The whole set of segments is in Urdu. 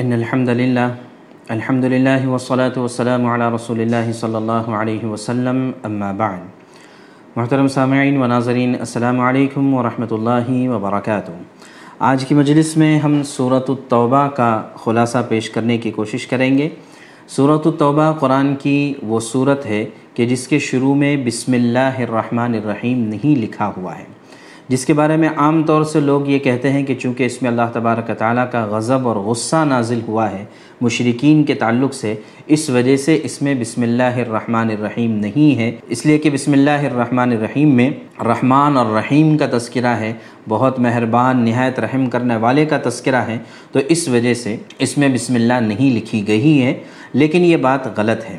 ان الحمد للہ الحمد للہ والصلاة والسلام علی رسول اللہ صلی اللہ علیہ وسلم اما بعد. محترم سامعین و ناظرین، السلام علیکم ورحمۃ اللہ وبرکاتہ۔ آج کی مجلس میں ہم صورت التوبہ کا خلاصہ پیش کرنے کی کوشش کریں گے۔ صورت التوبہ قرآن کی وہ صورت ہے کہ جس کے شروع میں بسم اللہ الرحمن الرحیم نہیں لکھا ہوا ہے۔ جس کے بارے میں عام طور سے لوگ یہ کہتے ہیں کہ چونکہ اس میں اللہ تبارک تعالیٰ کا غضب اور غصہ نازل ہوا ہے مشرقین کے تعلق سے، اس وجہ سے اس میں بسم اللہ الرحمن الرحیم نہیں ہے۔ اس لیے کہ بسم اللہ الرحمن الرحیم میں رحمان اور رحیم کا تذکرہ ہے، بہت مہربان، نہایت رحم کرنے والے کا تذکرہ ہے، تو اس وجہ سے اس میں بسم اللہ نہیں لکھی گئی ہے۔ لیکن یہ بات غلط ہے۔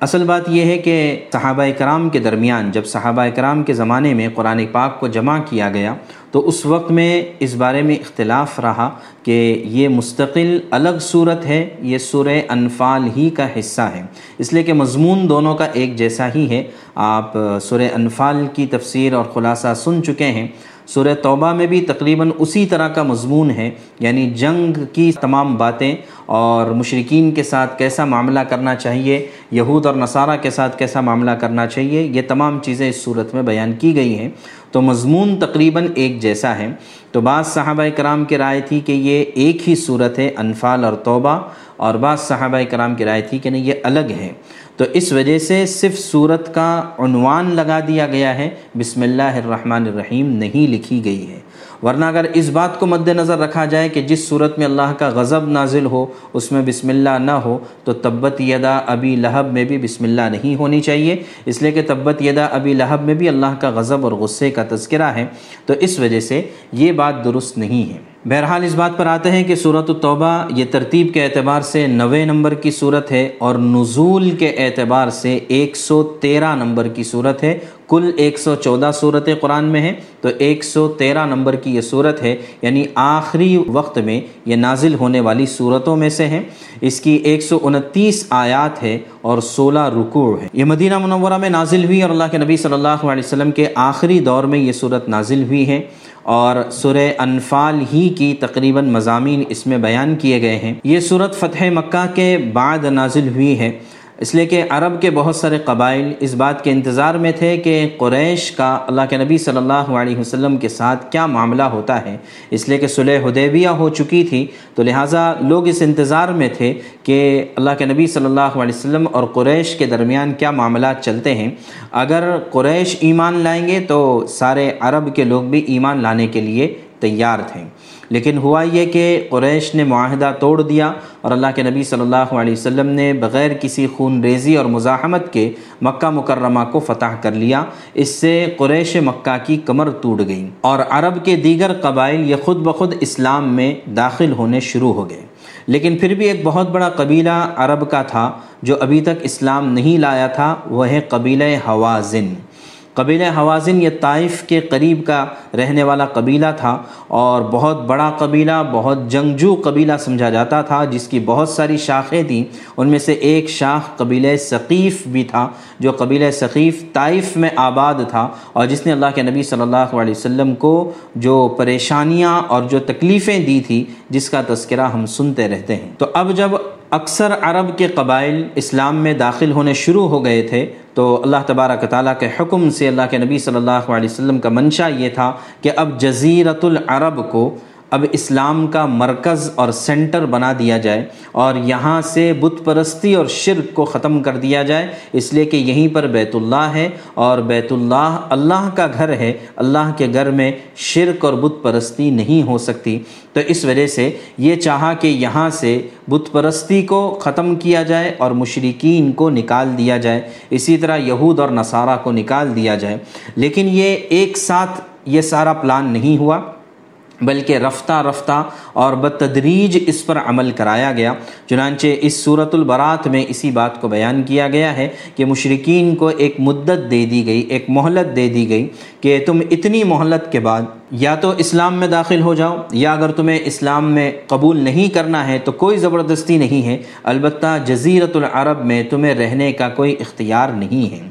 اصل بات یہ ہے کہ صحابہ کرام کے درمیان جب صحابہ کرام کے زمانے میں قرآن پاک کو جمع کیا گیا تو اس وقت میں اس بارے میں اختلاف رہا کہ یہ مستقل الگ صورت ہے، یہ سورہ انفال ہی کا حصہ ہے۔ اس لیے کہ مضمون دونوں کا ایک جیسا ہی ہے۔ آپ سورہ انفال کی تفسیر اور خلاصہ سن چکے ہیں۔ سورہ توبہ میں بھی تقریباً اسی طرح کا مضمون ہے یعنی جنگ کی تمام باتیں اور مشرقین کے ساتھ کیسا معاملہ کرنا چاہیے، یہود اور نصارہ کے ساتھ کیسا معاملہ کرنا چاہیے، یہ تمام چیزیں اس صورت میں بیان کی گئی ہیں۔ تو مضمون تقریباً ایک جیسا ہے۔ تو بعض صحابہ کرام کی رائے تھی کہ یہ ایک ہی صورت ہے، انفال اور توبہ، اور بعض صحابہ کرام کی رائے تھی کہ نہیں، یہ الگ ہے۔ تو اس وجہ سے صرف صورت کا عنوان لگا دیا گیا ہے، بسم اللہ الرحمن الرحیم، نہیں لکھی گئی ہے۔ ورنہ اگر اس بات کو مد نظر رکھا جائے کہ جس صورت میں اللہ کا غضب نازل ہو، اس میں بسم اللہ نہ ہو، تو تبت یدا ابی لہب میں بھی بسم اللہ نہیں ہونی چاہیے۔ اس لیے کہ تبت یدا ابی لہب میں بھی اللہ کا غضب اور غصے کا تذکرہ ہے، تو اس وجہ سے یہ بات درست نہیں ہے۔ بہرحال اس بات پر آتے ہیں کہ صورت التوبہ یہ ترتیب کے اعتبار سے نوے نمبر کی صورت ہے اور نزول کے اعتبار سے ایک سو تیرہ نمبر کی صورت ہے۔ کل ایک سو چودہ صورتیں قرآن میں ہیں تو ایک سو تیرہ نمبر کی یہ صورت ہے۔ یعنی آخری وقت میں یہ نازل ہونے والی صورتوں میں سے ہیں اس کی ایک سو انتیس آیات ہے اور سولہ رکوع ہے۔ یہ مدینہ منورہ میں نازل ہوئی اور اللہ کے نبی صلی اللہ علیہ وسلم کے آخری دور میں یہ صورت نازل ہوئی ہے۔ اور سورہ انفال ہی کی تقریباً مضامین اس میں بیان کیے گئے ہیں۔ یہ صورت فتح مکہ کے بعد نازل ہوئی ہے۔ اس لیے کہ عرب کے بہت سارے قبائل اس بات کے انتظار میں تھے کہ قریش کا اللہ کے نبی صلی اللہ علیہ وسلم کے ساتھ کیا معاملہ ہوتا ہے۔ اس لیے کہ صلح حدیبیہ ہو چکی تھی، تو لہٰذا لوگ اس انتظار میں تھے کہ اللہ کے نبی صلی اللہ علیہ وسلم اور قریش کے درمیان کیا معاملات چلتے ہیں۔ اگر قریش ایمان لائیں گے تو سارے عرب کے لوگ بھی ایمان لانے کے لیے تیار تھے۔ لیکن ہوا یہ کہ قریش نے معاہدہ توڑ دیا اور اللہ کے نبی صلی اللہ علیہ وسلم نے بغیر کسی خون ریزی اور مزاحمت کے مکہ مکرمہ کو فتح کر لیا۔ اس سے قریش مکہ کی کمر ٹوٹ گئی اور عرب کے دیگر قبائل یہ خود بخود اسلام میں داخل ہونے شروع ہو گئے۔ لیکن پھر بھی ایک بہت بڑا قبیلہ عرب کا تھا جو ابھی تک اسلام نہیں لایا تھا، وہ ہے قبیلہ حوازن۔ قبیلہ حوازن یہ طائف کے قریب کا رہنے والا قبیلہ تھا اور بہت بڑا قبیلہ، بہت جنگجو قبیلہ سمجھا جاتا تھا، جس کی بہت ساری شاخیں تھیں۔ ان میں سے ایک شاخ قبیلہ ثقیف بھی تھا، جو قبیلہ ثقیف طائف میں آباد تھا اور جس نے اللہ کے نبی صلی اللہ علیہ وسلم کو جو پریشانیاں اور جو تکلیفیں دی تھی، جس کا تذکرہ ہم سنتے رہتے ہیں۔ تو اب جب اکثر عرب کے قبائل اسلام میں داخل ہونے شروع ہو گئے تھے تو اللہ تبارک تعالیٰ کے حکم سے اللہ کے نبی صلی اللہ علیہ وسلم کا منشا یہ تھا کہ اب جزیرت العرب کو اب اسلام کا مرکز اور سینٹر بنا دیا جائے اور یہاں سے بت پرستی اور شرک کو ختم کر دیا جائے، اس لیے کہ یہیں پر بیت اللہ ہے اور بیت اللہ اللہ کا گھر ہے، اللہ کے گھر میں شرک اور بت پرستی نہیں ہو سکتی۔ تو اس وجہ سے یہ چاہا کہ یہاں سے بت پرستی کو ختم کیا جائے اور مشرقین کو نکال دیا جائے۔ اسی طرح یہود اور نصارہ کو نکال دیا جائے۔ لیکن یہ ایک ساتھ یہ سارا پلان نہیں ہوا۔ بلکہ رفتہ رفتہ اور بتدریج اس پر عمل کرایا گیا۔ چنانچہ اس صورت البرات میں اسی بات کو بیان کیا گیا ہے کہ مشرقین کو ایک مدت دے دی گئی، ایک مہلت دے دی گئی کہ تم اتنی مہلت کے بعد یا تو اسلام میں داخل ہو جاؤ یا اگر تمہیں اسلام میں قبول نہیں کرنا ہے تو کوئی زبردستی نہیں ہے۔ البتہ جزیرت العرب میں تمہیں رہنے کا کوئی اختیار نہیں ہے۔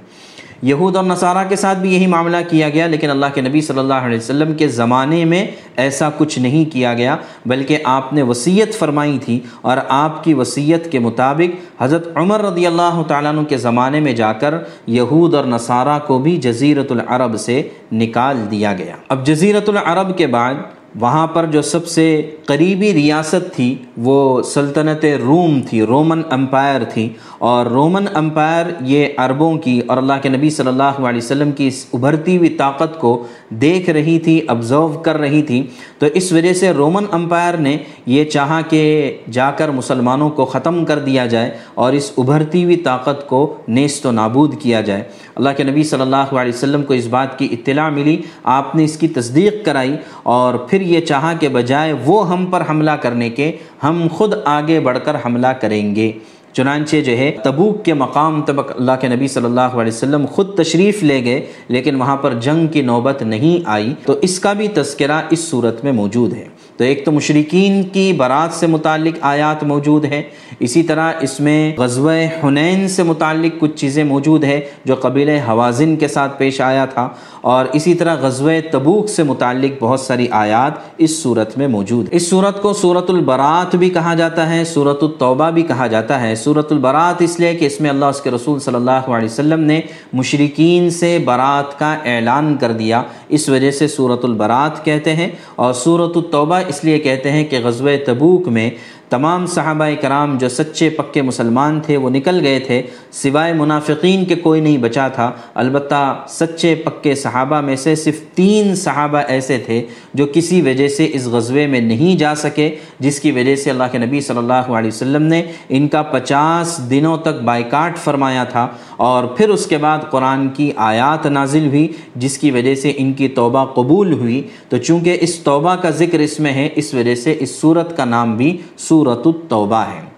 یہود اور نصارہ کے ساتھ بھی یہی معاملہ کیا گیا، لیکن اللہ کے نبی صلی اللہ علیہ وسلم کے زمانے میں ایسا کچھ نہیں کیا گیا، بلکہ آپ نے وصیت فرمائی تھی اور آپ کی وصیت کے مطابق حضرت عمر رضی اللہ تعالیٰ عنہ کے زمانے میں جا کر یہود اور نصارہ کو بھی جزیرت العرب سے نکال دیا گیا۔ اب جزیرت العرب کے بعد وہاں پر جو سب سے قریبی ریاست تھی وہ سلطنت روم تھی، رومن امپائر تھی۔ اور رومن امپائر یہ عربوں کی اور اللہ کے نبی صلی اللہ علیہ وسلم کی اس ابھرتی ہوئی طاقت کو دیکھ رہی تھی ابزرو کر رہی تھی۔ تو اس وجہ سے رومن امپائر نے یہ چاہا کہ جا کر مسلمانوں کو ختم کر دیا جائے اور اس ابھرتی ہوئی طاقت کو نیست و نابود کیا جائے۔ اللہ کے نبی صلی اللہ علیہ وسلم کو اس بات کی اطلاع ملی۔ آپ نے اس کی تصدیق کرائی اور پھر یہ چاہا کہ بجائے وہ ہم پر حملہ کرنے کے، ہم خود آگے بڑھ کر حملہ کریں گے۔ چنانچہ جو ہے تبوک کے مقام تبک اللہ کے نبی صلی اللہ علیہ وسلم خود تشریف لے گئے، لیکن وہاں پر جنگ کی نوبت نہیں آئی۔ تو اس کا بھی تذکرہ اس صورت میں موجود ہے۔ تو ایک تو مشرقین کی برات سے متعلق آیات موجود ہے اسی طرح اس میں غزوہ حنین سے متعلق کچھ چیزیں موجود ہے جو قبیل حوازن کے ساتھ پیش آیا تھا۔ اور اسی طرح غزوہ تبوک سے متعلق بہت ساری آیات اس صورت میں موجود اس صورت کو صورت البرات بھی کہا جاتا ہے صورت التوبہ بھی کہا جاتا ہے۔ صورت البرات اس لیے کہ اس میں اللہ اس کے رسول صلی اللہ علیہ وسلم نے مشرقین سے برات کا اعلان کر دیا۔ اس وجہ سے صورت البرات کہتے ہیں۔ اور صورت التوبہ اس لیے کہتے ہیں کہ غزوہ تبوک میں تمام صحابہ کرام جو سچے پکے مسلمان تھے، وہ نکل گئے تھے۔ سوائے منافقین کے کوئی نہیں بچا تھا۔ البتہ سچے پکے صحابہ میں سے صرف تین صحابہ ایسے تھے جو کسی وجہ سے اس غزوے میں نہیں جا سکے، جس کی وجہ سے اللہ کے نبی صلی اللہ علیہ وسلم نے ان کا پچاس دنوں تک بائیکاٹ فرمایا تھا۔ اور پھر اس کے بعد قرآن کی آیات نازل ہوئی، جس کی وجہ سے ان کی توبہ قبول ہوئی۔ تو چونکہ اس توبہ کا ذکر اس میں ہے، اس وجہ سے اس صورت کا نام بھی سورت التوبہ ہے۔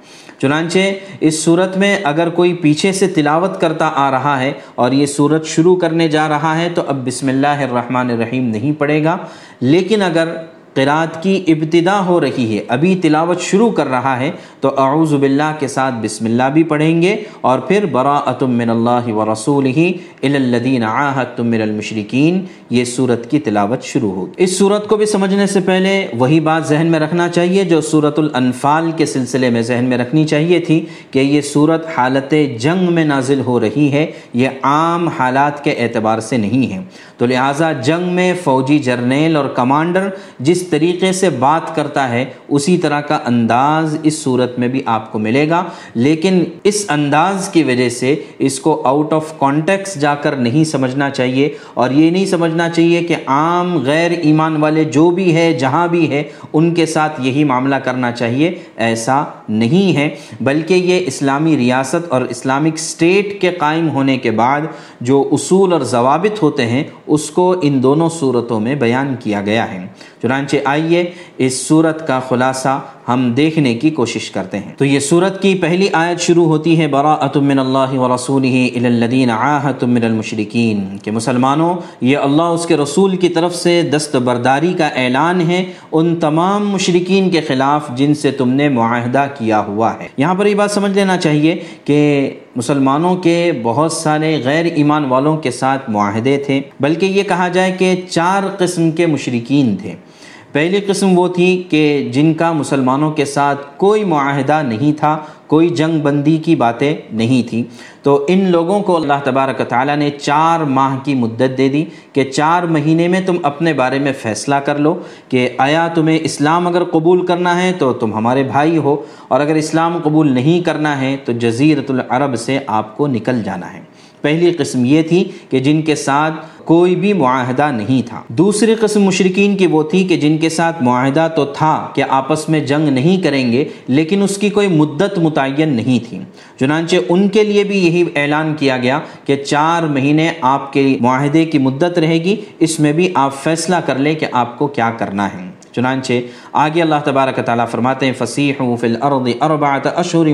چنانچہ اس صورت میں اگر کوئی پیچھے سے تلاوت کرتا آ رہا ہے اور یہ صورت شروع کرنے جا رہا ہے تو اب بسم اللہ الرحمن الرحیم نہیں پڑے گا۔ لیکن اگر قرات کی ابتدا ہو رہی ہے، ابھی تلاوت شروع کر رہا ہے، تو اعوذ باللہ کے ساتھ بسم اللہ بھی پڑھیں گے اور پھر براءتم من اللہ و رسول ہی الدین آحتم من المشرقین یہ صورت کی تلاوت شروع ہوگی۔ اس صورت کو بھی سمجھنے سے پہلے وہی بات ذہن میں رکھنا چاہیے جو صورت الانفال کے سلسلے میں ذہن میں رکھنی چاہیے تھی کہ یہ صورت حالت جنگ میں نازل ہو رہی ہے، یہ عام حالات کے اعتبار سے نہیں ہے۔ تو لہٰذا جنگ میں فوجی جرنیل اور کمانڈر جس طریقے سے بات کرتا ہے، اسی طرح کا انداز اس صورت میں بھی آپ کو ملے گا۔ لیکن اس انداز کی وجہ سے اس کو آؤٹ آف کانٹیکس جا کر نہیں سمجھنا چاہیے۔ اور یہ نہیں سمجھنا چاہیے کہ عام غیر ایمان والے جو بھی ہے جہاں بھی ہے ان کے ساتھ یہی معاملہ کرنا چاہیے۔ ایسا نہیں ہے۔ بلکہ یہ اسلامی ریاست اور اسلامک اسٹیٹ کے قائم ہونے کے بعد جو اصول اور ضوابط ہوتے ہیں، اس کو ان دونوں صورتوں میں بیان کیا گیا ہے۔ چنانچہ آئیے اس صورت کا خلاصہ ہم دیکھنے کی کوشش کرتے ہیں۔ تو یہ صورت کی پہلی آیت شروع ہوتی ہے براءت من اللہ و رسول الدین من المشرقین کہ مسلمانوں، یہ اللہ اس کے رسول کی طرف سے دستبرداری کا اعلان ہے ان تمام مشرقین کے خلاف جن سے تم نے معاہدہ کیا ہوا ہے۔ یہاں پر یہ بات سمجھ لینا چاہیے کہ مسلمانوں کے بہت سارے غیر ایمان والوں کے ساتھ معاہدے تھے، بلکہ یہ کہا جائے کہ چار قسم کے مشرقین تھے۔ پہلی قسم وہ تھی کہ جن کا مسلمانوں کے ساتھ کوئی معاہدہ نہیں تھا، کوئی جنگ بندی کی باتیں نہیں تھیں۔ تو ان لوگوں کو اللہ تبارک تعالیٰ نے چار ماہ کی مدت دے دی کہ چار مہینے میں تم اپنے بارے میں فیصلہ کر لو کہ آیا تمہیں اسلام اگر قبول کرنا ہے تو تم ہمارے بھائی ہو، اور اگر اسلام قبول نہیں کرنا ہے تو جزیرت العرب سے آپ کو نکل جانا ہے۔ پہلی قسم یہ تھی کہ جن کے ساتھ کوئی بھی معاہدہ نہیں تھا۔ دوسری قسم مشرقین کی وہ تھی کہ جن کے ساتھ معاہدہ تو تھا کہ آپس میں جنگ نہیں کریں گے، لیکن اس کی کوئی مدت متعین نہیں تھی۔ چنانچہ ان کے لیے بھی یہی اعلان کیا گیا کہ چار مہینے آپ کے معاہدے کی مدت رہے گی، اس میں بھی آپ فیصلہ کر لیں کہ آپ کو کیا کرنا ہے۔ چنانچہ آگے اللہ تبارک تعالیٰ فرماتے ہیں فصیح فی الارض اربعت اشہر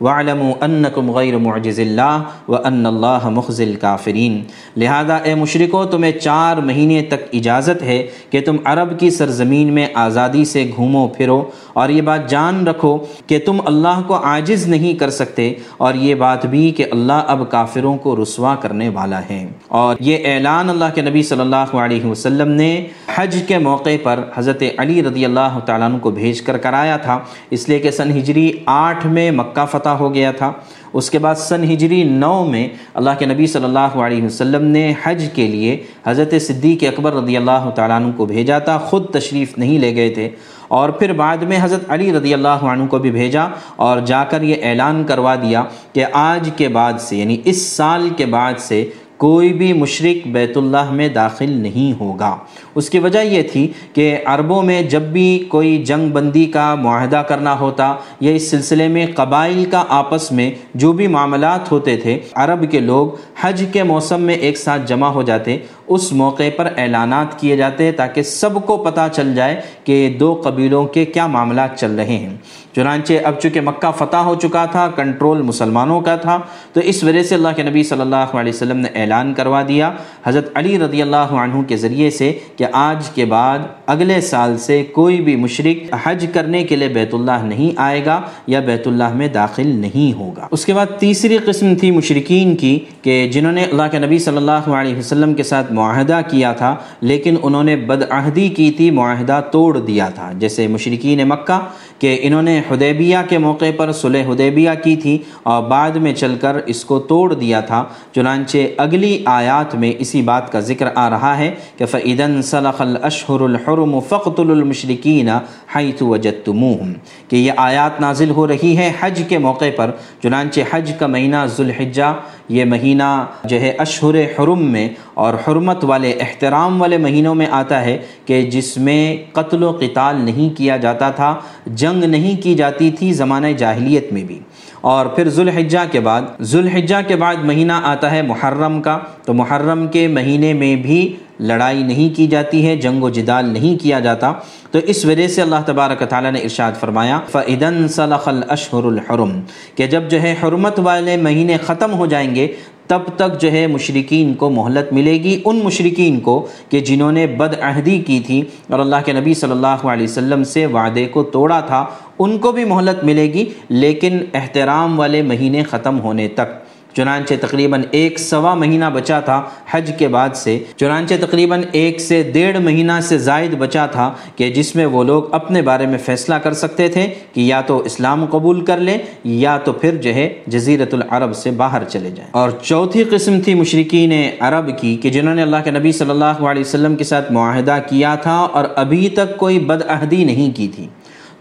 وعلموا انکم غیر معجز اللہ وان اللہ مخزی الکافرین لہذا اے مشرکو تمہیں چار مہینے تک اجازت ہے کہ تم عرب کی سرزمین میں آزادی سے گھومو، پھرو، اور یہ بات جان رکھو کہ تم اللہ کو عاجز نہیں کر سکتے، اور یہ بات بھی کہ اللہ اب کافروں کو رسوا کرنے والا ہے۔ اور یہ اعلان اللہ کے نبی صلی اللہ علیہ وسلم نے حج کے موقع پر حضرت علی رضی اللہ تعالیٰ عنہ کو بھیج کر کرایا تھا۔ اس لیے کہ سن ہجری آٹھ میں مکہ فتح ہو گیا تھا۔ اس کے بعد سن ہجری نو میں اللہ کے نبی صلی اللہ علیہ وسلم نے حج کے لیے حضرت صدیق اکبر رضی اللہ تعالیٰ عنہ کو بھیجا تھا۔ خود تشریف نہیں لے گئے تھے۔ اور پھر بعد میں حضرت علی رضی اللہ عنہ کو بھی بھیجا اور جا کر یہ اعلان کروا دیا کہ آج کے بعد سے یعنی اس سال کے بعد سے کوئی بھی مشرق بیت اللہ میں داخل نہیں ہوگا۔ اس کی وجہ یہ تھی کہ عربوں میں جب بھی کوئی جنگ بندی کا معاہدہ کرنا ہوتا، یا اس سلسلے میں قبائل کا آپس میں جو بھی معاملات ہوتے تھے، عرب کے لوگ حج کے موسم میں ایک ساتھ جمع ہو جاتے، اس موقع پر اعلانات کیے جاتے تاکہ سب کو پتہ چل جائے کہ دو قبیلوں کے کیا معاملات چل رہے ہیں۔ چنانچہ اب چونکہ مکہ فتح ہو چکا تھا، کنٹرول مسلمانوں کا تھا، تو اس وجہ سے اللہ کے نبی صلی اللہ علیہ وسلم نے اعلان کروا دیا۔ حضرت علی رضی اللہ عنہ کے ذریعے سے کہ آج کے بعد اگلے سال سے کوئی بھی مشرق حج کرنے کے لیے بیت اللہ نہیں آئے گا یا بیت اللہ میں داخل نہیں ہوگا۔ اس کے بعد تیسری قسم تھی مشرقین کی کہ جنہوں نے اللہ کے نبی صلی اللہ علیہ وسلم کے ساتھ معاہدہ کیا تھا، لیکن انہوں نے بدعہدی کی تھی، معاہدہ توڑ دیا تھا۔ جیسے مشرقین مکہ کہ انہوں نے حدیبیہ کے موقع پر صلح حدیبیہ کی تھی اور بعد میں چل کر اس کو توڑ دیا تھا۔ چنانچہ اگلی آیات میں اسی بات کا ذکر آ رہا ہے کہ فعیدن صلاح الاشہر الحرم فقت المشرقین حیث وجدتموہم، کہ یہ آیات نازل ہو رہی ہے حج کے موقع پر، چنانچہ حج کا مہینہ ذوالحجہ، یہ مہینہ جو ہے اشہر حرم میں، اور حرمت والے احترام والے مہینوں میں آتا ہے کہ جس میں قتل و قتال نہیں کیا جاتا تھا، جنگ نہیں کی جاتی تھی زمانہ جاہلیت میں بھی۔ اور پھر ذوالحجہ کے بعد، ذوالحجہ کے بعد مہینہ آتا ہے محرم کا، تو محرم کے مہینے میں بھی لڑائی نہیں کی جاتی ہے، جنگ و جدال نہیں کیا جاتا۔ تو اس وجہ سے اللہ تبارک تعالیٰ نے ارشاد فرمایا فعدن صلاح الاشہر الحرم، کہ جب جو ہے حرمت والے مہینے ختم ہو جائیں گے، تب تک جو ہے مشرقین کو مہلت ملے گی۔ ان مشرقین کو کہ جنہوں نے بد عہدی کی تھی، اور اللہ کے نبی صلی اللہ علیہ وسلم سے وعدے کو توڑا تھا، ان کو بھی مہلت ملے گی، لیکن احترام والے مہینے ختم ہونے تک۔ چنانچہ تقریباً ایک سوا مہینہ بچا تھا حج کے بعد سے۔ چنانچہ تقریباً ایک سے ڈیڑھ مہینہ سے زائد بچا تھا کہ جس میں وہ لوگ اپنے بارے میں فیصلہ کر سکتے تھے کہ یا تو اسلام قبول کر لیں یا تو پھر جو ہے جزیرت العرب سے باہر چلے جائیں۔ اور چوتھی قسم تھی مشرقین عرب کی کہ جنہوں نے اللہ کے نبی صلی اللہ علیہ وسلم کے ساتھ معاہدہ کیا تھا اور ابھی تک کوئی بدعہدی نہیں کی تھی۔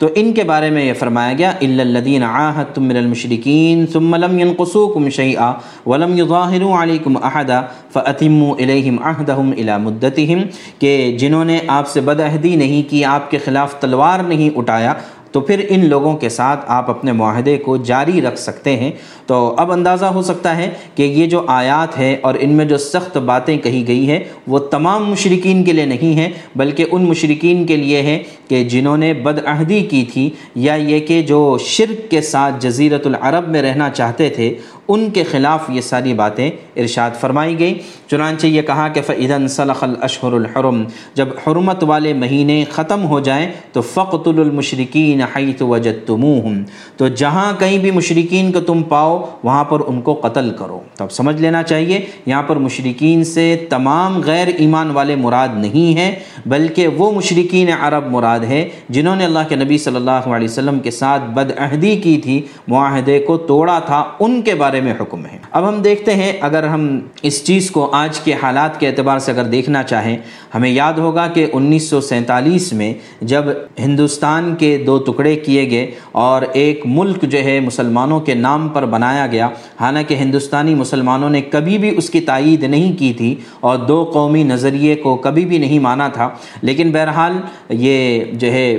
تو ان کے بارے میں یہ فرمایا گیا الدین آحت تم من المشرقین ثم لم ينقصوكم شيئا ولم يظاهروا علیکم احدا فاتموا اليهم عهدهم الى مدتہم کہ جنہوں نے آپ سے بدعہدی نہیں کی، آپ کے خلاف تلوار نہیں اٹھایا تو پھر ان لوگوں کے ساتھ آپ اپنے معاہدے کو جاری رکھ سکتے ہیں۔ تو اب اندازہ ہو سکتا ہے کہ یہ جو آیات ہے اور ان میں جو سخت باتیں کہی گئی ہے وہ تمام مشرقین کے لیے نہیں ہیں، بلکہ ان مشرقین کے لیے ہے کہ جنہوں نے بدعہدی کی تھی یا یہ کہ جو شرک کے ساتھ جزیرت العرب میں رہنا چاہتے تھے ان کے خلاف یہ ساری باتیں ارشاد فرمائی گئی چنانچہ یہ کہا کہ فعدن صلاح الاشہر الحرم، جب حرمت والے مہینے ختم ہو جائیں تو فقت المشرقین حیث وجدتموہم تو جہاں کہیں بھی مشرقین کو تم پاؤ، وہاں پر ان کو قتل کرو۔ تو اب سمجھ لینا چاہیے، یہاں پر مشرقین سے تمام غیر ایمان والے مراد نہیں ہیں، بلکہ وہ مشرقین عرب مراد ہے جنہوں نے اللہ کے نبی صلی اللہ علیہ وسلم کے ساتھ بدعہدی کی تھی، معاہدے کو توڑا تھا، ان کے بارے میں حکم ہے۔ اب ہم دیکھتے ہیں، اگر ہم اس چیز کو آج کے حالات کے اعتبار سے اگر دیکھنا چاہیں، ہمیں یاد ہوگا کہ انیس سو سینتالیس میں جب ہندوستان کے دو ٹکڑے کیے گئے اور ایک ملک جو ہے مسلمانوں کے نام پر بنایا گیا، حالانکہ ہندوستانی مسلمانوں نے کبھی بھی اس کی تائید نہیں کی تھی اور دو قومی نظریے کو کبھی بھی نہیں مانا تھا۔ لیکن بہرحال یہ جو ہے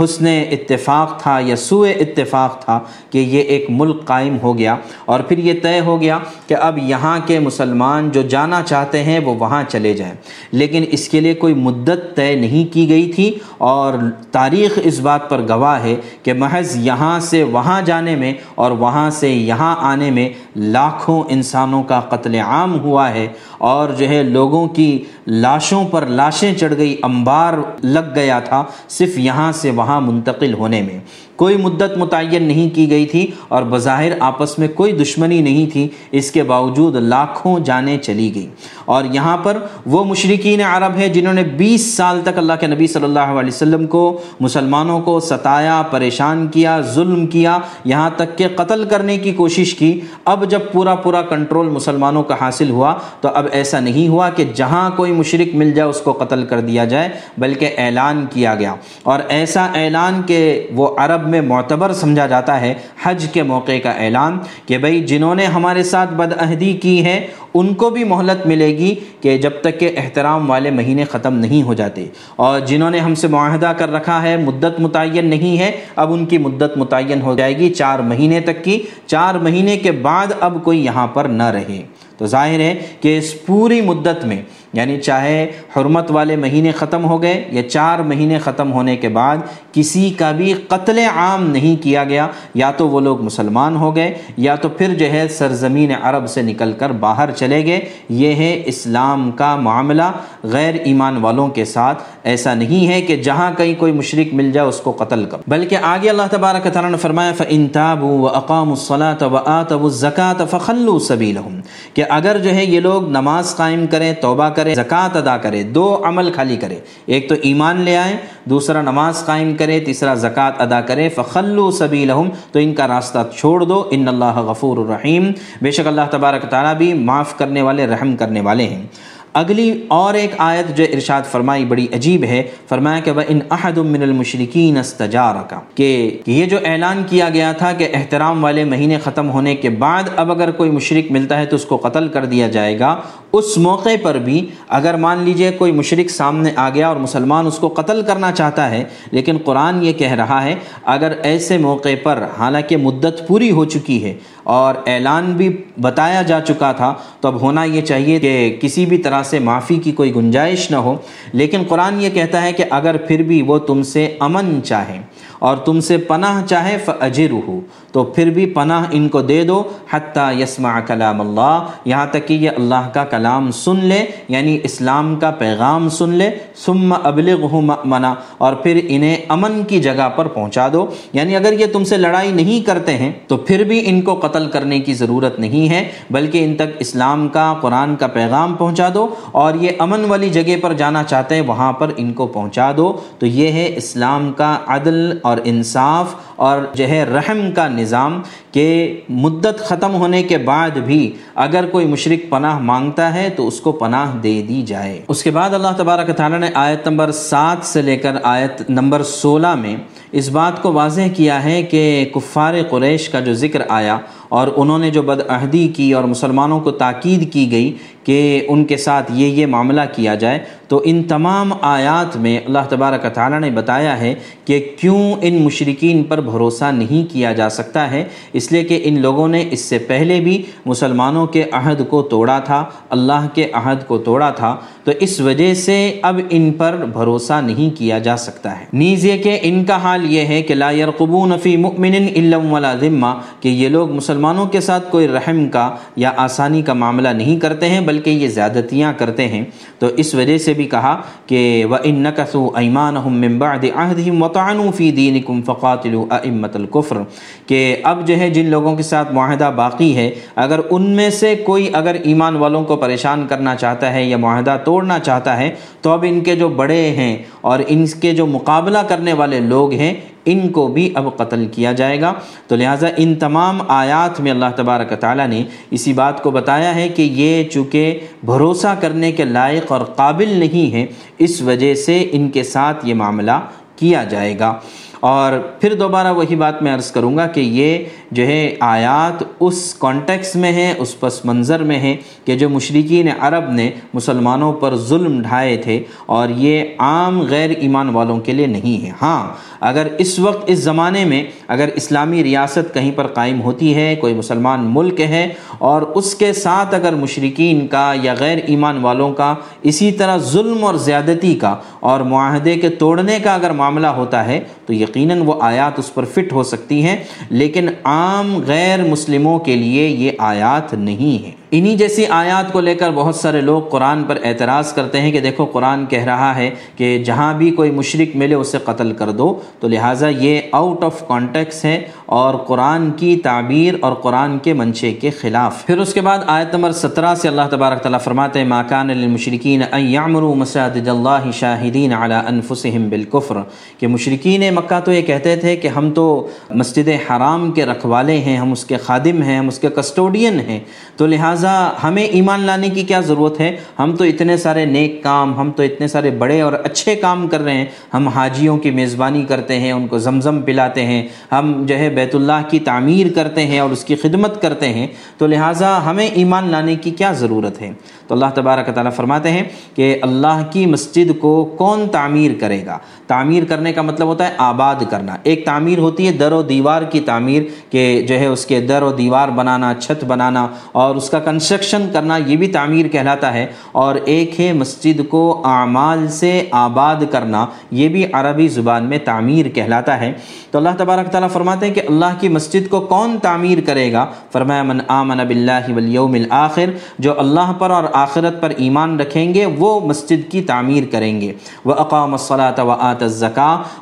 حسن اتفاق تھا یا سوء اتفاق تھا کہ یہ ایک ملک قائم ہو گیا اور پھر یہ طے ہو گیا کہ اب یہاں کے مسلمان جو جانا چاہتے ہیں وہ وہاں چلے جائیں۔ لیکن اس کے لیے کوئی مدت طے نہیں کی گئی تھی اور تاریخ اس بات پر گواہ ہے کہ محض یہاں سے وہاں جانے میں اور وہاں سے یہاں آنے میں لاکھوں انسانوں کا قتل عام ہوا ہے اور جو ہے لوگوں کی لاشوں پر لاشیں چڑھ گئی، انبار لگ گیا تھا، صرف یہاں سے وہاں منتقل ہونے میں۔ کوئی مدت متعین نہیں کی گئی تھی اور بظاہر آپس میں کوئی دشمنی نہیں تھی، اس کے باوجود لاکھوں جانیں چلی گئی اور یہاں پر وہ مشرقین عرب ہے جنہوں نے بیس سال تک اللہ کے نبی صلی اللہ علیہ وسلم کو، مسلمانوں کو ستایا، پریشان کیا، ظلم کیا، یہاں تک کہ قتل کرنے کی کوشش کی۔ اب جب پورا پورا کنٹرول مسلمانوں کا حاصل ہوا، تو اب ایسا نہیں ہوا کہ جہاں کوئی مشرق مل جائے اس کو قتل کر دیا جائے، بلکہ اعلان کیا گیا۔ اور ایسا اعلان کہ وہ عرب میں معتبر سمجھا جاتا ہے حج کے موقع کا اعلان کہ بھئی جنہوں نے ہمارے ساتھ بدعہدی کی ہے، ان کو بھی مہلت ملے گی کہ جب تک کہ احترام والے مہینے ختم نہیں ہو جاتے۔ اور جنہوں نے ہم سے معاہدہ کر رکھا ہے، مدت متعین نہیں ہے، اب ان کی مدت متعین ہو جائے گی چار مہینے تک کی۔ چار مہینے کے بعد اب کوئی یہاں پر نہ رہے۔ تو ظاہر ہے کہ اس پوری مدت میں یعنی چاہے حرمت والے مہینے ختم ہو گئے یا چار مہینے ختم ہونے کے بعد کسی کا بھی قتل عام نہیں کیا گیا، یا تو وہ لوگ مسلمان ہو گئے، یا تو پھر جو ہے سرزمین عرب سے نکل کر باہر چلے گئے۔ یہ ہے اسلام کا معاملہ غیر ایمان والوں کے ساتھ۔ ایسا نہیں ہے کہ جہاں کہیں کوئی مشرق مل جائے اس کو قتل کر۔ بلکہ آگے اللہ تبارک تعالیٰ نے فرمایا، فَإِن تَابُوا وَأَقَامُوا الصَّلَاةَ وَآتَوُوا الزَّكَاةَ فَخَلُّوا سَبِيلَهُمْ۔ کہ اگر جو ہے یہ لوگ نماز قائم کریں، توبہ کریں زکوٰۃ ادا کرے، دو عمل خالی کرے۔ ایک تو ایمان لے آئیں، دوسرا نماز قائم کرے، تیسرا زکوٰۃ ادا کرے۔ فخلو سبیلہم تو ان کا راستہ چھوڑ دو۔ ان اللہ غفور الرحیم بے شک اللہ تبارک تعالیٰ بھی معاف کرنے والے، رحم کرنے والے ہیں۔ اگلی اور ایک آیت جو ارشاد فرمائی بڑی عجیب ہے، فرمایا کہ وہ ان احد من المشرقین استجار کا کہ یہ جو اعلان کیا گیا تھا کہ احترام والے مہینے ختم ہونے کے بعد اب اگر کوئی مشرق ملتا ہے تو اس کو قتل کر دیا جائے گا۔ اس موقع پر بھی اگر مان لیجیے کوئی مشرق سامنے آ گیا اور مسلمان اس کو قتل کرنا چاہتا ہے، لیکن قرآن یہ کہہ رہا ہے، اگر ایسے موقع پر حالانکہ مدت پوری ہو چکی ہے اور اعلان بھی بتایا جا چکا تھا، تو اب ہونا یہ چاہیے کہ کسی بھی طرح سے معافی کی کوئی گنجائش نہ ہو، لیکن قرآن یہ کہتا ہے کہ اگر پھر بھی وہ تم سے امن چاہیں۔ اور تم سے پناہ چاہے فجر ہو تو پھر بھی پناہ ان کو دے دو، حتیٰ یسمع کلام اللہ، یہاں تک کہ یہ اللہ کا کلام سن لے یعنی اسلام کا پیغام سن لے، ثم ابلغ منا اور پھر انہیں امن کی جگہ پر پہنچا دو۔ یعنی اگر یہ تم سے لڑائی نہیں کرتے ہیں، تو پھر بھی ان کو قتل کرنے کی ضرورت نہیں ہے، بلکہ ان تک اسلام کا، قرآن کا پیغام پہنچا دو، اور یہ امن والی جگہ پر جانا چاہتے ہیں، وہاں پر ان کو پہنچا دو۔ تو یہ ہے اسلام کا عدل اور انصاف اور جو ہے رحم کا نظام کہ مدت ختم ہونے کے بعد بھی اگر کوئی مشرق پناہ مانگتا ہے تو اس کو پناہ دے دی جائے۔ اس کے بعد اللہ تبارک تعالیٰ نے آیت نمبر سات سے لے کر آیت نمبر سولہ میں اس بات کو واضح کیا ہے کہ کفار قریش کا جو ذکر آیا اور انہوں نے جو بدعہدی کی اور مسلمانوں کو تاکید کی گئی کہ ان کے ساتھ یہ یہ معاملہ کیا جائے، تو ان تمام آیات میں اللہ تبارک تعالیٰ نے بتایا ہے کہ کیوں ان مشرقین پر بھروسہ نہیں کیا جا سکتا ہے؟ اس لیے کہ ان لوگوں نے اس سے پہلے بھی مسلمانوں کے عہد کو توڑا تھا، اللہ کے عہد کو توڑا تھا، تو اس وجہ سے اب ان پر بھروسہ نہیں کیا جا سکتا ہے۔ نیز یہ کہ ان کا حال یہ ہے کہ لا يرقبون فی مؤمن الا ولا ذمہ، کہ یہ لوگ مسلمان مسلمانوں کے ساتھ کوئی رحم کا یا آسانی کا معاملہ نہیں کرتے ہیں، بلکہ یہ زیادتیاں کرتے ہیں۔ تو اس وجہ سے بھی کہا کہ وَإِن نَكَثُوا أَيْمَانَهُم مِّن بَعْدِ عَهْدِهِمْ وَطَعَنُوا فِي دِينِكُمْ فَقَاتِلُوا أَئِمَّةَ الْكُفْرِ۔ کہ اب جو ہے جن لوگوں کے ساتھ معاہدہ باقی ہے، اگر ان میں سے کوئی اگر ایمان والوں کو پریشان کرنا چاہتا ہے یا معاہدہ توڑنا چاہتا ہے، تو اب ان کے جو بڑے ہیں اور ان کے جو مقابلہ کرنے والے لوگ ہیں ان کو بھی اب قتل کیا جائے گا۔ تو لہٰذا ان تمام آیات میں اللہ تبارک تعالیٰ نے اسی بات کو بتایا ہے کہ یہ چونکہ بھروسہ کرنے کے لائق اور قابل نہیں ہے اس وجہ سے ان کے ساتھ یہ معاملہ کیا جائے گا۔ اور پھر دوبارہ وہی بات میں عرض کروں گا کہ یہ جو ہے آیات اس کانٹیکس میں ہیں، اس پس منظر میں ہیں کہ جو مشرقین عرب نے مسلمانوں پر ظلم ڈھائے تھے اور یہ عام غیر ایمان والوں کے لیے نہیں ہے ہاں اگر اس وقت، اس زمانے میں اگر اسلامی ریاست کہیں پر قائم ہوتی ہے، کوئی مسلمان ملک ہے اور اس کے ساتھ اگر مشرقین کا یا غیر ایمان والوں کا اسی طرح ظلم اور زیادتی کا اور معاہدے کے توڑنے کا اگر معاملہ ہوتا ہے، تو یقیناً وہ آیات اس پر فٹ ہو سکتی ہیں۔ لیکن عام عام غیر مسلموں کے لیے یہ آیات نہیں ہیں۔ انہی جیسی آیات کو لے کر بہت سارے لوگ قرآن پر اعتراض کرتے ہیں کہ دیکھو قرآن کہہ رہا ہے کہ جہاں بھی کوئی مشرق ملے اسے قتل کر دو۔ تو لہٰذا یہ آؤٹ آف کانٹیکس ہے اور قرآن کی تعبیر اور قرآن کے منشے کے خلاف۔ پھر اس کے بعد آیت نمبر سترہ سے اللہ تبارک تعالیٰ فرماتے ہیں ماکان للمشرکین ان یعمروا مساجد اللہ شاہدین علی انفسهم بالکفر۔ کہ مشرقین مکہ تو یہ کہتے تھے کہ ہم تو مسجد حرام کے رکھوالے ہیں، ہم اس کے خادم ہیں، ہم اس کے کسٹوڈین ہیں۔ تو لہٰذا ہمیں ایمان لانے کی کیا ضرورت ہے؟ ہم تو اتنے سارے نیک کام، ہم تو اتنے سارے بڑے اور اچھے کام کر رہے ہیں۔ ہم حاجیوں کی میزبانی کرتے ہیں، ان کو زمزم پلاتے ہیں۔ ہم جو ہے بیت اللہ کی تعمیر کرتے ہیں اور اس کی خدمت کرتے ہیں۔ تو لہٰذا ہمیں ایمان لانے کی کیا ضرورت ہے؟ تو اللہ تبارک تعالیٰ فرماتے ہیں کہ اللہ کی مسجد کو کون تعمیر کرے گا؟ تعمیر کرنے کا مطلب ہوتا ہے آباد کرنا۔ ایک تعمیر ہوتی ہے در و دیوار کی تعمیر، کہ جو ہے اس کے در و دیوار بنانا، چھت بنانا اور اس کا کنسٹرکشن کرنا یہ بھی تعمیر کہلاتا ہے اور ایک ہے مسجد کو اعمال سے آباد کرنا، یہ بھی عربی زبان میں تعمیر کہلاتا ہے۔ تو اللہ تبارک تعالیٰ فرماتے ہیں کہ اللہ کی مسجد کو کون تعمیر کرے گا؟ فرمایا، من آمن باللہ والیوم الاخر جو اللہ پر اور آخرت پر ایمان رکھیں گے، وہ مسجد کی تعمیر کریں گے۔ وہ اقام الصلاۃ و آت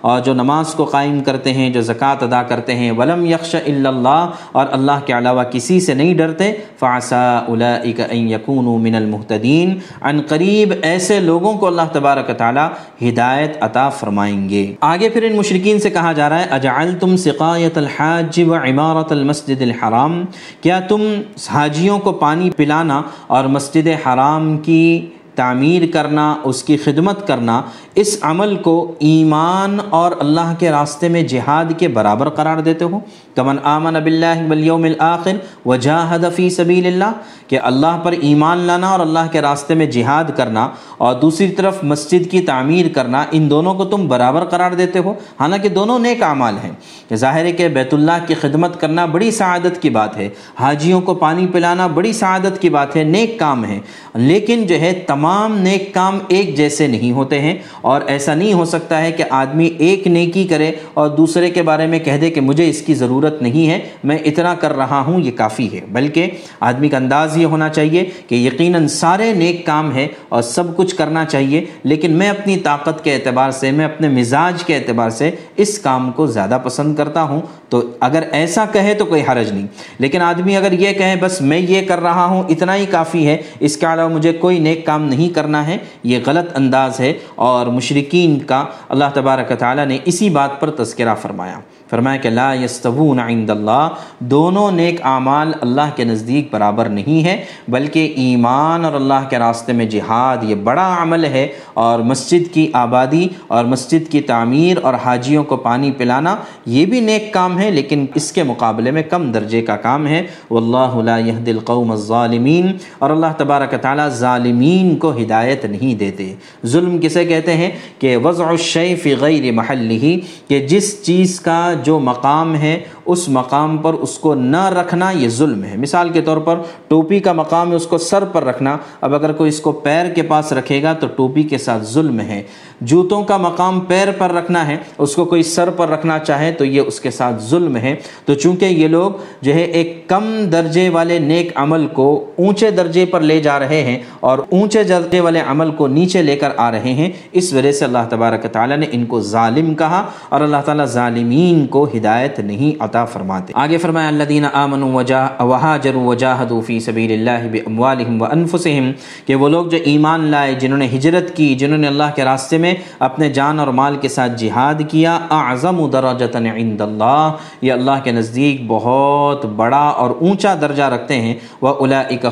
اور جو نماز کو قائم کرتے ہیں، جو زکوٰۃ ادا کرتے ہیں، ولم یکش اللہ اور اللہ کے علاوہ کسی سے نہیں ڈرتے۔ فاسا اولئک ان یکونوا من المحتدین عن قریب ایسے لوگوں کو اللہ تبارک تعالی ہدایت عطا فرمائیں گے۔ آگے پھر ان مشرقین سے کہا جا رہا ہے، اجعلتم سقایت الحاج و عمارت المسجد الحرام۔ کیا تم حاجیوں کو پانی پلانا اور مسجد حرام کی تعمیر کرنا، اس کی خدمت کرنا، اس عمل کو ایمان اور اللہ کے راستے میں جہاد کے برابر قرار دیتے ہو۔ کمن آمن اب اللہ ولیوم الآخر وجاہد فی سبیل اللہ کہ اللہ پر ایمان لانا اور اللہ کے راستے میں جہاد کرنا اور دوسری طرف مسجد کی تعمیر کرنا، ان دونوں کو تم برابر قرار دیتے ہو۔ حالانکہ دونوں نیک اعمال ہیں۔ کہ ظاہر ہے کہ بیت اللہ کی خدمت کرنا بڑی سعادت کی بات ہے۔ حاجیوں کو پانی پلانا بڑی سعادت کی بات ہے۔ نیک کام ہے لیکن جو ہے، تمام تمام نیک کام ایک جیسے نہیں ہوتے ہیں اور ایسا نہیں ہو سکتا ہے کہ آدمی ایک نیکی کرے اور دوسرے کے بارے میں کہہ دے کہ مجھے اس کی ضرورت نہیں ہے، میں اتنا کر رہا ہوں، یہ کافی ہے۔ بلکہ آدمی کا انداز یہ ہونا چاہیے کہ یقیناً سارے نیک کام ہے اور سب کچھ کرنا چاہیے، لیکن میں اپنی طاقت کے اعتبار سے، میں اپنے مزاج کے اعتبار سے اس کام کو زیادہ پسند کرتا ہوں۔ تو اگر ایسا کہے تو کوئی حرج نہیں۔ لیکن آدمی اگر یہ کہے بس میں یہ کر رہا ہوں، اتنا ہی کافی ہے، اس کے علاوہ مجھے کوئی نیک کام نہیں کرنا ہے، یہ غلط انداز ہے اور مشرقین کا اللہ تبارک تعالیٰ نے اسی بات پر تذکرہ فرمایا۔ فرمایا کہ لا یستوون عند اللہ، دونوں نیک اعمال اللہ کے نزدیک برابر نہیں ہے بلکہ ایمان اور اللہ کے راستے میں جہاد یہ بڑا عمل ہے، اور مسجد کی آبادی اور مسجد کی تعمیر اور حاجیوں کو پانی پلانا یہ بھی نیک کام ہے، لیکن اس کے مقابلے میں کم درجے کا کام ہے۔ واللہ لا يهد القوم الظالمین، اور اللہ تبارک تعالیٰ ظالمین کو ہدایت نہیں دیتے۔ ظلم کسے کہتے ہیں؟ کہ وضع الشیء فی غیر محلہ کہ جس چیز کا جو مقام ہے اس مقام پر اس کو نہ رکھنا یہ ظلم ہے۔ مثال کے طور پر ٹوپی کا مقام ہے اس کو سر پر رکھنا۔ اب اگر کوئی اس کو پیر کے پاس رکھے گا تو ٹوپی کے ساتھ ظلم ہے۔ جوتوں کا مقام پیر پر رکھنا ہے، اس کو کوئی سر پر رکھنا چاہے تو یہ اس کے ساتھ ظلم ہے۔ تو چونکہ یہ لوگ جو ہے ایک کم درجے والے نیک عمل کو اونچے درجے پر لے جا رہے ہیں اور اونچے درجے والے عمل کو نیچے لے کر آ رہے ہیں، اس وجہ سے اللہ تبارک تعالیٰ نے ان کو ظالم کہا اور اللہ تعالیٰ ظالمین کو ہدایت نہیں عطا فرماتے آگے فرمایا، الذین آمنوا وجا، وہاجروا وجاہدوا فی سبیل اللہ باموالہم کہ وہ لوگ جو ایمان لائے، جنہوں نے ہجرت کی، جنہوں نے اللہ کے راستے میں اپنے جان اور مال کے ساتھ جہاد کیا، اعظم درجتا عند اللہ، یہ اللہ کے نزدیک بہت بڑا اور اونچا درجہ رکھتے ہیں۔ وہ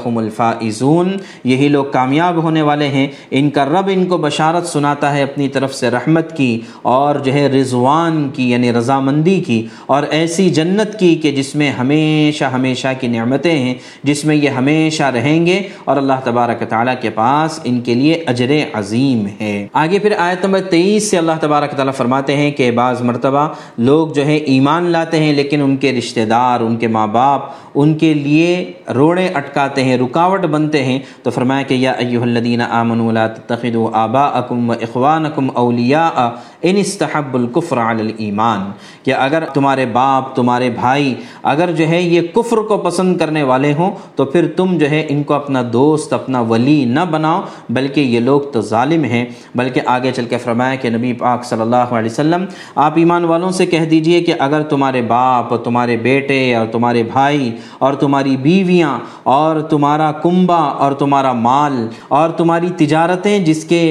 هم الفائزون، یہی لوگ کامیاب ہونے والے ہیں۔ ان کا رب ان کو بشارت سناتا ہے اپنی طرف سے رحمت کی، اور جو ہے رضوان کی یعنی رضامندی کی، اور ایسی ایسی جنت کی کہ جس میں ہمیشہ ہمیشہ کی نعمتیں ہیں، جس میں یہ ہمیشہ رہیں گے اور اللہ تبارک تعالیٰ کے پاس ان کے لیے اجر عظیم ہے۔ آگے پھر آیت نمبر تیئیس سے اللہ تبارک تعالیٰ فرماتے ہیں کہ بعض مرتبہ لوگ جو ہے ایمان لاتے ہیں لیکن ان کے رشتہ دار، ان کے ماں باپ ان کے لیے روڑے اٹکاتے ہیں، رکاوٹ بنتے ہیں۔ تو فرمایا کہ یا ایوہ الذین آمنوا لا تتخذوا آباءکم و اخوانکم اولیاء ان استحب الکفر علی الایمان۔ کہ اگر تمہارے باپ تمہارے بھائی، اگر جو ہے یہ کفر کو پسند کرنے والے ہوں، تو پھر تم جو ہے ان کو اپنا دوست، اپنا ولی نہ بناؤ، بلکہ یہ لوگ تو ظالم ہیں۔ بلکہ آگے چل کے فرمایا کہ نبی پاک صلی اللہ علیہ وسلم، آپ ایمان والوں سے کہہ دیجیے کہ اگر تمہارے باپ، تمہارے بیٹے اور تمہارے بھائی اور تمہاری بیویاں اور تمہارا کنبا اور تمہارا مال اور تمہاری تجارتیں جس کے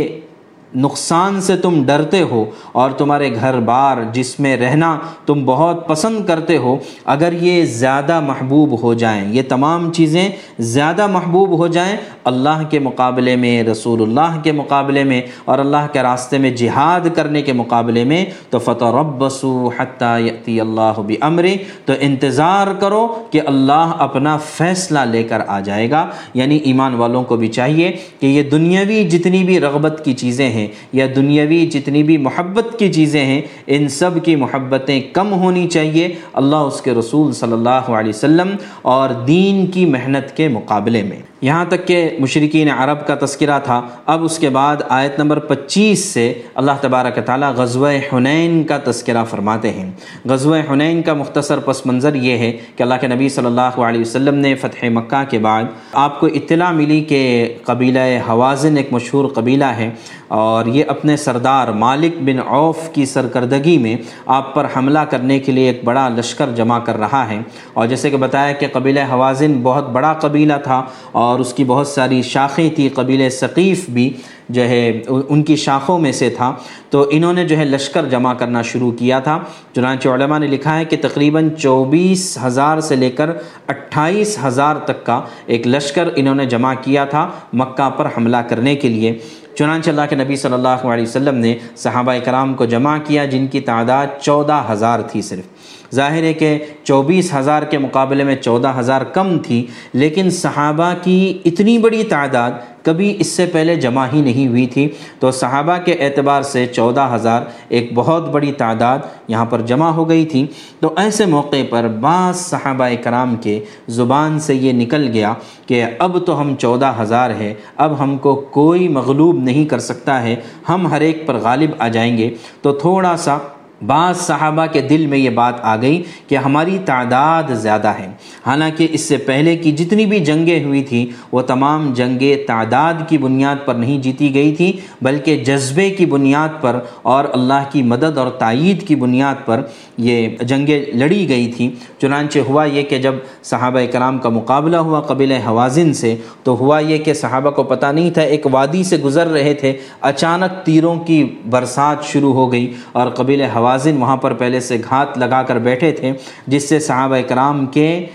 نقصان سے تم ڈرتے ہو اور تمہارے گھر بار جس میں رہنا تم بہت پسند کرتے ہو، اگر یہ زیادہ محبوب ہو جائیں، یہ تمام چیزیں زیادہ محبوب ہو جائیں، اللہ کے مقابلے میں، رسول اللہ کے مقابلے میں اور اللہ کے راستے میں جہاد کرنے کے مقابلے میں، تو فتح ربسو حتیٰ یتی اللہ بمر تو انتظار کرو کہ اللہ اپنا فیصلہ لے کر آ جائے گا۔ یعنی ایمان والوں کو بھی چاہیے کہ یہ دنیاوی جتنی بھی رغبت کی چیزیں ہیں یا دنیاوی جتنی بھی محبت کی چیزیں ہیں، ان سب کی محبتیں کم ہونی چاہیے اللہ اس کے رسول صلی اللہ علیہ وسلم اور دین کی محنت کے مقابلے میں۔ یہاں تک کہ مشرقین عرب کا تذکرہ تھا۔ اب اس کے بعد آیت نمبر پچیس سے اللہ تبارک تعالیٰ غزوہ حنین کا تذکرہ فرماتے ہیں۔ غزوہ حنین کا مختصر پس منظر یہ ہے کہ اللہ کے نبی صلی اللہ علیہ وسلم نے فتح مکہ کے بعد آپ کو اطلاع ملی کہ قبیلہ حوازن ایک مشہور قبیلہ ہے اور یہ اپنے سردار مالک بن عوف کی سرکردگی میں آپ پر حملہ کرنے کے لیے ایک بڑا لشکر جمع کر رہا ہے۔ اور جیسے کہ بتایا کہ قبیلہ حوازن بہت بڑا قبیلہ تھا اور اور اس کی بہت ساری شاخیں تھیں قبیل ثقیف بھی جو ہے ان کی شاخوں میں سے تھا۔ تو انہوں نے جو ہے لشکر جمع کرنا شروع کیا تھا۔ چنانچہ علماء نے لکھا ہے کہ تقریباً چوبیس ہزار سے لے کر اٹھائیس ہزار تک کا ایک لشکر انہوں نے جمع کیا تھا مکہ پر حملہ کرنے کے لیے۔ چنانچہ اللہ کے نبی صلی اللہ علیہ وسلم نے صحابہ کرام کو جمع کیا جن کی تعداد چودہ ہزار تھی صرف۔ ظاہر ہے کہ چوبیس ہزار کے مقابلے میں چودہ ہزار کم تھی، لیکن صحابہ کی اتنی بڑی تعداد کبھی اس سے پہلے جمع ہی نہیں ہوئی تھی۔ تو صحابہ کے اعتبار سے چودہ ہزار ایک بہت بڑی تعداد یہاں پر جمع ہو گئی تھی۔ تو ایسے موقع پر بعض صحابہ کرام کے زبان سے یہ نکل گیا کہ اب تو ہم چودہ ہزار ہے اب ہم کو کوئی مغلوب نہیں کر سکتا ہے، ہم ہر ایک پر غالب آ جائیں گے۔ تو تھوڑا سا بعض صحابہ کے دل میں یہ بات آ گئی کہ ہماری تعداد زیادہ ہے۔ حالانکہ اس سے پہلے کی جتنی بھی جنگیں ہوئی تھیں، وہ تمام جنگیں تعداد کی بنیاد پر نہیں جیتی گئی تھی، بلکہ جذبے کی بنیاد پر اور اللہ کی مدد اور تائید کی بنیاد پر یہ جنگیں لڑی گئی تھیں۔ چنانچہ ہوا یہ کہ جب صحابہ کرام کا مقابلہ ہوا قبل حوازن سے، تو ہوا یہ کہ صحابہ کو پتہ نہیں تھا، ایک وادی سے گزر رہے تھے، اچانک تیروں کی برسات شروع ہو گئی اور قبل حوازن وہاں پر پہلے سے گھات لگا کر بیٹھے تھے جس سے صحابہ کرام کے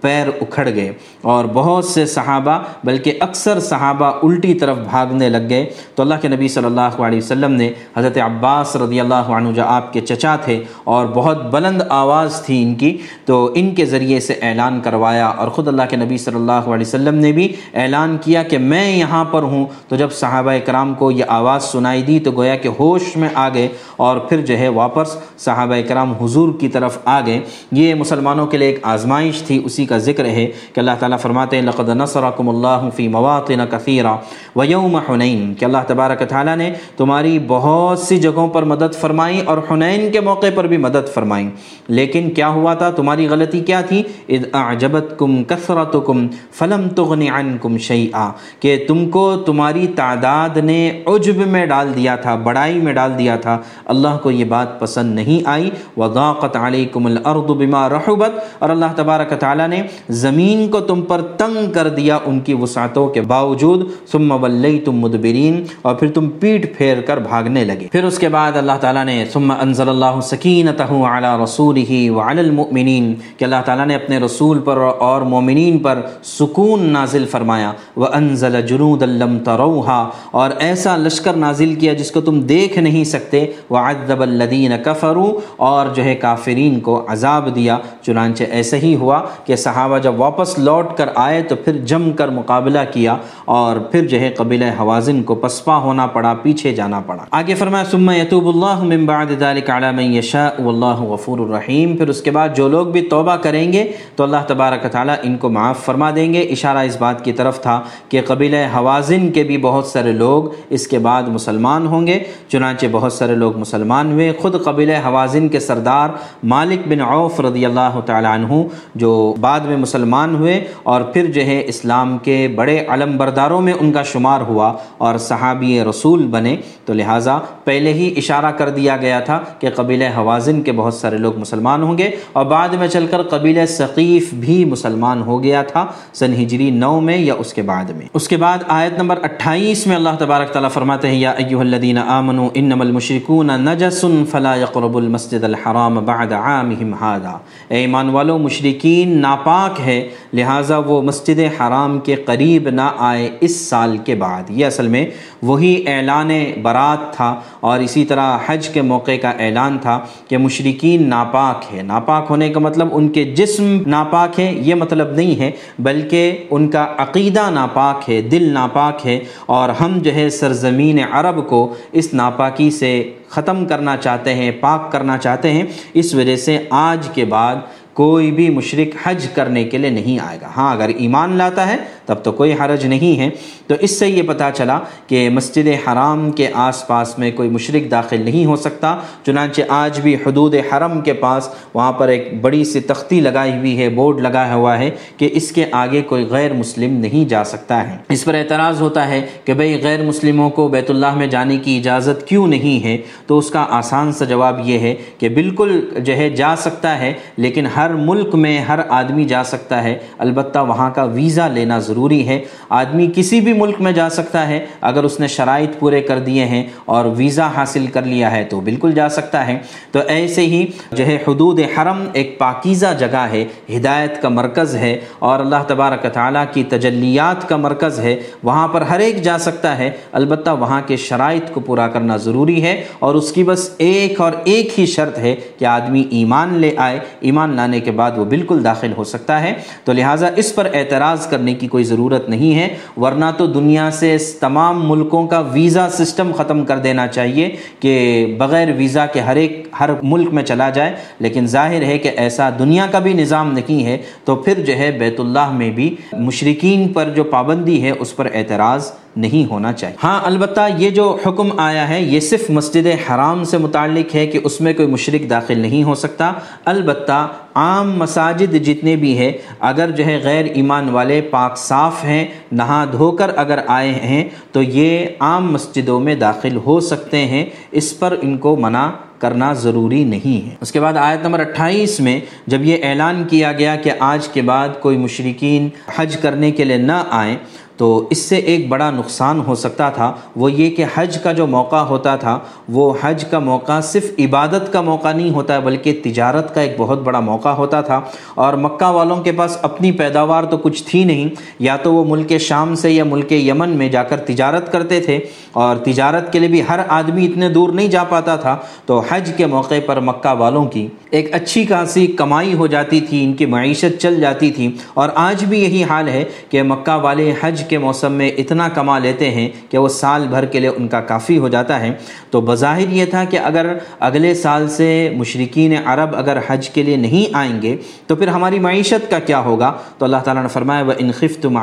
پیر اکھڑ گئے اور بہت سے صحابہ بلکہ اکثر صحابہ الٹی طرف بھاگنے لگ گئے۔ تو اللہ کے نبی صلی اللہ علیہ وسلم نے حضرت عباس رضی اللہ عنہ جو آپ کے چچا تھے اور بہت بلند آواز تھی ان کی، تو ان کے ذریعے سے اعلان کروایا اور خود اللہ کے نبی صلی اللہ علیہ وسلم نے بھی اعلان کیا کہ میں یہاں پر ہوں۔ تو جب صحابہ کرام کو یہ آواز سنائی دی تو گویا کہ ہوش میں آ گئے اور پھر جو ہے واپس صحابہ کرام حضور کی طرف آ گئے۔ یہ مسلمانوں کے لیے ایک آزمائش تھی، اسی کا ذکر ہے کہ اللہ تعالیٰ فرماتے ہیں، لقد نصرکم اللہ فی مواطن کثیرہ و یوم حنین کہ اللہ تبارک تعالیٰ نے تمہاری بہت سی جگہوں پر مدد فرمائی اور حنین کے موقع پر بھی مدد فرمائی۔ لیکن کیا ہوا تھا؟ تمہاری غلطی کیا تھی؟ اذ اعجبتکم کثرتکم فلم تغن عنکم شیئا کہ تم کو تمہاری تعداد نے عجب میں ڈال دیا تھا، بڑائی میں ڈال دیا تھا۔ اللہ کو یہ بات پسند نہیں آئی۔ وضاقت علیکم الارض بما رحبت اور اللہ تبارک تعالیٰ نے نے زمین کو تم پر تنگ کر دیا ان کی وسعتوں کے باوجود، ثم ولیتم مدبرین، اور پھر تم پیٹ پھیر کر بھاگنے لگے۔ پھر اس کے بعد اللہ تعالیٰ نے، ثم انزل اللہ سکینتہ علی رسولہ وعلی المؤمنین، کہ اللہ تعالیٰ نے اپنے رسول پر اور مومنین پر سکون نازل فرمایا۔ وانزل جنود لم تروہا اور ایسا لشکر نازل کیا جس کو تم دیکھ نہیں سکتے۔ وعذب الذین کفروا اور جو ہے کافرین کو عذاب دیا، چنانچہ ایسے ہی ہوا کہ صحابہ جب واپس لوٹ کر آئے تو پھر جم کر مقابلہ کیا اور پھر جو ہے قبیلہ حوازن کو پسپا ہونا پڑا، پیچھے جانا پڑا۔ آگے فرمایا، ثم یتوب اللہ من بعد ذلك على من یشاء واللہ غفور الرحیم۔ پھر اس کے بعد جو لوگ بھی توبہ کریں گے تو اللہ تبارک تعالیٰ ان کو معاف فرما دیں گے۔ اشارہ اس بات کی طرف تھا کہ قبیلہ حوازن کے بھی بہت سارے لوگ اس کے بعد مسلمان ہوں گے، چنانچہ بہت سارے لوگ مسلمان ہوئے۔ خود قبیلہ حوازن کے سردار مالک بن عوف رضی اللہ تعالیٰ عنہ، جو بعد بعد میں مسلمان ہوئے اور پھر جو ہے اسلام کے بڑے علم برداروں میں ان کا شمار ہوا اور صحابی رسول بنے۔ تو لہٰذا پہلے ہی اشارہ کر دیا گیا تھا کہ قبیلہ حوازن کے بہت سارے لوگ مسلمان ہوں گے اور بعد میں چل کر قبیلہ ثقیف بھی مسلمان ہو گیا تھا سن ہجری نو میں یا اس کے بعد میں۔ اس کے بعد آیت نمبر اٹھائیس میں اللہ تبارک تعالیٰ فرماتے ہیں، یا ایوہ الذین آمنوا انما المشرکون نجس فلا يقرب المسجد الحرام بعد عامهم هذا۔ اے ایمان والو، مشرکین ناپاک ہے، لہٰذا وہ مسجد حرام کے قریب نہ آئے اس سال کے بعد۔ یہ اصل میں وہی اعلان برات تھا اور اسی طرح حج کے موقع کا اعلان تھا کہ مشرقین ناپاک ہے ناپاک ہونے کا مطلب ان کے جسم ناپاک ہے یہ مطلب نہیں ہے، بلکہ ان کا عقیدہ ناپاک ہے، دل ناپاک ہے۔ اور ہم جو ہے سرزمین عرب کو اس ناپاکی سے ختم کرنا چاہتے ہیں، پاک کرنا چاہتے ہیں۔ اس وجہ سے آج کے بعد کوئی بھی مشرق حج کرنے کے لیے نہیں آئے گا۔ ہاں اگر ایمان لاتا ہے تب تو کوئی حرج نہیں ہے۔ تو اس سے یہ پتہ چلا کہ مسجد حرام کے آس پاس میں کوئی مشرق داخل نہیں ہو سکتا۔ چنانچہ آج بھی حدود حرم کے پاس وہاں پر ایک بڑی سی تختی لگائی ہوئی ہے، بورڈ لگا ہوا ہے کہ اس کے آگے کوئی غیر مسلم نہیں جا سکتا ہے۔ اس پر اعتراض ہوتا ہے کہ بھئی غیر مسلموں کو بیت اللہ میں جانے کی اجازت کیوں نہیں ہے؟ تو اس کا آسان سا جواب یہ ہے کہ بالکل جو ہے جا سکتا ہے، لیکن ہر ملک میں ہر آدمی جا سکتا ہے۔ البتہ وہاں کا ویزا لینا ضروری ضروری ہے۔ آدمی کسی بھی ملک میں جا سکتا ہے، اگر اس نے شرائط پورے کر دیے ہیں اور ویزا حاصل کر لیا ہے تو بالکل جا سکتا ہے۔ تو ایسے ہی جو ہے حدود حرم ایک پاکیزہ جگہ ہے، ہدایت کا مرکز ہے اور اللہ تبارک تعالیٰ کی تجلیات کا مرکز ہے۔ وہاں پر ہر ایک جا سکتا ہے، البتہ وہاں کے شرائط کو پورا کرنا ضروری ہے۔ اور اس کی بس ایک اور ایک ہی شرط ہے کہ آدمی ایمان لے آئے۔ ایمان لانے کے بعد وہ بالکل داخل ہو سکتا ہے۔ تو لہٰذا اس پر اعتراض کرنے کی کوئی ضرورت نہیں ہے، ورنہ تو دنیا سے تمام ملکوں کا ویزا سسٹم ختم کر دینا چاہیے کہ بغیر ویزا کے ہر ایک، ہر ملک میں چلا جائے۔ لیکن ظاہر ہے کہ ایسا دنیا کا بھی نظام نہیں ہے، تو پھر جو ہے بیت اللہ میں بھی مشرقین پر جو پابندی ہے، اس پر اعتراض نہیں ہونا چاہیے۔ ہاں البتہ یہ جو حکم آیا ہے، یہ صرف مسجد حرام سے متعلق ہے کہ اس میں کوئی مشرق داخل نہیں ہو سکتا۔ البتہ عام مساجد جتنے بھی ہیں، اگر جو ہے غیر ایمان والے پاک صاف ہیں، نہا دھو کر اگر آئے ہیں، تو یہ عام مسجدوں میں داخل ہو سکتے ہیں۔ اس پر ان کو منع کرنا ضروری نہیں ہے۔ اس کے بعد آیت نمبر اٹھائیس میں جب یہ اعلان کیا گیا کہ آج کے بعد کوئی مشرقین حج کرنے کے لیے نہ آئیں تو اس سے ایک بڑا نقصان ہو سکتا تھا، وہ یہ کہ حج کا جو موقع ہوتا تھا، وہ حج کا موقع صرف عبادت کا موقع نہیں ہوتا، بلکہ تجارت کا ایک بہت بڑا موقع ہوتا تھا۔ اور مکہ والوں کے پاس اپنی پیداوار تو کچھ تھی نہیں، یا تو وہ ملک شام سے یا ملک یمن میں جا کر تجارت کرتے تھے۔ اور تجارت کے لیے بھی ہر آدمی اتنے دور نہیں جا پاتا تھا۔ تو حج کے موقع پر مکہ والوں کی ایک اچھی خاصی کمائی ہو جاتی تھی، ان کی معیشت چل جاتی تھی۔ اور آج بھی یہی حال ہے کہ مکہ والے حج کے موسم میں اتنا کما لیتے ہیں کہ وہ سال بھر کے لیے ان کا کافی ہو جاتا ہے۔ تو بظاہر یہ تھا کہ اگر اگلے سال سے مشرقین عرب اگر حج کے لیے نہیں آئیں گے، تو پھر ہماری معیشت کا کیا ہوگا؟ تو اللہ تعالیٰ نے فرمایا وہ انخف تم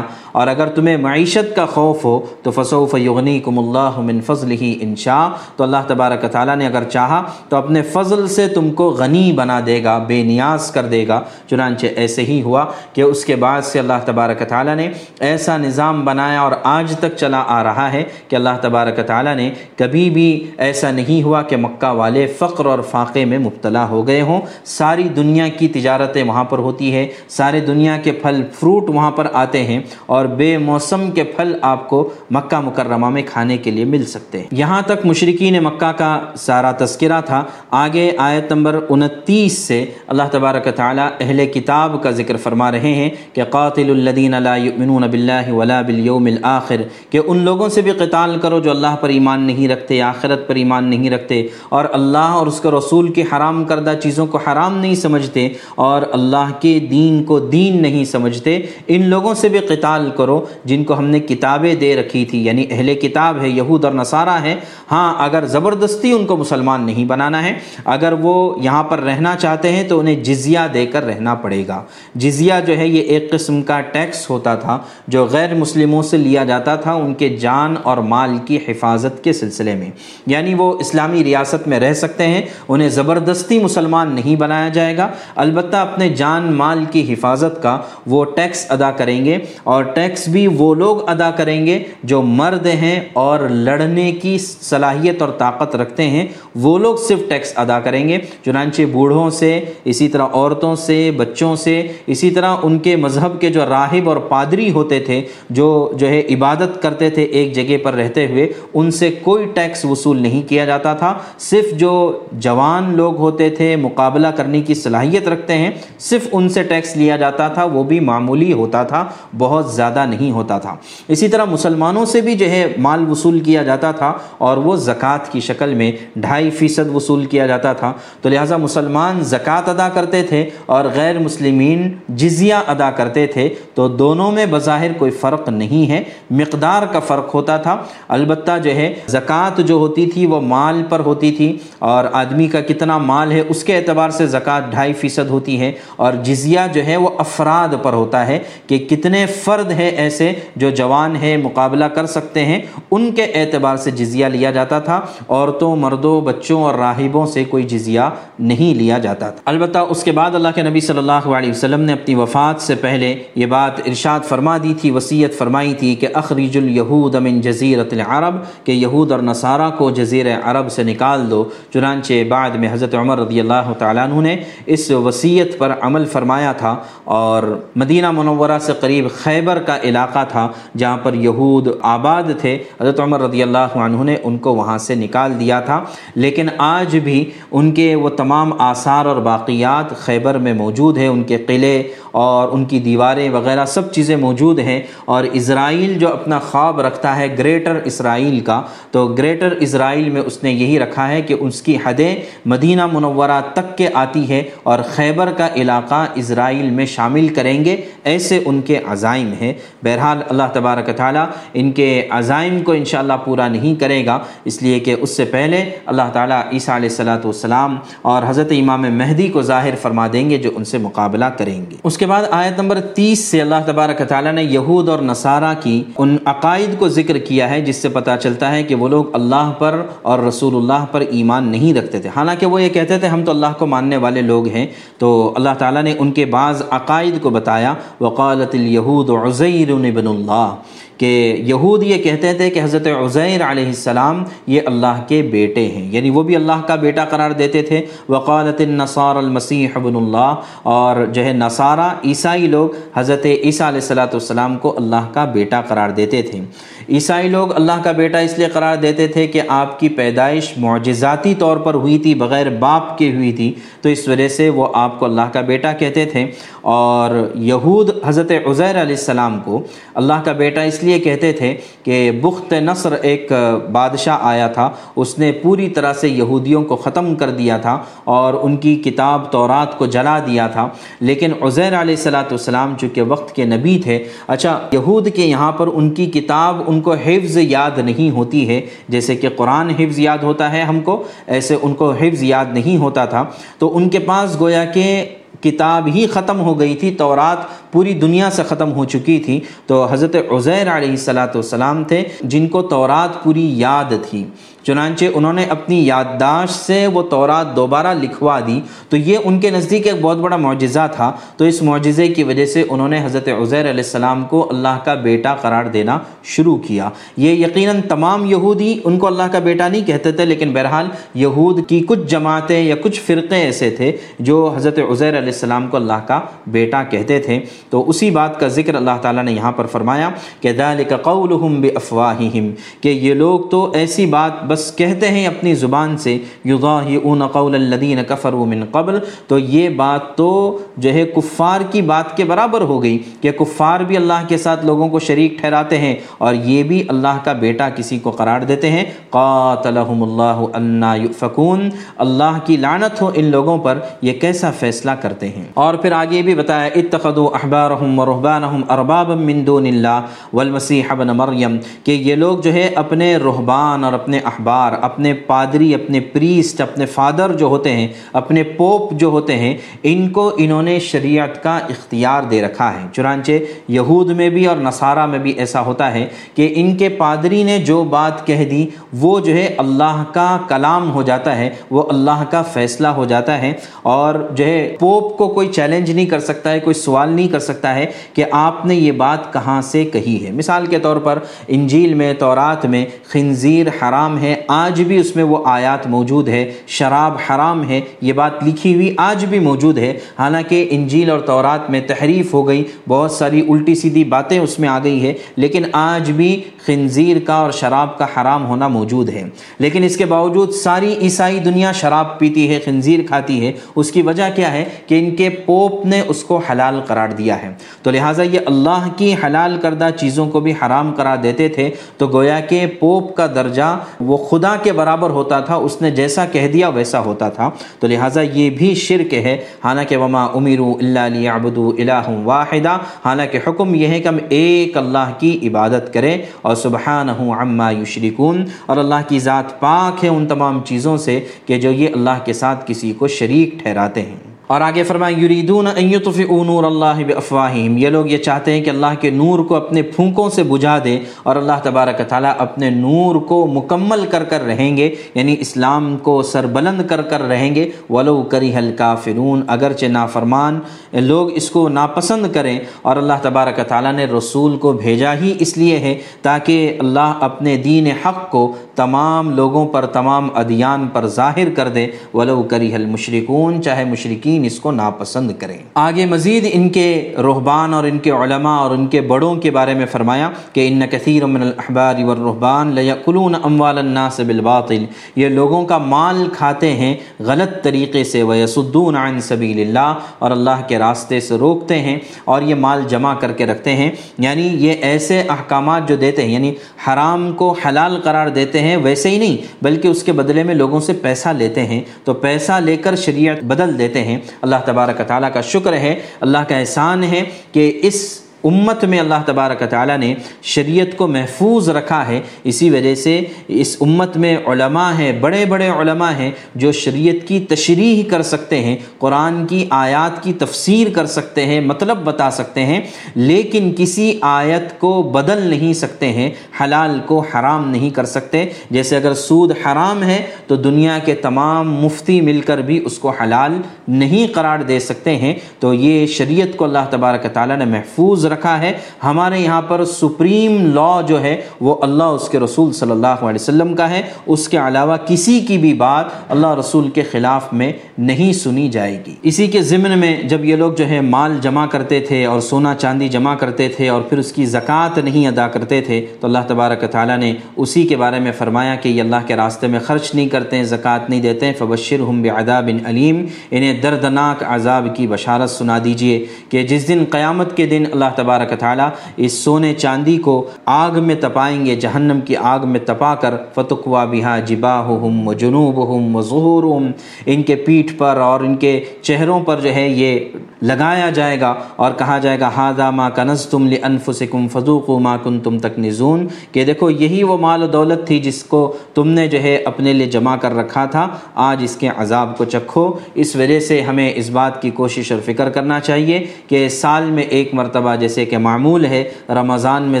اور اگر تمہیں معیشت کا خوف ہو، تو فصوف یغنی کم اللہ من فضل ہی انشا تو اللہ تبارک تعالیٰ نے اگر چاہا، تو اپنے فضل سے تم کو غنی بنا دے گا، بے نیاز کر دے گا۔ چنانچہ ایسے ہی ہوا کہ اس کے بعد سے اللہ تبارک تعالیٰ نے ایسا ایسا نظام بنایا اور آج تک چلا آ رہا ہے کہ اللہ تبارک تعالیٰ نے کبھی بھی ایسا نہیں ہوا کہ مکہ والے فقر اور فاقے میں مبتلا ہو گئے ہوں۔ ساری دنیا کی تجارتیں وہاں پر ہوتی ہے سارے دنیا کے پھل فروٹ وہاں پر آتے ہیں اور بے موسم کے پھل آپ کو مکہ مکرمہ میں کھانے کے لیے مل سکتے ہیں۔ یہاں تک مشرقین مکہ کا سارا تذکرہ تھا۔ آگے آیت نمبر انتیس سے اللہ تبارک تعالیٰ اہل کتاب کا ذکر فرما رہے ہیں کہ قاتل الدین یؤمنون باللہ ولا بالیوم الاخر، کہ ان لوگوں سے بھی قتال کرو جو اللہ پر ایمان نہیں رکھتے، آخرت پر ایمان نہیں رکھتے، اور اللہ اور اس کے رسول کی حرام کردہ چیزوں کو حرام نہیں سمجھتے، اور اللہ کے دین کو دین نہیں سمجھتے۔ ان لوگوں سے بھی قتال کرو جن کو ہم نے کتابیں دے رکھی تھی یعنی اہل کتاب ہے، یہود اور نصارہ ہے ہاں اگر زبردستی ان کو مسلمان نہیں بنانا ہے، اگر وہ یہاں پر رہنا چاہتے ہیں تو انہیں جزیہ دے کر رہنا پڑے گا۔ جزیہ جو ہے، یہ ایک قسم کا ٹیکس ہوتا تھا جو غیر مسلموں سے لیا جاتا تھا ان کے جان اور مال کی حفاظت کے سلسلے میں۔ یعنی وہ اسلامی ریاست میں رہ سکتے ہیں، انہیں زبردستی مسلمان نہیں بنایا جائے گا۔ البتہ اپنے جان مال کی حفاظت کا وہ ٹیکس ادا کریں گے، اور ٹیکس بھی وہ لوگ ادا کریں گے جو مرد ہیں اور لڑنے کی صلاحیت اور طاقت رکھتے ہیں۔ وہ لوگ صرف ٹیکس ادا کریں گے، چنانچہ بوڑھوں سے، اسی طرح عورتوں سے، بچوں سے، اسی طرح ان کے مذہب کے جو راہب اور پادری ہوتے تھے جو جو ہے عبادت کرتے تھے ایک جگہ پر رہتے ہوئے، ان سے کوئی ٹیکس وصول نہیں کیا جاتا تھا۔ صرف جو جوان لوگ ہوتے تھے، مقابلہ کرنے کی صلاحیت رکھتے ہیں، صرف ان سے ٹیکس لیا جاتا تھا، وہ بھی معمولی ہوتا تھا، بہت زیادہ نہیں ہوتا تھا۔ اسی طرح مسلمانوں سے بھی جو ہے مال وصول کیا جاتا تھا اور وہ زکوٰۃ کی شکل میں ڈھائی فیصد وصول کیا جاتا تھا۔ تو لہٰذا مسلمان زکوٰۃ ادا کرتے تھے اور غیر مسلمین جزیہ ادا کرتے تھے۔ تو دونوں میں بظاہر کوئی فرق نہیں ہے، مقدار کا فرق ہوتا تھا۔ البتہ جو ہے، زکوٰۃ جو ہوتی تھی، وہ مال پر ہوتی تھی۔ اور آدمی کا کتنا مال ہے، اس کے اعتبار سے زکوٰۃ ڈھائی فیصد ہوتی ہے۔ اور جزیہ جو ہے، وہ افراد پر ہوتا ہے کہ کتنے فرد ہے ایسے جو جوان ہے مقابلہ کر سکتے ہیں۔ ان کے اعتبار سے جزیہ لیا جاتا تھا۔ عورتوں، مردوں، بچوں اور راہبوں سے کوئی جزیہ نہیں لیا جاتا تھا۔ البتہ اس کے بعد اللہ کے نبی صلی اللہ علیہ وسلم نے اپنی وفات سے پہلے یہ بات ارشاد فرما دی تھی۔ وصیت فرمائی تھی کہ اخرج الیہود من جزیرت العرب، کہ یہود اور نصارہ کو جزیر عرب سے نکال دو۔ چنانچہ بعد میں حضرت عمر رضی اللہ تعالیٰ عنہ نے اس وصیت پر عمل فرمایا تھا اور مدینہ منورہ سے قریب خیبر کا علاقہ تھا جہاں پر یہود آباد تھے۔ حضرت عمر رضی اللہ عنہ نے ان کو وہاں سے نکال دیا تھا۔ لیکن آج بھی ان کے وہ تمام آثار اور باقیات خیبر میں موجود ہیں۔ ان کے قلعے اور ان کی دیواریں وغیرہ سب چیزیں موجود ہیں۔ اور اسرائیل جو اپنا خواب رکھتا ہے گریٹر اسرائیل کا، تو گریٹر اسرائیل میں اس نے یہی رکھا ہے کہ اس کی حدیں مدینہ منورہ تک کے آتی ہے اور خیبر کا علاقہ اسرائیل میں شامل کریں گے، ایسے ان کے عزائم ہیں۔ بہرحال اللہ تبارک تعالیٰ ان کے عزائم کو انشاءاللہ پورا نہیں کرے گا، اس لیے کہ اس سے پہلے اللہ تعالیٰ عیسیٰ علیہ السلاۃ والسلام اور حضرت امام مہدی کو ظاہر فرما دیں گے جو ان سے مقابلہ کریں گے۔ اس کے بعد آیت نمبر تیس سے اللہ تبارک تعالیٰ نے یہود اور نصارہ کی ان عقائد کو ذکر کیا ہے، جس سے پتہ چلتا ہے کہ وہ لوگ اللہ پر اور رسول اللہ پر ایمان نہیں رکھتے تھے۔ حالانکہ وہ یہ کہتے تھے، ہم تو اللہ کو ماننے والے لوگ ہیں۔ تو اللہ تعالیٰ نے ان کے بعض عقائد کو بتایا۔ وقالت الیہود عزیر ابن اللہ کہ یہود یہ کہتے تھے کہ حضرت عزیر علیہ السلام یہ اللہ کے بیٹے ہیں یعنی وہ بھی اللہ کا بیٹا قرار دیتے تھے۔ وقالت النصار المسیح ابن اللہ، اور جو ہے نصارہ، عیسائی لوگ حضرت عیسیٰ علیہ السلاۃ والسلام کو اللہ کا بیٹا قرار دیتے تھے۔ عیسائی لوگ اللہ کا بیٹا اس لیے قرار دیتے تھے کہ آپ کی پیدائش معجزاتی طور پر ہوئی تھی، بغیر باپ کے ہوئی تھی۔ تو اس وجہ سے وہ آپ کو اللہ کا بیٹا کہتے تھے۔ اور یہود حضرت عزیر علیہ السلام کو اللہ کا بیٹا اس لیے کہتے تھے کہ بخت نصر ایک بادشاہ آیا تھا، اس نے پوری طرح سے یہودیوں کو ختم کر دیا تھا اور ان کی کتاب تورات کو جلا دیا تھا۔ لیکن عزیر علیہ السلاۃ والسلام چونکہ وقت کے نبی تھے اچھا یہود کے یہاں پر ان کی کتاب ان کو حفظ یاد نہیں ہوتی ہے، جیسے کہ قرآن حفظ یاد ہوتا ہے ہم کو، ایسے ان کو حفظ یاد نہیں ہوتا تھا۔ تو ان کے پاس گویا کہ کتاب ہی ختم ہو گئی تھی، تورات پوری دنیا سے ختم ہو چکی تھی۔ تو حضرت عزیر علیہ السلاۃ والسلام تھے، جن کو تورات پوری یاد تھی۔ چنانچہ انہوں نے اپنی یادداشت سے وہ تورات دوبارہ لکھوا دی۔ تو یہ ان کے نزدیک ایک بہت بڑا معجزہ تھا۔ تو اس معجزے کی وجہ سے انہوں نے حضرت عزیر علیہ السلام کو اللہ کا بیٹا قرار دینا شروع کیا۔ یہ یقیناً تمام یہودی ان کو اللہ کا بیٹا نہیں کہتے تھے، لیکن بہرحال یہود کی کچھ جماعتیں یا کچھ فرقے ایسے تھے جو حضرت عزیر علیہ السلام کو اللہ کا بیٹا کہتے تھے۔ تو اسی بات کا ذکر اللہ تعالیٰ نے یہاں پر فرمایا کہ ذالک قولہم بافواہہم، کہ یہ لوگ تو ایسی بات بس کہتے ہیں اپنی زبان سے، یضاہئون قول الذین کفروا من قبل، تو یہ بات تو جو ہے کفار کی بات کے برابر ہو گئی کہ کفار بھی اللہ کے ساتھ لوگوں کو شریک ٹھہراتے ہیں اور یہ بھی اللہ کا بیٹا کسی کو قرار دیتے ہیں۔ قاتلہم اللہ انا یؤفکون، اللہ کی لعنت ہو ان لوگوں پر، یہ کیسا فیصلہ کرتے ہیں؟ اور پھر آگے بھی بتایا، اتخذوا احبارہم ورہبانہم اربابا من دون اللہ، والمسیح ابن مریم، کہ یہ لوگ جو ہے اپنے رہبان اور اپنے احبار اپنے پادری، اپنے پریسٹ اپنے فادر جو ہوتے ہیں، اپنے پوپ جو ہوتے ہیں، ان کو انہوں نے شریعت کا اختیار دے رکھا ہے۔ چنانچہ یہود میں بھی اور نصارہ میں بھی ایسا ہوتا ہے کہ ان کے پادری نے جو بات کہہ دی، وہ جو ہے اللہ کا کلام ہو جاتا ہے، وہ اللہ کا فیصلہ ہو جاتا ہے۔ اور جو ہے پوپ کو کوئی چیلنج نہیں کر سکتا ہے، کوئی سوال نہیں کر سکتا ہے کہ آپ نے یہ بات کہاں سے کہی ہے۔ مثال کے طور پر انجیل میں، تورات میں خنزیر حرام ہے آج بھی اس میں وہ آیات موجود ہے شراب حرام ہے، یہ بات لکھی ہوئی آج بھی موجود ہے۔ حالانکہ انجیل اور تورات میں تحریف ہو گئی، بہت ساری الٹی سیدھی باتیں اس میں آ گئی ہے لیکن آج بھی خنزیر کا اور شراب کا حرام ہونا موجود ہے۔ لیکن اس کے باوجود ساری عیسائی دنیا شراب پیتی ہے، خنزیر کھاتی ہے۔ اس کی وجہ کیا ہے کہ ان کے پوپ نے اس کو حلال قرار دیا ہے۔ تو لہٰذا یہ اللہ کی حلال کردہ چیزوں کو بھی حرام قرار دیتے تھے۔ تو گویا کہ پوپ کا درجہ وہ خدا کے برابر ہوتا تھا، اس نے جیسا کہہ دیا ویسا ہوتا تھا۔ تو لہٰذا یہ بھی شرک ہے۔ حالانکہ وما امیرو اللہ لیعبدو الہ واحدہ۔ حالانکہ حکم یہ ہے کہ ہم ایک اللہ کی عبادت کریں۔ اور سبحانہ عما یشرکون۔ اور اللہ کی ذات پاک ہے ان تمام چیزوں سے کہ جو یہ اللہ کے ساتھ کسی کو شریک ٹھہراتے ہیں۔ اور آگے فرمائیں، یریدون ان یطفئوا نور اللہ بافواہہم۔ یہ لوگ یہ چاہتے ہیں کہ اللہ کے نور کو اپنے پھونکوں سے بجھا دیں اور اللہ تبارک تعالیٰ اپنے نور کو مکمل کر کر رہیں گے یعنی اسلام کو سربلند کر کر رہیں گے۔ ولو کریہ الکافرون۔ اگرچہ نافرمان لوگ اس کو ناپسند کریں اور اللہ تبارک تعالیٰ نے رسول کو بھیجا ہی اس لیے ہے تاکہ اللہ اپنے دین حق کو تمام لوگوں پر، تمام ادیان پر ظاہر کر دے۔ ولو کریہ المشرکون چاہے مشرکین اس کو ناپسند کریں۔ آگے مزید ان کے رہبان اور ان کے علماء اور ان کے بڑوں کے بارے میں فرمایا کہ ان کثیر من الاحبار والرہبان لیکلون اموال الناس بالباطل۔ یہ لوگوں کا مال کھاتے ہیں غلط طریقے سے ویسدون عن سبیل اللہ اور اللہ کے راستے سے روکتے ہیں اور یہ مال جمع کر کے رکھتے ہیں۔ یعنی یہ ایسے احکامات جو دیتے ہیں یعنی حرام کو حلال قرار دیتے ہیں ویسے ہی نہیں، بلکہ اس کے بدلے میں لوگوں سے پیسہ لیتے ہیں۔ تو پیسہ لے کر شریعت بدل دیتے ہیں۔ اللہ تبارک تعالیٰ کا شکر ہے، اللہ کا احسان ہے کہ اس امت میں اللہ تبارک تعالیٰ نے شریعت کو محفوظ رکھا ہے۔ اسی وجہ سے اس امت میں علماء ہیں بڑے بڑے علماء ہیں جو شریعت کی تشریح کر سکتے ہیں، قرآن کی آیات کی تفسیر کر سکتے ہیں مطلب بتا سکتے ہیں۔ لیکن کسی آیت کو بدل نہیں سکتے ہیں، حلال کو حرام نہیں کر سکتے۔ جیسے اگر سود حرام ہے تو دنیا کے تمام مفتی مل کر بھی اس کو حلال نہیں قرار دے سکتے ہیں۔ تو یہ شریعت کو اللہ تبارک تعالیٰ نے محفوظ رکھا ہے۔ ہمارے یہاں پر سپریم لا جو ہے وہ اللہ اس کے رسول صلی اللہ علیہ وسلم کا ہے۔ اس کے علاوہ کسی کی بھی بات اللہ رسول کے خلاف میں نہیں سنی جائے گی۔ اسی کے ضمن میں جب یہ لوگ جو ہے مال جمع کرتے تھے اور سونا چاندی جمع کرتے تھے اور پھر اس کی زکوٰۃ نہیں ادا کرتے تھے تو اللہ تبارک تعالیٰ نے اسی کے بارے میں فرمایا کہ یہ اللہ کے راستے میں خرچ نہیں کرتے ہیں زکوٰۃ نہیں دیتے۔ ہیں فبشر ہم بعذاب علیم۔ انہیں دردناک عذاب کی بشارت سنا دیجیے کہ جس دن قیامت کے دن اللہ تبارک تعالیٰ اس سونے چاندی کو آگ میں تپائیں گے، جہنم کی آگ میں تپا کر فتقوا بہا جباہم و جنوبہم و ظہورہم ان کے پیٹھ پر اور ان کے چہروں پر جو ہے یہ لگایا جائے گا اور کہا جائے گا ہادہ ما کنز تم لنفسکم فضوق ما کن تم تک نزون کہ دیکھو، یہی وہ مال و دولت تھی جس کو تم نے جو ہے اپنے لیے جمع کر رکھا تھا۔ آج اس کے عذاب کو چکھو۔ اس وجہ سے ہمیں اس بات کی کوشش اور فکر کرنا چاہیے کہ سال میں ایک مرتبہ جیسے کہ معمول ہے رمضان میں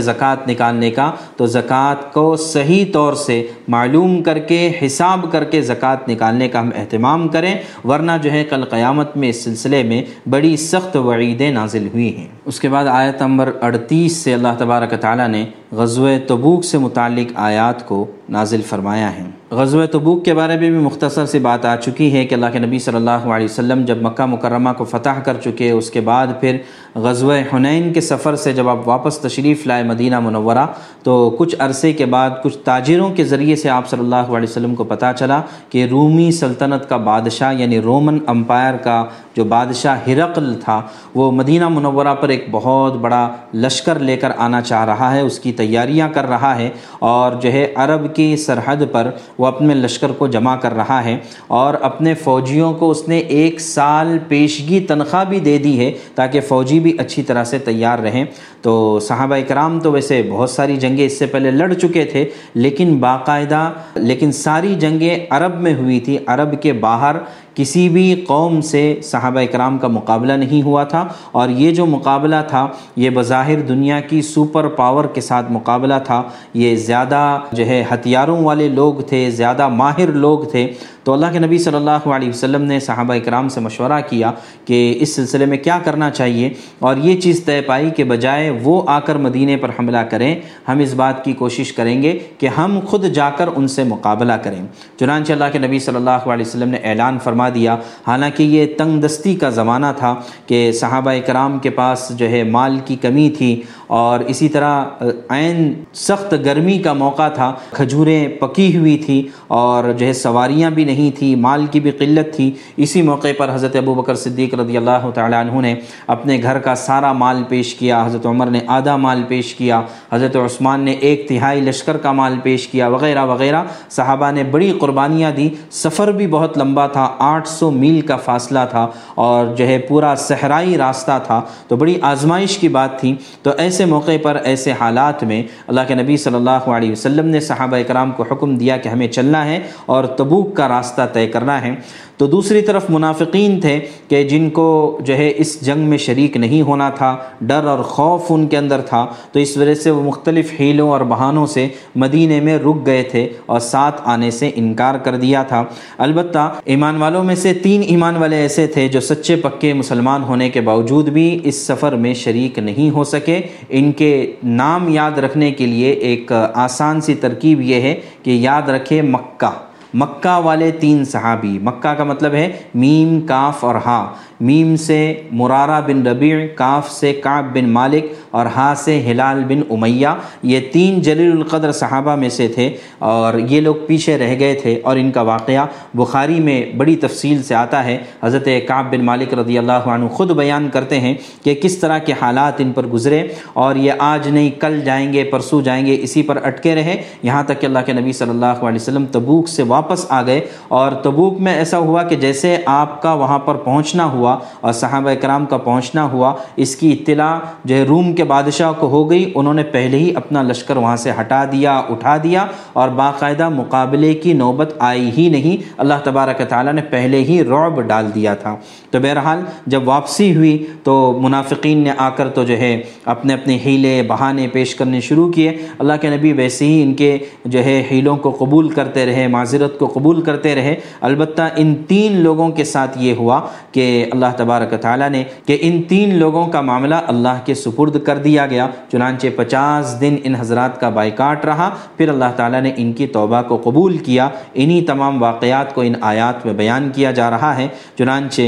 زکوٰۃ نکالنے کا، تو زکوٰۃ کو صحیح طور سے معلوم کر کے، حساب کر کے زکوٰۃ نکالنے کا ہم اہتمام کریں۔ ورنہ جو ہے کل قیامت میں اس سلسلے میں بڑی سخت وعیدیں نازل ہوئی ہیں۔ اس کے بعد آیت نمبر اڑتیس سے اللہ تبارک تعالیٰ نے غزوہ تبوک سے متعلق آیات کو نازل فرمایا ہے غزوہ تبوک کے بارے میں بھی مختصر سی بات آ چکی ہے کہ اللہ کے نبی صلی اللہ علیہ وسلم جب مکہ مکرمہ کو فتح کر چکے، اس کے بعد پھر غزوہ حنین کے سفر سے جب آپ واپس تشریف لائے مدینہ منورہ، تو کچھ عرصے کے بعد کچھ تاجروں کے ذریعے سے آپ صلی اللہ علیہ وسلم کو پتہ چلا کہ رومی سلطنت کا بادشاہ یعنی رومن امپائر کا جو بادشاہ ہرقل تھا، وہ مدینہ منورہ پر ایک بہت بڑا لشکر لے کر آنا چاہ رہا ہے، اس کی تیاریاں کر رہا ہے اور جو ہے عرب کی سرحد پر وہ اپنے لشکر کو جمع کر رہا ہے اور اپنے فوجیوں کو اس نے ایک سال پیشگی تنخواہ بھی دے دی ہے تاکہ فوجی بھی اچھی طرح سے تیار رہیں۔ تو صحابہ اکرام تو ویسے بہت ساری جنگیں اس سے پہلے لڑ چکے تھے، لیکن باقاعدہ، لیکن ساری جنگیں عرب میں ہوئی تھی عرب کے باہر کسی بھی قوم سے صحابہ اکرام کا مقابلہ نہیں ہوا تھا اور یہ جو مقابلہ تھا، یہ بظاہر دنیا کی سپر پاور کے ساتھ مقابلہ تھا۔ یہ زیادہ جو ہے ہتھیاروں والے لوگ تھے، زیادہ ماہر لوگ تھے۔ تو اللہ کے نبی صلی اللہ علیہ وسلم نے صحابہ اکرام سے مشورہ کیا کہ اس سلسلے میں کیا کرنا چاہیے اور یہ چیز طے پائی کہ بجائے وہ آ کر مدینے پر حملہ کریں، ہم اس بات کی کوشش کریں گے کہ ہم خود جا کر ان سے مقابلہ کریں۔ چنانچہ اللہ کے نبی صلی اللہ علیہ وسلم نے اعلان فرما دیا، حالانکہ یہ تنگ دستی کا زمانہ تھا کہ صحابہ اکرام کے پاس جو ہے مال کی کمی تھی اور اسی طرح عین سخت گرمی کا موقع تھا، کھجوریں پکی ہوئی تھی اور جو ہے سواریاں بھی نہیں تھی، مال کی بھی قلت تھی۔ اسی موقع پر حضرت ابو بکر صدیق رضی اللہ تعالیٰ عنہ نے اپنے گھر کا سارا مال پیش کیا، حضرت عمر نے آدھا مال پیش کیا، حضرت عثمان نے ایک تہائی لشکر کا مال پیش کیا، وغیرہ وغیرہ۔ صحابہ نے بڑی قربانیاں دی۔ سفر بھی بہت لمبا تھا، آٹھ سو میل کا فاصلہ تھا اور جو ہے پورا صحرائی راستہ تھا۔ تو بڑی آزمائش کی بات تھی۔ تو ایسے موقع پر، ایسے حالات میں اللہ کے نبی صلی اللہ علیہ وسلم نے صحابہ اکرام کو حکم دیا کہ ہمیں چلنا ہے اور تبوک کا راستہ راستہ طے کرنا ہے۔ تو دوسری طرف منافقین تھے کہ جن کو جو ہے اس جنگ میں شریک نہیں ہونا تھا، ڈر اور خوف ان کے اندر تھا۔ تو اس وجہ سے وہ مختلف حیلوں اور بہانوں سے مدینے میں رک گئے تھے اور ساتھ آنے سے انکار کر دیا تھا۔ البتہ ایمان والوں میں سے تین ایمان والے ایسے تھے جو سچے پکے مسلمان ہونے کے باوجود بھی اس سفر میں شریک نہیں ہو سکے۔ ان کے نام یاد رکھنے کے لیے ایک آسان سی ترکیب یہ ہے کہ یاد رکھے مکہ۔ مکہ والے تین صحابی مکہ کا مطلب ہے میم کاف اور ہا۔ میم سے مرارہ بن ربیع، کاف سے کعب بن مالک اور ہا سے ہلال بن امیہ۔ یہ تین جلیل القدر صحابہ میں سے تھے اور یہ لوگ پیچھے رہ گئے تھے اور ان کا واقعہ بخاری میں بڑی تفصیل سے آتا ہے۔ حضرت کعب بن مالک رضی اللہ عنہ خود بیان کرتے ہیں کہ کس طرح کے حالات ان پر گزرے اور یہ آج نہیں، کل جائیں گے، پرسوں جائیں گے، اسی پر اٹکے رہے۔ یہاں تک کہ اللہ کے نبی صلی اللہ علیہ وسلم تبوک سے واپس آ گئے اور تبوک میں ایسا ہوا کہ جیسے آپ کا وہاں پر پہنچنا ہوا اور صحابہ اکرام کا پہنچنا ہوا۔ اس کی اطلاع جو ہے روم کے بادشاہ کو ہو گئی۔ انہوں نے پہلے ہی اپنا لشکر وہاں سے ہٹا دیا، اٹھا دیا اور باقاعدہ مقابلے کی نوبت آئی ہی نہیں۔ اللہ تبارک تعالیٰ نے پہلے ہی رعب ڈال دیا تھا۔ تو بہرحال جب واپسی ہوئی تو منافقین نے آ کر تو جو ہے اپنے اپنے ہیلے، بہانے پیش کرنے شروع کیے۔ اللہ کے نبی ویسے ہی ان کے جو ہے ہیلوں کو قبول کرتے رہے، معذرت کو قبول کرتے رہے۔ البتہ ان تین لوگوں کے ساتھ یہ ہوا کہ اللہ اللہ تبارک تعالیٰ نے کہ ان تین لوگوں کا معاملہ اللہ کے سپرد کر دیا گیا۔ چنانچہ پچاس دن ان حضرات کا بائیکاٹ رہا۔ پھر اللہ تعالیٰ نے ان کی توبہ کو قبول کیا۔ انہی تمام واقعات کو ان آیات میں بیان کیا جا رہا ہے۔ چنانچہ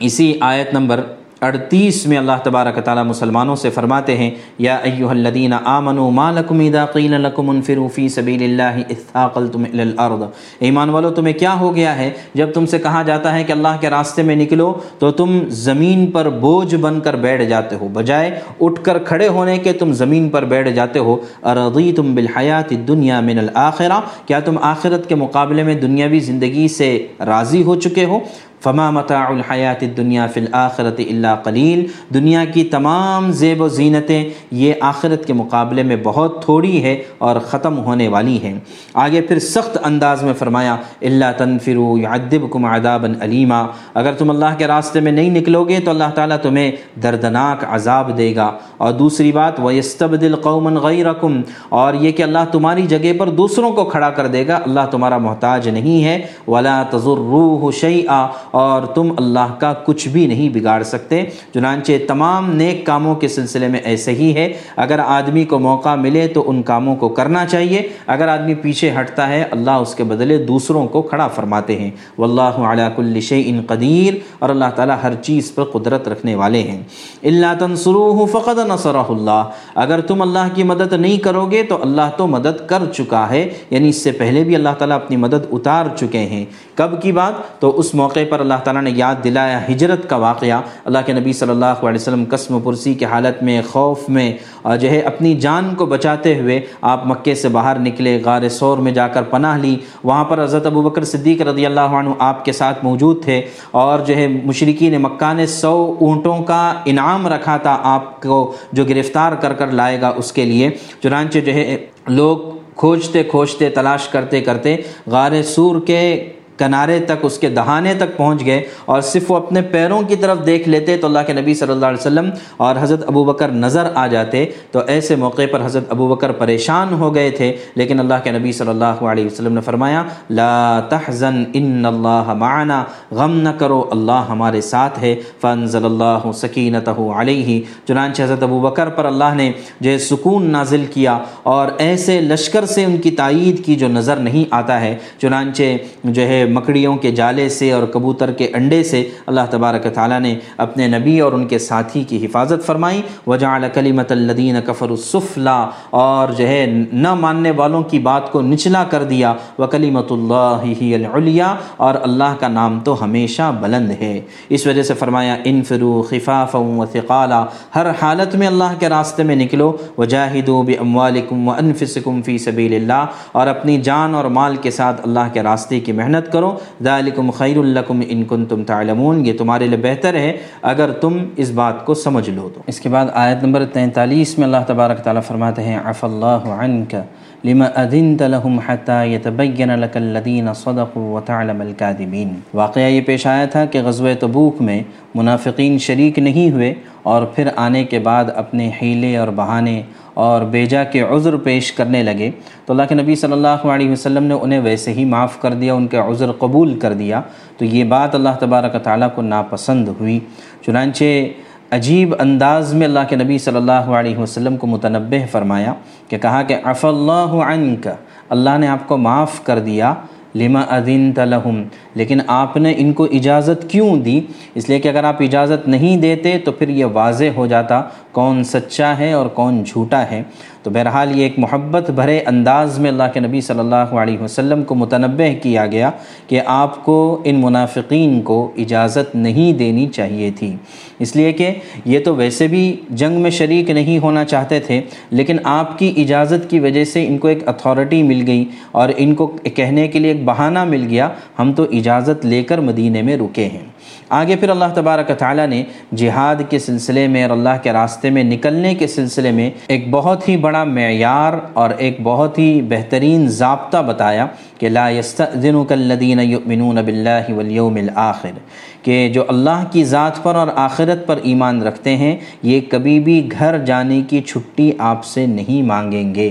اسی آیت نمبر اڑتیس میں اللہ تبارک تعالیٰ مسلمانوں سے فرماتے ہیں، یا ایوہ الذین آمنوا ما لکم اذا قیل لکم انفروا فی سبیل اللہ اثاقلتم الى الارض۔ ایمان والو، تمہیں کیا ہو گیا ہے؟ جب تم سے کہا جاتا ہے کہ اللہ کے راستے میں نکلو، تو تم زمین پر بوجھ بن کر بیٹھ جاتے ہو۔ بجائے اٹھ کر کھڑے ہونے کے تم زمین پر بیٹھ جاتے ہو۔ ارضیتم بالحیات الدنیا من الاخرہ کیا تم آخرت کے مقابلے میں دنیاوی زندگی سے راضی ہو چکے ہو؟ فما متاع الحیات دنیا فی الآخرت اللہ قلیل۔ دنیا کی تمام زیب و زینتیں یہ آخرت کے مقابلے میں بہت تھوڑی ہے اور ختم ہونے والی ہیں۔ آگے پھر سخت انداز میں فرمایا اللہ تنفرو یعذبکم عذابا علیما اگر تم اللہ کے راستے میں نہیں نکلو گے تو اللہ تعالیٰ تمہیں دردناک عذاب دے گا۔ اور دوسری بات، وَيَسْتَبْدِلْ قَوْمًا غَيْرَكُمْ۔ اور یہ کہ اللہ تمہاری جگہ پر دوسروں کو کھڑا کر دے گا، اللہ تمہارا محتاج نہیں ہے۔ ولا تضروا شیئا اور تم اللہ کا کچھ بھی نہیں بگاڑ سکتے۔ چنانچہ تمام نیک کاموں کے سلسلے میں ایسے ہی ہے۔ اگر آدمی کو موقع ملے تو ان کاموں کو کرنا چاہیے۔ اگر آدمی پیچھے ہٹتا ہے، اللہ اس کے بدلے دوسروں کو کھڑا فرماتے ہیں۔ واللہ علی کل شیء قدیر۔ اور اللہ تعالیٰ ہر چیز پر قدرت رکھنے والے ہیں۔ اللہ تنصروہ فقد نصرہ اللہ۔ اگر تم اللہ کی مدد نہیں کرو گے تو اللہ تو مدد کر چکا ہے۔ یعنی اس سے پہلے بھی اللہ تعالیٰ اپنی مدد اتار چکے ہیں۔ کب کی بات؟ تو اس موقع پر اللہ تعالیٰ نے یاد دلایا ہجرت کا واقعہ۔ اللہ کے نبی صلی اللہ علیہ وسلم قسم پرسی کی حالت میں، خوف میں جو ہے اپنی جان کو بچاتے ہوئے آپ مکے سے باہر نکلے، غار سور میں جا کر پناہ لی۔ وہاں پر حضرت ابو بکر صدیق رضی اللہ عنہ آپ کے ساتھ موجود تھے، اور جو ہے مشرقین مکہ نے سو اونٹوں کا انعام رکھا تھا آپ کو، جو گرفتار کر کر لائے گا اس کے لیے۔ چنانچہ جو ہے لوگ کھوجتے کھوجتے، تلاش کرتے کرتے غار سور کے کنارے تک، اس کے دہانے تک پہنچ گئے اور صرف وہ اپنے پیروں کی طرف دیکھ لیتے تو اللہ کے نبی صلی اللہ علیہ وسلم اور حضرت ابو بکر نظر آ جاتے تو ایسے موقع پر حضرت ابو بکر پریشان ہو گئے تھے۔ لیکن اللہ کے نبی صلی اللہ علیہ وسلم نے فرمایا، لا تحزن، ان اللہ معنا، غم نہ کرو، اللہ ہمارے ساتھ ہے۔ فانزل اللہ سکینتہ علیہ۔ چنانچہ حضرت ابو بکر پر اللہ نے جو ہے سکون نازل کیا اور ایسے لشکر سے ان کی تائید کی جو نظر نہیں آتا ہے۔ چنانچہ جو ہے مکڑیوں کے جالے سے اور کبوتر کے انڈے سے اللہ تبارک تعالیٰ نے اپنے نبی اور ان کے ساتھی کی حفاظت فرمائی۔ وجعل کلیمت الدین کفر الصفلا اور جو ہے نہ ماننے والوں کی بات کو نچلا کر دیا۔ وہ کلیمت اللہ ہی العلیٰ اور اللہ کا نام تو ہمیشہ بلند ہے۔ اس وجہ سے فرمایا انفرو خفاف و ہر حالت میں اللہ کے راستے میں نکلو۔ وجاہدوا باموالکم وانفسکم فی سبیل اللہ اور اپنی جان اور مال کے ساتھ اللہ کے راستے کی محنت کرو۔ ذالکم خیر لکم ان کنتم تعلمون۔ یہ تمہارے لیے بہتر ہے اگر تم اس بات کو سمجھ لو تو۔ اس کے بعد آیت نمبر تینتالیس میں اللہ تبارک تعالیٰ فرماتے ہیں عف اللہ عنک لما اذنت لهم حتى يتبين لك الذين صدقوا وتعلم الكاذبين واقعہ یہ پیش آیا تھا کہ غزوہ تبوک میں منافقین شریک نہیں ہوئے اور پھر آنے کے بعد اپنے حیلے اور بہانے اور بیجا کے عذر پیش کرنے لگے۔ تو اللہ کے نبی صلی اللہ علیہ وسلم نے انہیں ویسے ہی معاف کر دیا، ان کے عذر قبول کر دیا۔ تو یہ بات اللہ تبارک تعالیٰ کو ناپسند ہوئی۔ چنانچہ عجیب انداز میں اللہ کے نبی صلی اللہ علیہ وسلم کو متنبع فرمایا کہ کہا کہ اف اللہ عنک، اللہ نے آپ کو معاف کر دیا۔ لما ادین تلحم لیکن آپ نے ان کو اجازت کیوں دی؟ اس لیے کہ اگر آپ اجازت نہیں دیتے تو پھر یہ واضح ہو جاتا کون سچا ہے اور کون جھوٹا ہے۔ تو بہرحال یہ ایک محبت بھرے انداز میں اللہ کے نبی صلی اللہ علیہ وسلم کو متنبع کیا گیا کہ آپ کو ان منافقین کو اجازت نہیں دینی چاہیے تھی۔ اس لیے کہ یہ تو ویسے بھی جنگ میں شریک نہیں ہونا چاہتے تھے، لیکن آپ کی اجازت کی وجہ سے ان کو ایک اتھارٹی مل گئی اور ان کو کہنے کے لیے ایک بہانہ مل گیا، ہم تو اجازت لے کر مدینے میں رکے ہیں۔ آگے پھر اللہ تبارک تعالیٰ نے جہاد کے سلسلے میں اور اللہ کے راستے میں نکلنے کے سلسلے میں ایک بہت ہی بڑا معیار اور ایک بہت ہی بہترین ضابطہ بتایا کہ لا يستأذنك الذين يؤمنون بالله واليوم الآخر، کہ جو اللہ کی ذات پر اور آخرت پر ایمان رکھتے ہیں، یہ کبھی بھی گھر جانے کی چھٹی آپ سے نہیں مانگیں گے۔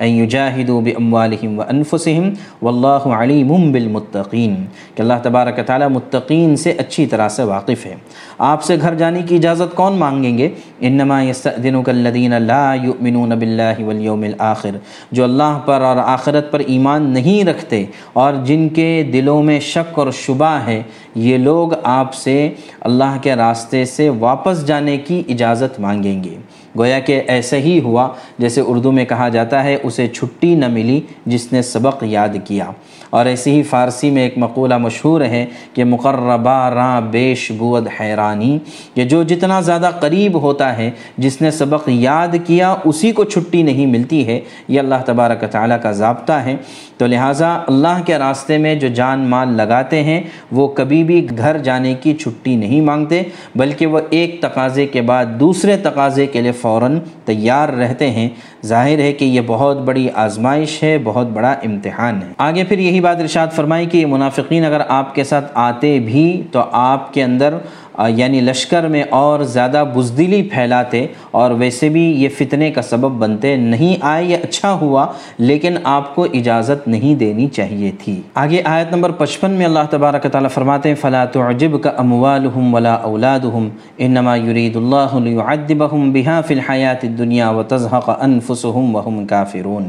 ان یجاہدوا باموالہم وانفسہم واللہ علیم بالمتقین کہ اللہ تبارک تعالی متقین سے اچھی طرح سے واقف ہے۔ آپ سے گھر جانے کی اجازت کون مانگیں گے؟ انما یستأذنک الذین لا یؤمنون باللہ والیوم الاخر۔ جو اللہ پر اور آخرت پر ایمان نہیں رکھتے اور جن کے دلوں میں شک اور شبہ ہے، یہ لوگ آپ سے اللہ کے راستے سے واپس جانے کی اجازت مانگیں گے۔ گویا کہ ایسے ہی ہوا جیسے اردو میں کہا جاتا ہے، اسے چھٹی نہ ملی جس نے سبق یاد کیا۔ اور ایسی ہی فارسی میں ایک مقولہ مشہور ہے کہ مقربہ راں بیش بود حیرانی، کہ جو جتنا زیادہ قریب ہوتا ہے، جس نے سبق یاد کیا، اسی کو چھٹی نہیں ملتی ہے۔ یہ اللہ تبارک تعالیٰ کا ضابطہ ہے۔ تو لہٰذا اللہ کے راستے میں جو جان مال لگاتے ہیں، وہ کبھی بھی گھر جانے کی چھٹی نہیں مانگتے، بلکہ وہ ایک تقاضے کے بعد دوسرے تقاضے کے لیے فوراً تیار رہتے ہیں۔ ظاہر ہے کہ یہ بہت بڑی آزمائش ہے، بہت بڑا امتحان ہے۔ آگے پھر یہی بات ارشاد فرمائی کہ منافقین اگر آپ کے ساتھ آتے بھی تو آپ کے اندر یعنی لشکر میں اور زیادہ بزدلی پھیلاتے اور ویسے بھی یہ فتنے کا سبب بنتے نہیں آئے یہ اچھا ہوا، لیکن آپ کو اجازت نہیں دینی چاہیے تھی۔ آگے آیت نمبر پچپن میں اللہ تبارک تعالیٰ فرماتے ہیں، فلا تعجب کا اموالہم ولا اولادہم انما یرید اللہ لیعذبہم بہا فی الحیات الدنیا وتزہق انفسہم وہم کافرون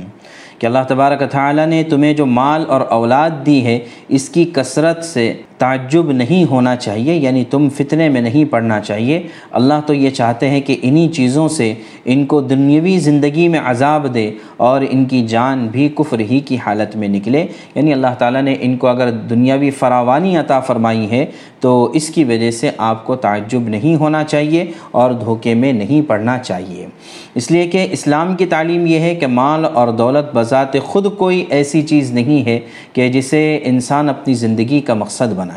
کہ اللہ تبارک تعالیٰ نے تمہیں جو مال اور اولاد دی ہے، اس کی کثرت سے تعجب نہیں ہونا چاہیے یعنی تم فتنے میں نہیں پڑنا چاہیے۔ اللہ تو یہ چاہتے ہیں کہ انہی چیزوں سے ان کو دنیاوی زندگی میں عذاب دے اور ان کی جان بھی کفر ہی کی حالت میں نکلے۔ یعنی اللہ تعالیٰ نے ان کو اگر دنیاوی فراوانی عطا فرمائی ہے، تو اس کی وجہ سے آپ کو تعجب نہیں ہونا چاہیے اور دھوکے میں نہیں پڑنا چاہیے۔ اس لیے کہ اسلام کی تعلیم یہ ہے کہ مال اور دولت بذات خود کوئی ایسی چیز نہیں ہے کہ جسے انسان اپنی زندگی کا مقصد بنا۔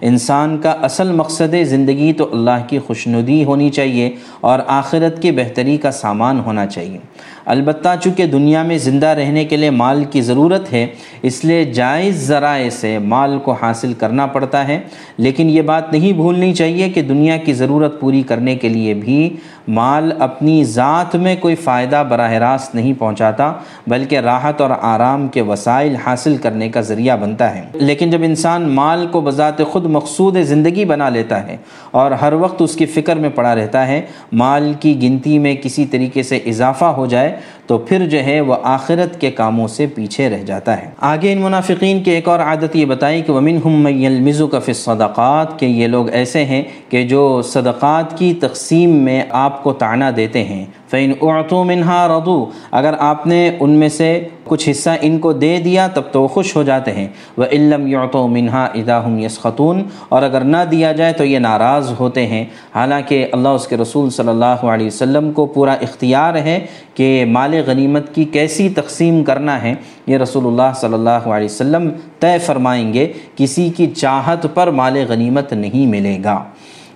انسان کا اصل مقصد زندگی تو اللہ کی خوشنودی ہونی چاہیے اور آخرت کی بہتری کا سامان ہونا چاہیے۔ البتہ چونکہ دنیا میں زندہ رہنے کے لیے مال کی ضرورت ہے، اس لیے جائز ذرائع سے مال کو حاصل کرنا پڑتا ہے۔ لیکن یہ بات نہیں بھولنی چاہیے کہ دنیا کی ضرورت پوری کرنے کے لیے بھی مال اپنی ذات میں کوئی فائدہ براہ راست نہیں پہنچاتا، بلکہ راحت اور آرام کے وسائل حاصل کرنے کا ذریعہ بنتا ہے۔ لیکن جب انسان مال کو بذات خود مقصود زندگی بنا لیتا ہے اور ہر وقت اس کی فکر میں پڑا رہتا ہے، مال کی گنتی میں کسی طریقے سے اضافہ ہو جائے تو پھر جو ہے وہ آخرت کے کاموں سے پیچھے رہ جاتا ہے۔ آگے ان منافقین کی ایک اور عادت یہ بتائی کہ ومن ہم میل فی صدقات کہ یہ لوگ ایسے ہیں کہ جو صدقات کی تقسیم میں آپ کو تانا دیتے ہیں۔ فعین اعتو منہا ردو اگر آپ نے ان میں سے کچھ حصہ ان کو دے دیا، تب تو وہ خوش ہو جاتے ہیں۔ وہ علم یعتو منہا ادا ہم یس خطون اور اگر نہ دیا جائے تو یہ ناراض ہوتے ہیں۔ حالانکہ اللہ اس کے رسول صلی اللہ علیہ وسلم کو پورا اختیار ہے کہ مال غنیمت کی کیسی تقسیم کرنا ہے۔ یہ رسول اللہ صلی اللہ علیہ وسلم طے فرمائیں گے، کسی کی چاہت پر مال غنیمت نہیں ملے گا۔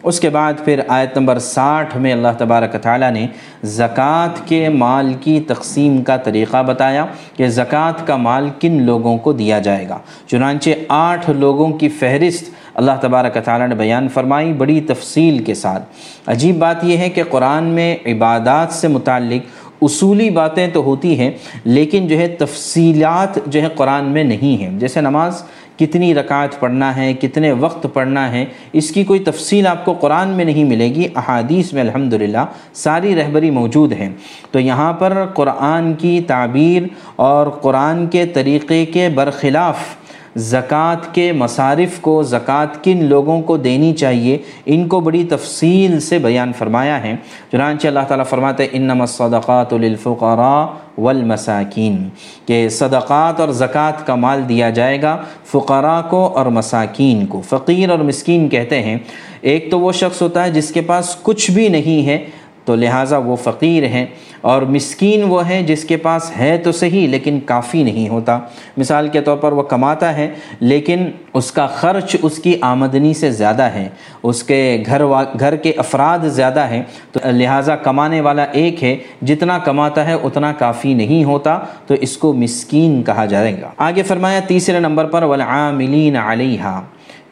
اس کے بعد پھر آیت نمبر ساٹھ میں اللہ تبارک تعالیٰ نے زکوٰۃ کے مال کی تقسیم کا طریقہ بتایا کہ زکوٰۃ کا مال کن لوگوں کو دیا جائے گا۔ چنانچہ آٹھ لوگوں کی فہرست اللہ تبارک تعالیٰ نے بیان فرمائی بڑی تفصیل کے ساتھ۔ عجیب بات یہ ہے کہ قرآن میں عبادات سے متعلق اصولی باتیں تو ہوتی ہیں، لیکن جو ہے تفصیلات جو ہے قرآن میں نہیں ہیں۔ جیسے نماز کتنی رکعت پڑھنا ہے، کتنے وقت پڑھنا ہے، اس کی کوئی تفصیل آپ کو قرآن میں نہیں ملے گی۔ احادیث میں الحمدللہ ساری رہبری موجود ہیں۔ تو یہاں پر قرآن کی تعبیر اور قرآن کے طریقے کے برخلاف زکوٰۃ کے مصارف کو، زکوٰۃ کن لوگوں کو دینی چاہیے؟ ان کو بڑی تفصیل سے بیان فرمایا ہے۔ چنانچہ اللہ تعالیٰ فرماتے انما الصدقات للفقراء والمساکین۔ کہ صدقات اور زکوٰۃ کا مال دیا جائے گا فقراء کو اور مساکین کو۔ فقیر اور مسکین کہتے ہیں، ایک تو وہ شخص ہوتا ہے جس کے پاس کچھ بھی نہیں ہے تو لہٰذا وہ فقیر ہیں اور مسکین وہ ہے جس کے پاس ہے تو صحیح لیکن کافی نہیں ہوتا۔ مثال کے طور پر وہ کماتا ہے لیکن اس کا خرچ اس کی آمدنی سے زیادہ ہے، اس کے گھر گھر کے افراد زیادہ ہیں۔ تو لہٰذا کمانے والا ایک ہے، جتنا کماتا ہے اتنا کافی نہیں ہوتا۔ تو اس کو مسکین کہا جائے گا۔ آگے فرمایا تیسرے نمبر پر والعاملین علیہا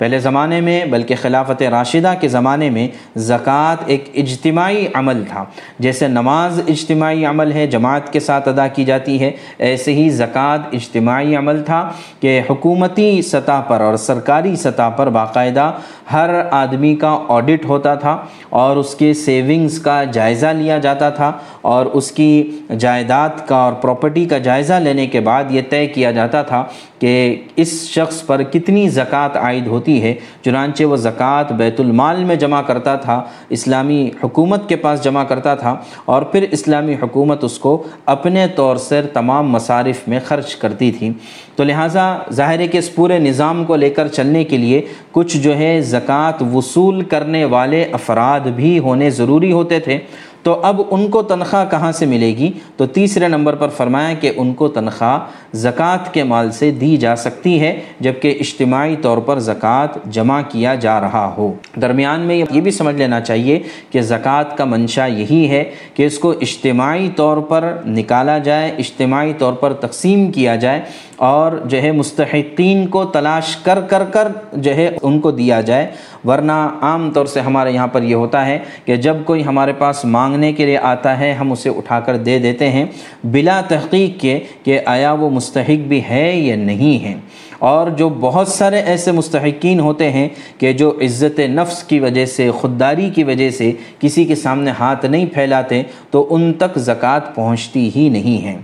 پہلے زمانے میں، بلکہ خلافت راشدہ کے زمانے میں زکوٰۃ ایک اجتماعی عمل تھا۔ جیسے نماز اجتماعی عمل ہے، جماعت کے ساتھ ادا کی جاتی ہے، ایسے ہی زکوٰۃ اجتماعی عمل تھا کہ حکومتی سطح پر اور سرکاری سطح پر باقاعدہ ہر آدمی کا آڈٹ ہوتا تھا اور اس کے سیونگز کا جائزہ لیا جاتا تھا اور اس کی جائیداد کا اور پراپرٹی کا جائزہ لینے کے بعد یہ طے کیا جاتا تھا کہ اس شخص پر کتنی زکوٰۃ عائد ہوتی ہوتی ہے، چنانچہ وہ زکوٰۃ بیت المال میں جمع کرتا تھا، اسلامی حکومت کے پاس جمع کرتا تھا، اور پھر اسلامی حکومت اس کو اپنے طور سے تمام مصارف میں خرچ کرتی تھی۔ تو لہٰذا ظاہر ہے کہ اس پورے نظام کو لے کر چلنے کے لیے کچھ جو ہے زکوٰۃ وصول کرنے والے افراد بھی ہونے ضروری ہوتے تھے۔ تو اب ان کو تنخواہ کہاں سے ملے گی؟ تو تیسرے نمبر پر فرمایا کہ ان کو تنخواہ زکوٰۃ کے مال سے دی جا سکتی ہے، جبکہ اجتماعی طور پر زکوٰۃ جمع کیا جا رہا ہو۔ درمیان میں یہ بھی سمجھ لینا چاہیے کہ زکوٰۃ کا منشا یہی ہے کہ اس کو اجتماعی طور پر نکالا جائے، اجتماعی طور پر تقسیم کیا جائے۔ اور جو ہے مستحقین کو تلاش کر کر کر جو ہے ان کو دیا جائے۔ ورنہ عام طور سے ہمارے یہاں پر یہ ہوتا ہے کہ جب کوئی ہمارے پاس مانگنے کے لیے آتا ہے، ہم اسے اٹھا کر دے دیتے ہیں بلا تحقیق کے کہ آیا وہ مستحق بھی ہے یا نہیں ہے۔ اور جو بہت سارے ایسے مستحقین ہوتے ہیں کہ جو عزت نفس کی وجہ سے، خودداری کی وجہ سے کسی کے سامنے ہاتھ نہیں پھیلاتے، تو ان تک زکوٰۃ پہنچتی ہی نہیں ہیں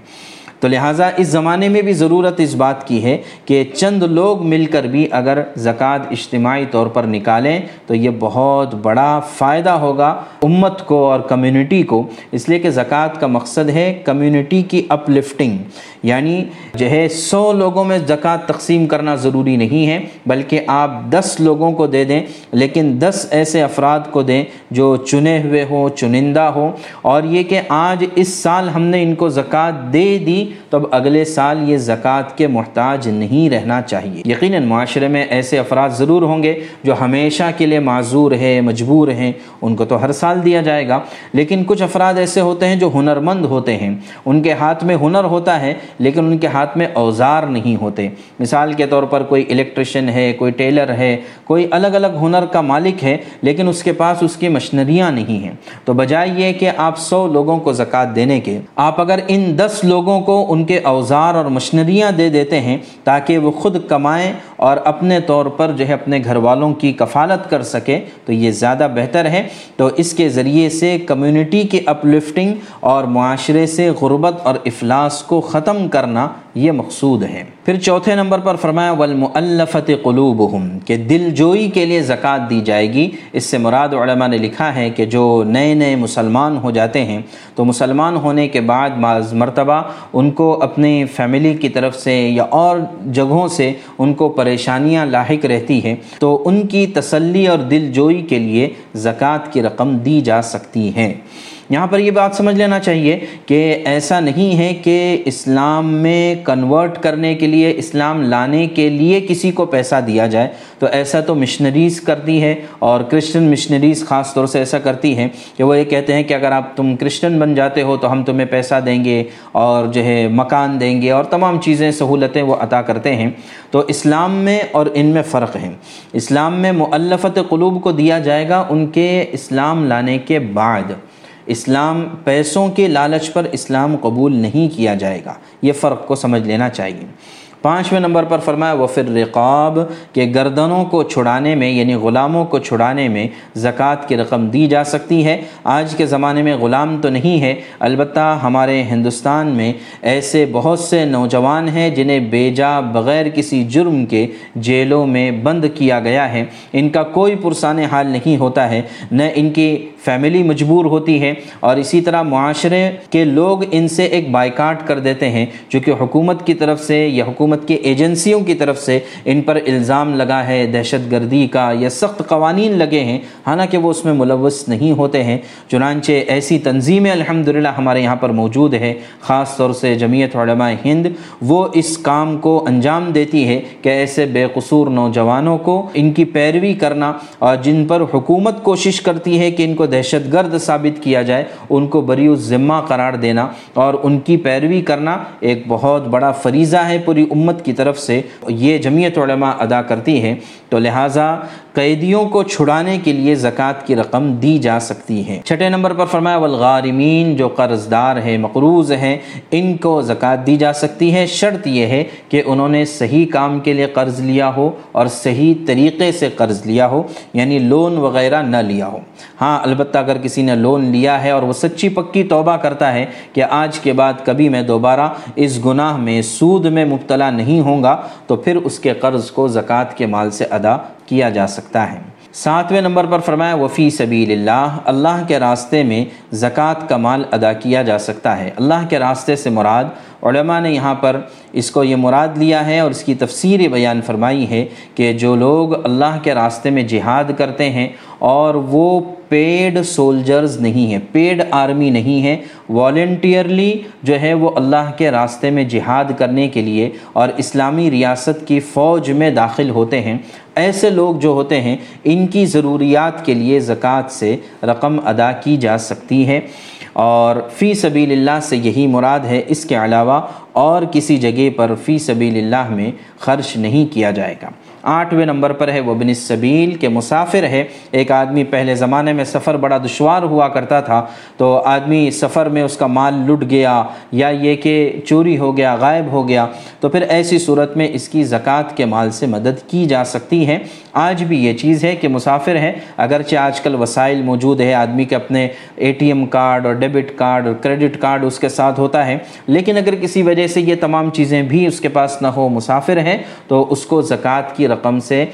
تو لہٰذا اس زمانے میں بھی ضرورت اس بات کی ہے کہ چند لوگ مل کر بھی اگر زکوٰۃ اجتماعی طور پر نکالیں تو یہ بہت بڑا فائدہ ہوگا امت کو اور کمیونٹی کو۔ اس لیے کہ زکوٰۃ کا مقصد ہے کمیونٹی کی اپ لفٹنگ یعنی جو ہے سو لوگوں میں زکوٰۃ تقسیم کرنا ضروری نہیں ہے، بلکہ آپ دس لوگوں کو دے دیں، لیکن دس ایسے افراد کو دیں جو چنے ہوئے ہوں، چنندہ ہوں۔ اور یہ کہ آج اس سال ہم نے ان کو زکوٰۃ دے دی تو اب اگلے سال یہ زکوٰۃ کے محتاج نہیں رہنا چاہیے۔ یقیناً معاشرے میں ایسے افراد ضرور ہوں گے جو ہمیشہ کے لیے معذور ہے مجبور ہیں۔ ان کو تو ہر سال دیا جائے گا۔ لیکن کچھ افراد ایسے ہوتے ہیں جو ہنرمند ہوتے ہیں۔ ان کے ہاتھ میں ہنر ہوتا ہے، لیکن ان کے ہاتھ میں اوزار نہیں ہوتے۔ مثال کے طور پر کوئی الیکٹریشین ہے، کوئی ٹیلر ہے، کوئی الگ الگ ہنر کا مالک ہے، لیکن اس کے پاس اس کی مشنریاں نہیں ہیں۔ تو بجائے یہ کہ آپ سو لوگوں کو زکوٰۃ دینے کے، آپ اگر ان دس لوگوں کو ان کے اوزار اور مشنریاں دے دیتے ہیں تاکہ وہ خود کمائیں اور اپنے طور پر جو ہے اپنے گھر والوں کی کفالت کر سکے، تو یہ زیادہ بہتر ہے۔ تو اس کے ذریعے سے کمیونٹی کی اپ لفٹنگ اور معاشرے سے غربت اور افلاس کو ختم کرنا یہ مقصود ہے پھر چوتھے نمبر پر فرمایا والمؤلفت قلوبہم کہ دل جوئی کے لیے زکوٰۃ دی جائے گی۔ اس سے مراد علماء نے لکھا ہے کہ جو نئے نئے مسلمان ہو جاتے ہیں، تو مسلمان ہونے کے بعد بعض مرتبہ ان کو اپنی فیملی کی طرف سے یا اور جگہوں سے ان کو پریشانیاں لاحق رہتی ہیں۔ تو ان کی تسلی اور دل جوئی کے لیے زکوٰۃ کی رقم دی جا سکتی ہیں یہاں پر یہ بات سمجھ لینا چاہیے کہ ایسا نہیں ہے کہ اسلام میں کنورٹ کرنے کے لیے، اسلام لانے کے لیے کسی کو پیسہ دیا جائے۔ تو ایسا تو مشنریز کرتی ہے اور کرسچن مشنریز خاص طور سے ایسا کرتی ہیں کہ وہ یہ کہتے ہیں کہ اگر آپ تم کرسچن بن جاتے ہو تو ہم تمہیں پیسہ دیں گے اور جو ہے مکان دیں گے اور تمام چیزیں، سہولتیں وہ عطا کرتے ہیں۔ تو اسلام میں اور ان میں فرق ہے۔ اسلام میں مؤلفت قلوب کو دیا جائے گا ان کے اسلام لانے کے بعد۔ اسلام پیسوں کے لالچ پر اسلام قبول نہیں کیا جائے گا۔ یہ فرق کو سمجھ لینا چاہیے۔ پانچویں نمبر پر فرمایا وہ پھر رقاب کہ گردنوں کو چھڑانے میں یعنی غلاموں کو چھڑانے میں زکوٰۃ کی رقم دی جا سکتی ہے۔ آج کے زمانے میں غلام تو نہیں ہے، البتہ ہمارے ہندوستان میں ایسے بہت سے نوجوان ہیں جنہیں بیجا بغیر کسی جرم کے جیلوں میں بند کیا گیا ہے۔ ان کا کوئی پرسان حال نہیں ہوتا ہے، نہ ان کی فیملی مجبور ہوتی ہے۔ اور اسی طرح معاشرے کے لوگ ان سے ایک بائیکاٹ کر دیتے ہیں چونکہ حکومت کی طرف سے یا حکومت کی ایجنسیوں کی طرف سے ان پر الزام لگا ہے، دہشت گردی کا یا سخت قوانین لگے ہیں۔ حالانکہ وہ اس میں ملوث نہیں ہوتے ہیں۔ چنانچہ ایسی تنظیمیں الحمدللہ ہمارے یہاں پر موجود ہے خاص طور سے جمعیت علماء ہند، وہ اس کام کو انجام دیتی ہے کہ ایسے بے قصور نوجوانوں کو ان کی پیروی کرنا اور جن پر حکومت کوشش کرتی ہے کہ ان کو دہشت گرد ثابت کیا جائے، ان کو بری ذمہ قرار دینا اور ان کی پیروی کرنا ایک بہت بڑا فریضہ ہے پوری امت کی طرف سے یہ جمعیت علماء ادا کرتی ہے تو لہٰذا قیدیوں کو چھڑانے کے لیے زکوٰۃ کی رقم دی جا سکتی ہے۔ چھٹے نمبر پر فرمایا، والغارمین جو قرض دار ہے مقروض ہیں، ان کو زکوٰۃ دی جا سکتی ہے۔ شرط یہ ہے کہ انہوں نے صحیح کام کے لیے قرض لیا ہو اور صحیح طریقے سے قرض لیا ہو یعنی لون وغیرہ نہ لیا ہو۔ ہاں البتہ اگر کسی نے لون لیا ہے اور وہ سچی پکی توبہ کرتا ہے کہ آج کے بعد کبھی میں دوبارہ اس گناہ میں سود میں مبتلا ادا نہیں ہوگا تو پھر اس کے قرض کو زکوٰۃ کے مال سے ادا کیا جا سکتا ہے۔ ساتویں نمبر پر فرمایا وفی سبیل اللہ اللہ کے راستے میں زکوٰۃ کا مال ادا کیا جا سکتا ہے۔ اللہ کے راستے سے مراد علماء نے یہاں پر اس کو یہ مراد لیا ہے اور اس کی تفسیر بیان فرمائی ہے کہ جو لوگ اللہ کے راستے میں جہاد کرتے ہیں اور وہ پیڈ سولجرز نہیں ہیں پیڈ آرمی نہیں ہے والنٹیئرلی جو ہے وہ اللہ کے راستے میں جہاد کرنے کے لیے اور اسلامی ریاست کی فوج میں داخل ہوتے ہیں۔ ایسے لوگ جو ہوتے ہیں، ان کی ضروریات کے لیے زکوٰۃ سے رقم ادا کی جا سکتی ہے۔ اور فی سبیل اللہ سے یہی مراد ہے، اس کے علاوہ اور کسی جگہ پر فی سبیل اللہ میں خرچ نہیں کیا جائے گا۔ آٹھویں نمبر پر ہے وہ بن السبیل کے مسافر ہے۔ ایک آدمی پہلے زمانے میں سفر بڑا دشوار ہوا کرتا تھا، تو آدمی سفر میں اس کا مال لٹ گیا یا یہ کہ چوری ہو گیا، غائب ہو گیا۔ تو پھر ایسی صورت میں اس کی زکوٰۃ کے مال سے مدد کی جا سکتی ہے۔ آج بھی یہ چیز ہے کہ مسافر ہے اگرچہ آج کل وسائل موجود ہے آدمی کے اپنے اے ٹی ایم کارڈ اور ڈیبٹ کارڈ اور کریڈٹ کارڈ اس کے ساتھ ہوتا ہے، لیکن اگر کسی وجہ سے یہ تمام چیزیں بھی اس کے پاس نہ ہو، مسافر ہے تو اس کو زکوٰۃ کی رقم سے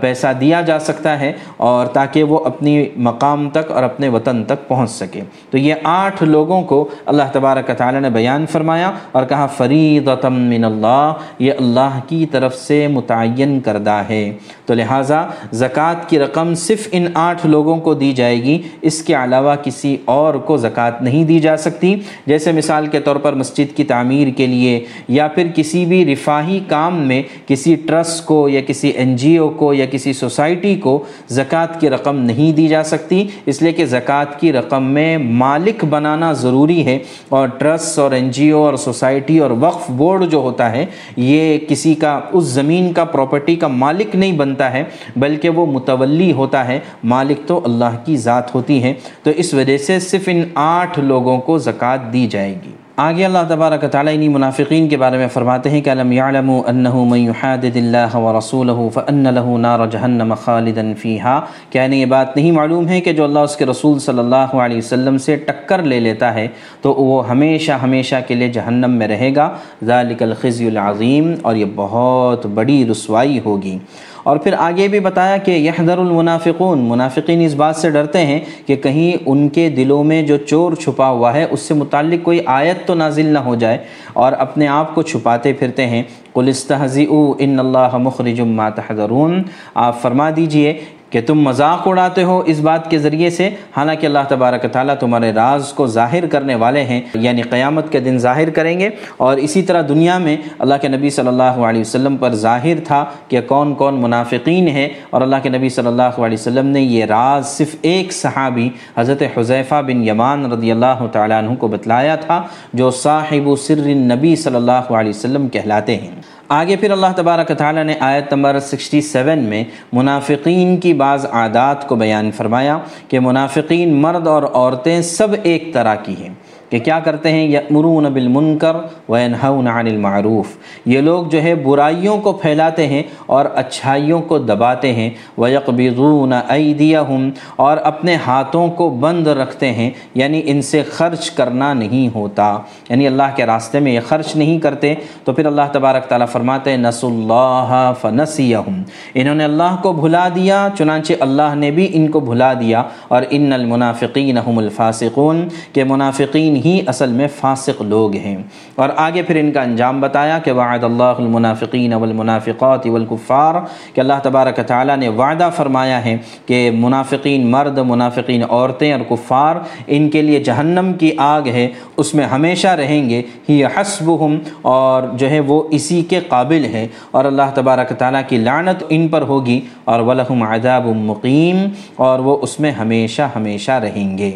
پیسہ دیا جا سکتا ہے اور تاکہ وہ اپنی مقام تک اور اپنے وطن تک پہنچ سکے۔ تو یہ آٹھ لوگوں کو اللہ تبارک تعالیٰ نے بیان فرمایا اور کہا فرید من اللہ، یہ اللہ کی طرف سے متعین کردہ ہے۔ تو لہٰذا لہٰذا زکوٰۃ کی رقم صرف ان آٹھ لوگوں کو دی جائے گی۔ اس کے علاوہ کسی اور کو زکوٰۃ نہیں دی جا سکتی۔ جیسے مثال کے طور پر مسجد کی تعمیر کے لیے یا پھر کسی بھی رفاہی کام میں کسی ٹرسٹ کو یا کسی این جی او کو یا کسی سوسائٹی کو زکوٰۃ کی رقم نہیں دی جا سکتی۔ اس لیے کہ زکوٰۃ کی رقم میں مالک بنانا ضروری ہے اور ٹرسٹ اور این جی او اور سوسائٹی اور وقف بورڈ جو ہوتا ہے، یہ کسی کا، اس زمین کا، پراپرٹی کا مالک نہیں بنتا ہے۔ بلکہ وہ متولی ہوتا ہے، مالک تو اللہ کی ذات ہوتی ہے تو اس وجہ سے صرف ان آٹھ لوگوں کو زکوٰۃ دی جائے گی۔ آگے اللہ تبارک تعالیٰ انہی منافقین کے بارے میں فرماتے ہیں کہ علم يعلموا انه من يحادد الله ورسوله فان له نار جهنم خالدا فيها کیا انہیں یہ بات نہیں معلوم ہے کہ جو اللہ اس کے رسول صلی اللہ علیہ وسلم سے ٹکر لے لیتا ہے، تو وہ ہمیشہ ہمیشہ کے لیے جہنم میں رہے گا۔ ذالک الخزي العظیم اور یہ بہت بڑی رسوائی ہوگی۔ اور پھر آگے بھی بتایا کہ یحذر المنافقون، منافقین اس بات سے ڈرتے ہیں کہ کہیں ان کے دلوں میں جو چور چھپا ہوا ہے، اس سے متعلق کوئی آیت تو نازل نہ ہو جائے اور اپنے آپ کو چھپاتے پھرتے ہیں۔ قل استہزئوا ان اللہ مخرج ما تحذرون۔ آپ فرما دیجیے کہ تم مذاق اڑاتے ہو اس بات کے ذریعے سے۔ حالانکہ اللہ تبارک تعالیٰ تمہارے راز کو ظاہر کرنے والے ہیں یعنی قیامت کے دن ظاہر کریں گے۔ اور اسی طرح دنیا میں اللہ کے نبی صلی اللہ علیہ وسلم پر ظاہر تھا کہ کون کون منافقین ہیں۔ اور اللہ کے نبی صلی اللہ علیہ وسلم نے یہ راز صرف ایک صحابی، حضرت حضیفہ بن یمان رضی اللہ تعالیٰ عنہ کو بتلایا تھا، جو صاحب سر نبی صلی اللہ علیہ وسلم کہلاتے ہیں۔ آگے پھر اللہ تبارک تعالیٰ نے آیت نمبر 67 میں منافقین کی بعض عادات کو بیان فرمایا کہ منافقین مرد اور عورتیں سب ایک طرح کی ہیں۔ کہ کیا کرتے ہیں؟ یأمرون بالمنکر وینہون عن المعروف۔ یہ لوگ جو ہے برائیوں کو پھیلاتے ہیں اور اچھائیوں کو دباتے ہیں۔ ویقبضون ایدیہم اور اپنے ہاتھوں کو بند رکھتے ہیں یعنی ان سے خرچ کرنا نہیں ہوتا۔ یعنی اللہ کے راستے میں یہ خرچ نہیں کرتے۔ تو پھر اللہ تبارک تعالیٰ فرماتے ہیں نس اللہ فنسیہم۔ انہوں نے اللہ کو بھلا دیا، چنانچہ اللہ نے بھی ان کو بھلا دیا۔ اور ان المنافقین هم الفاسقون، کہ منافقین ہی اصل میں فاسق لوگ ہیں۔ اور آگے پھر ان کا انجام بتایا کہ وعد اللہ المنافقین والمنافقات والکفار، کہ اللہ تبارک تعالیٰ نے وعدہ فرمایا ہے کہ منافقین مرد، منافقین عورتیں اور کفار ان کے لیے جہنم کی آگ ہے، اس میں ہمیشہ رہیں گے۔ ہی حسبہم، اور جو ہے وہ اسی کے قابل ہے۔ اور اللہ تبارک تعالیٰ کی لعنت ان پر ہوگی۔ اور ولہم عذاب مقیم، اور وہ اس میں ہمیشہ ہمیشہ رہیں گے۔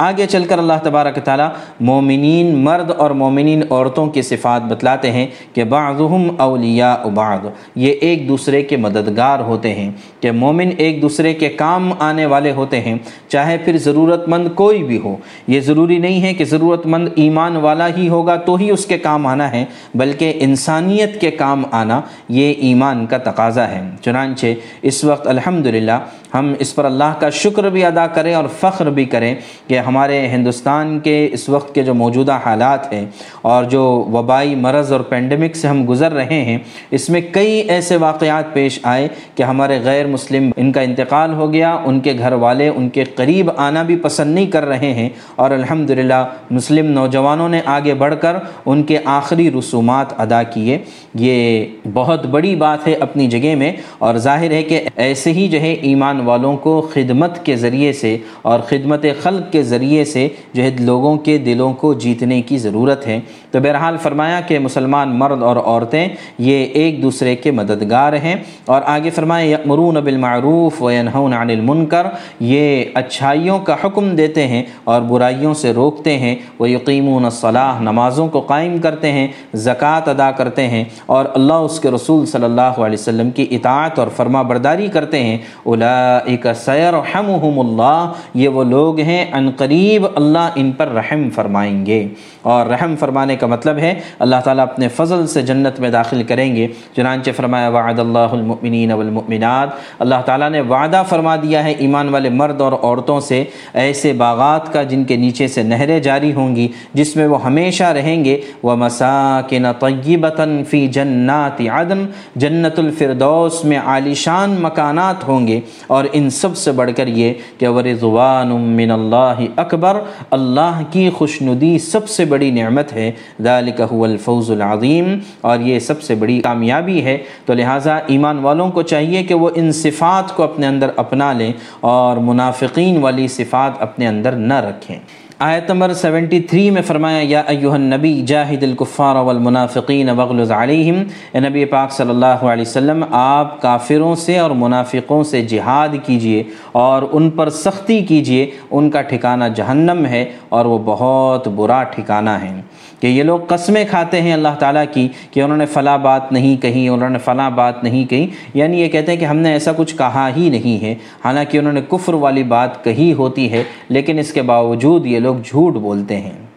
آگے چل کر اللہ تبارک تعالیٰ مومنین مرد اور مومنین عورتوں کی صفات بتلاتے ہیں کہ بعضهم اولیاء بعض، یہ ایک دوسرے کے مددگار ہوتے ہیں، کہ مومن ایک دوسرے کے کام آنے والے ہوتے ہیں، چاہے پھر ضرورت مند کوئی بھی ہو۔ یہ ضروری نہیں ہے کہ ضرورت مند ایمان والا ہی ہوگا تو ہی اس کے کام آنا ہے، بلکہ انسانیت کے کام آنا، یہ ایمان کا تقاضا ہے۔ چنانچہ اس وقت الحمدللہ ہم اس پر اللہ کا شکر بھی ادا کریں اور فخر بھی کریں کہ ہمارے ہندوستان کے اس وقت کے جو موجودہ حالات ہیں اور جو وبائی مرض اور پینڈمک سے ہم گزر رہے ہیں، اس میں کئی ایسے واقعات پیش آئے کہ ہمارے غیر مسلم ان کا انتقال ہو گیا، ان کے گھر والے، ان کے قریب آنا بھی پسند نہیں کر رہے ہیں اور الحمدللہ مسلم نوجوانوں نے آگے بڑھ کر ان کے آخری رسومات ادا کیے۔ یہ بہت بڑی بات ہے اپنی جگہ میں اور ظاہر ہے کہ ایسے ہی جو ہے ایمان والوں کو خدمت کے ذریعے سے اور خدمت خلق کے ذریعے سے جو ہے لوگوں کے دلوں کو جیتنے کی ضرورت ہے۔ تو بہرحال فرمایا کہ مسلمان مرد اور عورتیں یہ ایک دوسرے کے مددگار ہیں۔ اور آگے فرمایا یکمرون بالمعروف و ینہون عن المنکر یہ اچھائیوں کا حکم دیتے ہیں اور برائیوں سے روکتے ہیں۔ وہ یقیمون الصلاح نمازوں کو قائم کرتے ہیں، زکوٰۃ ادا کرتے ہیں۔ اور اللہ اس کے رسول صلی اللہ علیہ وسلم کی اطاعت اور فرما برداری کرتے ہیں۔ اولئک سیرحمہم اللہ، یہ وہ لوگ ہیں، ان قریب اللہ ان پر رحم فرمائیں گے۔ اور رحم فرمانے کا مطلب ہے، اللہ تعالیٰ اپنے فضل سے جنت میں داخل کریں گے۔ چنانچہ فرمایا، وعد اللہ المؤمنین والمؤمنات۔ اللہ تعالیٰ نے وعدہ فرما دیا ہے ایمان والے مرد اور عورتوں سے، ایسے باغات کا جن کے نیچے سے نہریں جاری ہوں گی، جس میں وہ ہمیشہ رہیں گے۔ وہ مساکن طیبتاً فی جنات عدن۔ جنت الفردوس میں عالیشان مکانات ہوں گے۔ اور ان سب سے بڑھ کر یہ کہ ورضوان من اللہ اکبر۔ اللہ کی خوشنودی سب سے بڑی نعمت ہے۔ ذالک هو الفوز العظیم۔ اور یہ سب سے بڑی کامیابی ہے۔ تو لہٰذا ایمان والوں کو چاہیے کہ وہ ان صفات کو اپنے اندر اپنا لیں اور منافقین والی صفات اپنے اندر نہ رکھیں۔ آیت نمبر 73 میں فرمایا، یا ایوہ النبی جاہد الکفار والمنافقین وغلظ علیہم۔ اے نبی پاک صلی اللہ علیہ وسلم، آپ کافروں سے اور منافقوں سے جہاد کیجیے اور ان پر سختی کیجیے۔ ان کا ٹھکانہ جہنم ہے اور وہ بہت برا ٹھکانہ ہے کہ یہ لوگ قسمیں کھاتے ہیں اللہ تعالیٰ کی کہ انہوں نے فلاں بات نہیں کہی، انہوں نے فلاں بات نہیں کہی۔ یعنی یہ کہتے ہیں کہ ہم نے ایسا کچھ کہا ہی نہیں ہے۔ حالانکہ انہوں نے کفر والی بات کہی ہوتی ہے، لیکن اس کے باوجود یہ لوگ جھوٹ بولتے ہیں۔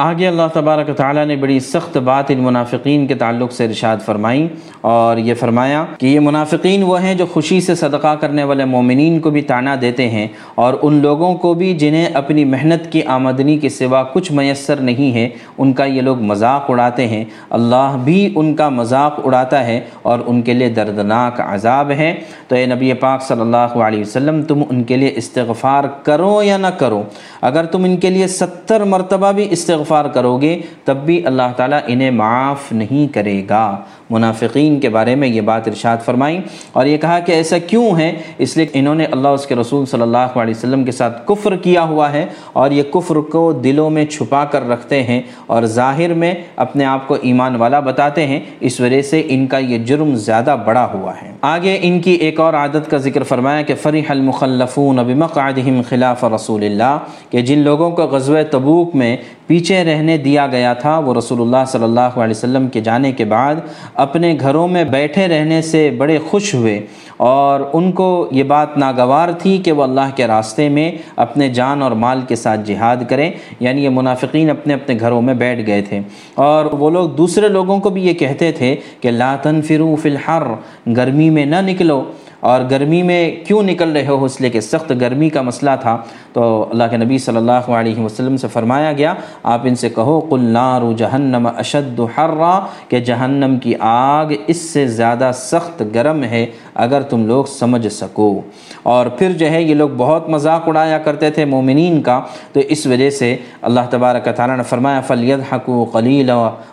آگے اللہ تبارک و تعالیٰ نے بڑی سخت بات ان منافقین کے تعلق سے ارشاد فرمائی اور یہ فرمایا کہ یہ منافقین وہ ہیں جو خوشی سے صدقہ کرنے والے مومنین کو بھی تانا دیتے ہیں اور ان لوگوں کو بھی جنہیں اپنی محنت کی آمدنی کے سوا کچھ میسر نہیں ہے، ان کا یہ لوگ مذاق اڑاتے ہیں۔ اللہ بھی ان کا مذاق اڑاتا ہے اور ان کے لیے دردناک عذاب ہے۔ تو اے نبی پاک صلی اللہ علیہ وسلم، تم ان کے لیے استغفار کرو یا نہ کرو؟ اگر تم ان کے لیے ستر مرتبہ بھی استغفار استغفار کرو گے تب بھی اللہ تعالیٰ انہیں معاف نہیں کرے گا۔ منافقین کے بارے میں یہ بات ارشاد فرمائی اور یہ کہا کہ ایسا کیوں ہے؟ اس لیے انہوں نے اللہ اس کے رسول صلی اللہ علیہ وسلم کے ساتھ کفر کیا ہوا ہے اور یہ کفر کو دلوں میں چھپا کر رکھتے ہیں اور ظاہر میں اپنے آپ کو ایمان والا بتاتے ہیں۔ اس وجہ سے ان کا یہ جرم زیادہ بڑا ہوا ہے۔ آگے ان کی ایک اور عادت کا ذکر فرمایا کہ فریح المخلفون بمقعدہم خلاف رسول اللہ، کہ جن لوگوں کو غزوہ تبوک میں پیچھے رہنے دیا گیا تھا، وہ رسول اللہ صلی اللہ علیہ وسلم کے جانے کے بعد اپنے گھروں میں بیٹھے رہنے سے بڑے خوش ہوئے اور ان کو یہ بات ناگوار تھی کہ وہ اللہ کے راستے میں اپنے جان اور مال کے ساتھ جہاد کریں یعنی یہ منافقین اپنے اپنے گھروں میں بیٹھ گئے تھے۔ اور وہ لوگ دوسرے لوگوں کو بھی یہ کہتے تھے کہ لا تنفروا فی الحر، گرمی میں نہ نکلو۔ اور گرمی میں کیوں نکل رہے ہو اس لیے کہ سخت گرمی کا مسئلہ تھا، تو اللہ کے نبی صلی اللہ علیہ وسلم سے فرمایا گیا، آپ ان سے کہو، قل نار جہنم اشد حرا، کہ جہنم کی آگ اس سے زیادہ سخت گرم ہے اگر تم لوگ سمجھ سکو۔ اور پھر جو ہے، یہ لوگ بہت مذاق اڑایا کرتے تھے مومنین کا، تو اس وجہ سے اللہ تبارک تعالیٰ نے فرمایا فلید حقو قلیل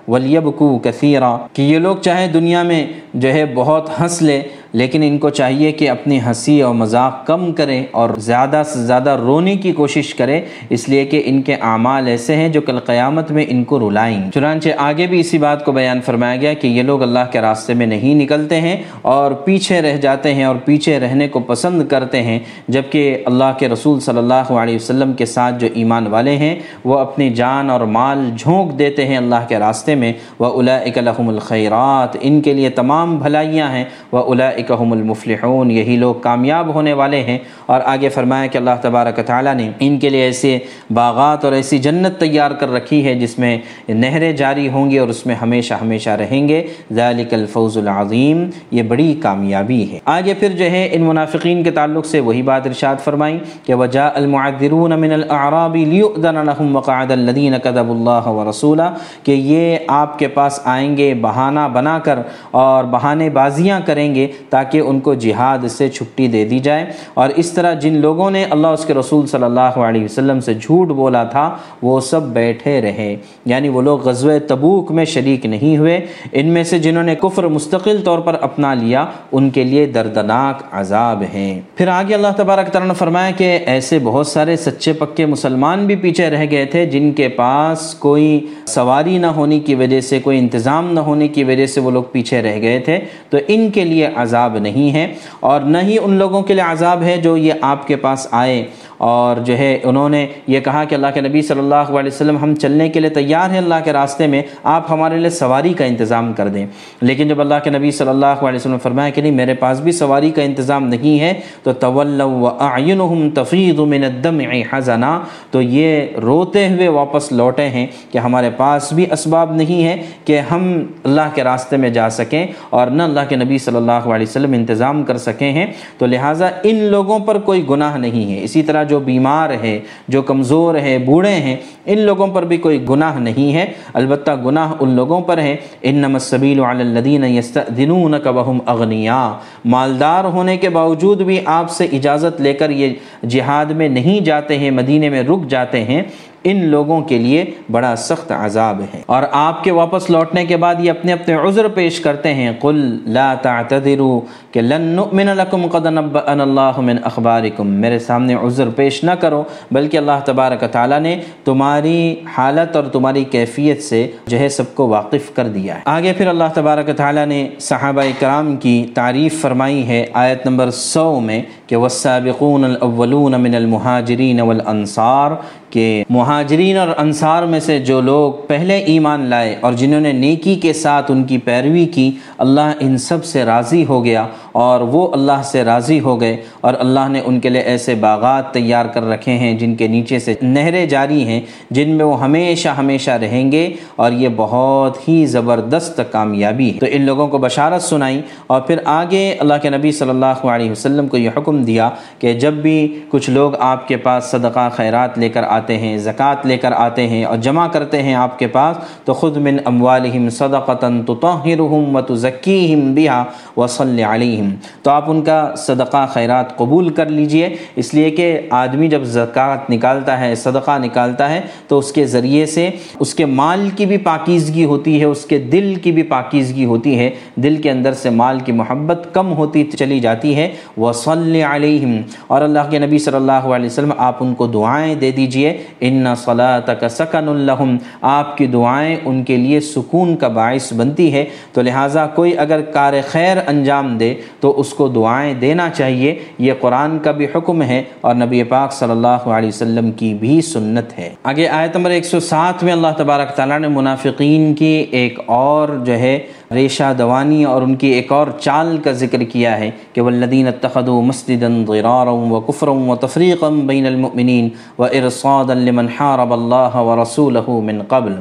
ولیبکو کثیرہ کہ یہ لوگ چاہے دنیا میں جو ہے بہت ہنس لے لیکن ان کو چاہیے کہ اپنی ہنسی اور مذاق کم کریں اور زیادہ سے زیادہ رونے کی کوشش کریں، اس لیے کہ ان کے اعمال ایسے ہیں جو کل قیامت میں ان کو رلائیں۔ چنانچہ آگے بھی اسی بات کو بیان فرمایا گیا کہ یہ لوگ اللہ کے راستے میں نہیں نکلتے ہیں اور پیچھے رہ جاتے ہیں اور پیچھے رہنے کو پسند کرتے ہیں، جبکہ اللہ کے رسول صلی اللہ علیہ وسلم کے ساتھ جو ایمان والے ہیں، وہ اپنی جان اور مال جھونک دیتے ہیں اللہ کے راستے میں۔ وہ الاقلحم الخیرات ان کے لیے تمام بھلائیاں ہیں۔ وہ الاََََََََََََََََََََََََََََََََََََََََََََََََََََََََََََََََََََََََََََََََََََََََََََََََََََََََََََ اکہم المفلحون، یہی لوگ کامیاب ہونے والے ہیں۔ اور آگے فرمایا کہ اللہ تبارک تعالیٰ نے ان کے لیے ایسے باغات اور ایسی جنت تیار کر رکھی ہے جس میں نہریں جاری ہوں گی اور اس میں ہمیشہ ہمیشہ رہیں گے۔ ذالک الفوز العظیم، یہ بڑی کامیابی ہے۔ آگے پھر جو ہے، ان منافقین کے تعلق سے وہی بات ارشاد فرمائیں کہ وجاء المعذرون من الاعراب لیؤذن لهم وقعد الذين كذبوا الله ورسوله کہ یہ آپ کے پاس آئیں گے، بہانہ بنا کر اور بہانے بازیاں کریں گے۔ تاکہ ان کو جہاد سے چھٹی دے دی جائے۔ اور اس طرح جن لوگوں نے اللہ اس کے رسول صلی اللہ علیہ وسلم سے جھوٹ بولا تھا، وہ سب بیٹھے رہے۔ یعنی وہ لوگ غزوہ تبوک میں شریک نہیں ہوئے۔ ان میں سے جنہوں نے کفر مستقل طور پر اپنا لیا، ان کے لیے دردناک عذاب ہیں۔ پھر آگے اللہ تبارک تعالیٰ نے فرمایا کہ ایسے بہت سارے سچے پکے مسلمان بھی پیچھے رہ گئے تھے، جن کے پاس کوئی سواری نہ ہونے کی وجہ سے، کوئی انتظام نہ ہونے کی وجہ سے وہ لوگ پیچھے رہ گئے تھے۔ تو ان کے لیے عذاب نہیں ہے اور نہ ہی ان لوگوں کے لیے عذاب ہے جو یہ آپ کے پاس آئے۔ اور جو ہے انہوں نے یہ کہا کہ اللہ کے نبی صلی اللہ علیہ وسلم، ہم چلنے کے لیے تیار ہیں اللہ کے راستے میں، آپ ہمارے لیے سواری کا انتظام کر دیں۔ لیکن جب اللہ کے نبی صلی اللہ علیہ وسلم فرمایا کہ نہیں، میرے پاس بھی سواری کا انتظام نہیں ہے، تو طول وعینہم تفید من الدمع حزنا۔ تو یہ روتے ہوئے واپس لوٹے ہیں کہ ہمارے پاس بھی اسباب نہیں ہے کہ ہم اللہ کے راستے میں جا سکیں اور نہ اللہ کے نبی صلی اللہ علیہ وسلم انتظام کر سکیں ہیں۔ تو لہٰذا ان لوگوں پر کوئی گناہ نہیں ہے۔ اسی طرح جو بیمار ہے، جو کمزور ہے، بوڑھے ہیں، ان لوگوں پر بھی کوئی گناہ نہیں ہے۔ البتہ گناہ ان لوگوں پر ہے۔ انما السبیل علی الذین یستأذنونک وهم اغنیاء۔ مالدار ہونے کے باوجود بھی آپ سے اجازت لے کر یہ جہاد میں نہیں جاتے ہیں، مدینے میں رک جاتے ہیں۔ ان لوگوں کے لیے بڑا سخت عذاب ہے۔ اور آپ کے واپس لوٹنے کے بعد یہ اپنے اپنے عذر پیش کرتے ہیں۔ قل لا تعتذروا کہ لن نؤمن لکم قد نبأنا اللہ من اخبارکم۔ میرے سامنے عذر پیش نہ کرو، بلکہ اللہ تبارک تعالیٰ نے تمہاری حالت اور تمہاری کیفیت سے جو ہے سب کو واقف کر دیا ہے۔ آگے پھر اللہ تبارک تعالیٰ نے صحابہ کرام کی تعریف فرمائی ہے آیت نمبر سو میں کہ والسابقون الاولون من المہاجرین والانصار کہ مہاجرین اور انصار میں سے جو لوگ پہلے ایمان لائے اور جنہوں نے نیکی کے ساتھ ان کی پیروی کی، اللہ ان سب سے راضی ہو گیا۔ اور وہ اللہ سے راضی ہو گئے اور اللہ نے ان کے لیے ایسے باغات تیار کر رکھے ہیں جن کے نیچے سے نہریں جاری ہیں، جن میں وہ ہمیشہ ہمیشہ رہیں گے اور یہ بہت ہی زبردست کامیابی ہے۔ تو ان لوگوں کو بشارت سنائی اور پھر آگے اللہ کے نبی صلی اللہ علیہ وسلم کو یہ حکم دیا کہ جب بھی کچھ لوگ آپ کے پاس صدقہ، خیرات لے کر آتے ہیں، زکوٰۃ لے کر آتے ہیں اور جمع کرتے ہیں آپ کے پاس، تو خود من اموالہم صدقتاً تطہرہم و تزکیہم بہا وصل علیہم۔ تو آپ ان کا صدقہ خیرات قبول کر لیجیے۔ اس لیے کہ آدمی جب زکوٰۃ نکالتا ہے، صدقہ نکالتا ہے، تو اس کے ذریعے سے اس کے مال کی بھی پاکیزگی ہوتی ہے، اس کے دل کی بھی پاکیزگی ہوتی ہے۔ دل کے اندر سے مال کی محبت کم ہوتی چلی جاتی ہے۔ وصل علیہم اور اللہ کے نبی صلی اللہ علیہ وسلم، آپ ان کو دعائیں دے دیجیے۔ ان صلاتک سکن الحم آپ کی دعائیں ان کے لیے سکون کا باعث بنتی ہے۔ تو لہٰذا کوئی اگر کار خیر انجام دے تو اس کو دعائیں دینا چاہیے۔ یہ قرآن کا بھی حکم ہے اور نبی پاک صلی اللہ علیہ وسلم کی بھی سنت ہے۔ آگے آیت نمبر 107 میں اللہ تبارک تعالیٰ نے منافقین کی ایک اور جو ہے ریشہ دوانی اور ان کی ایک اور چال کا ذکر کیا ہے کہ والذین اتخذوا مسجدا ضرارا وکفرا وتفریقا بین المؤمنین وارصادا لمن حارب اللہ ورسولہ من قبل۔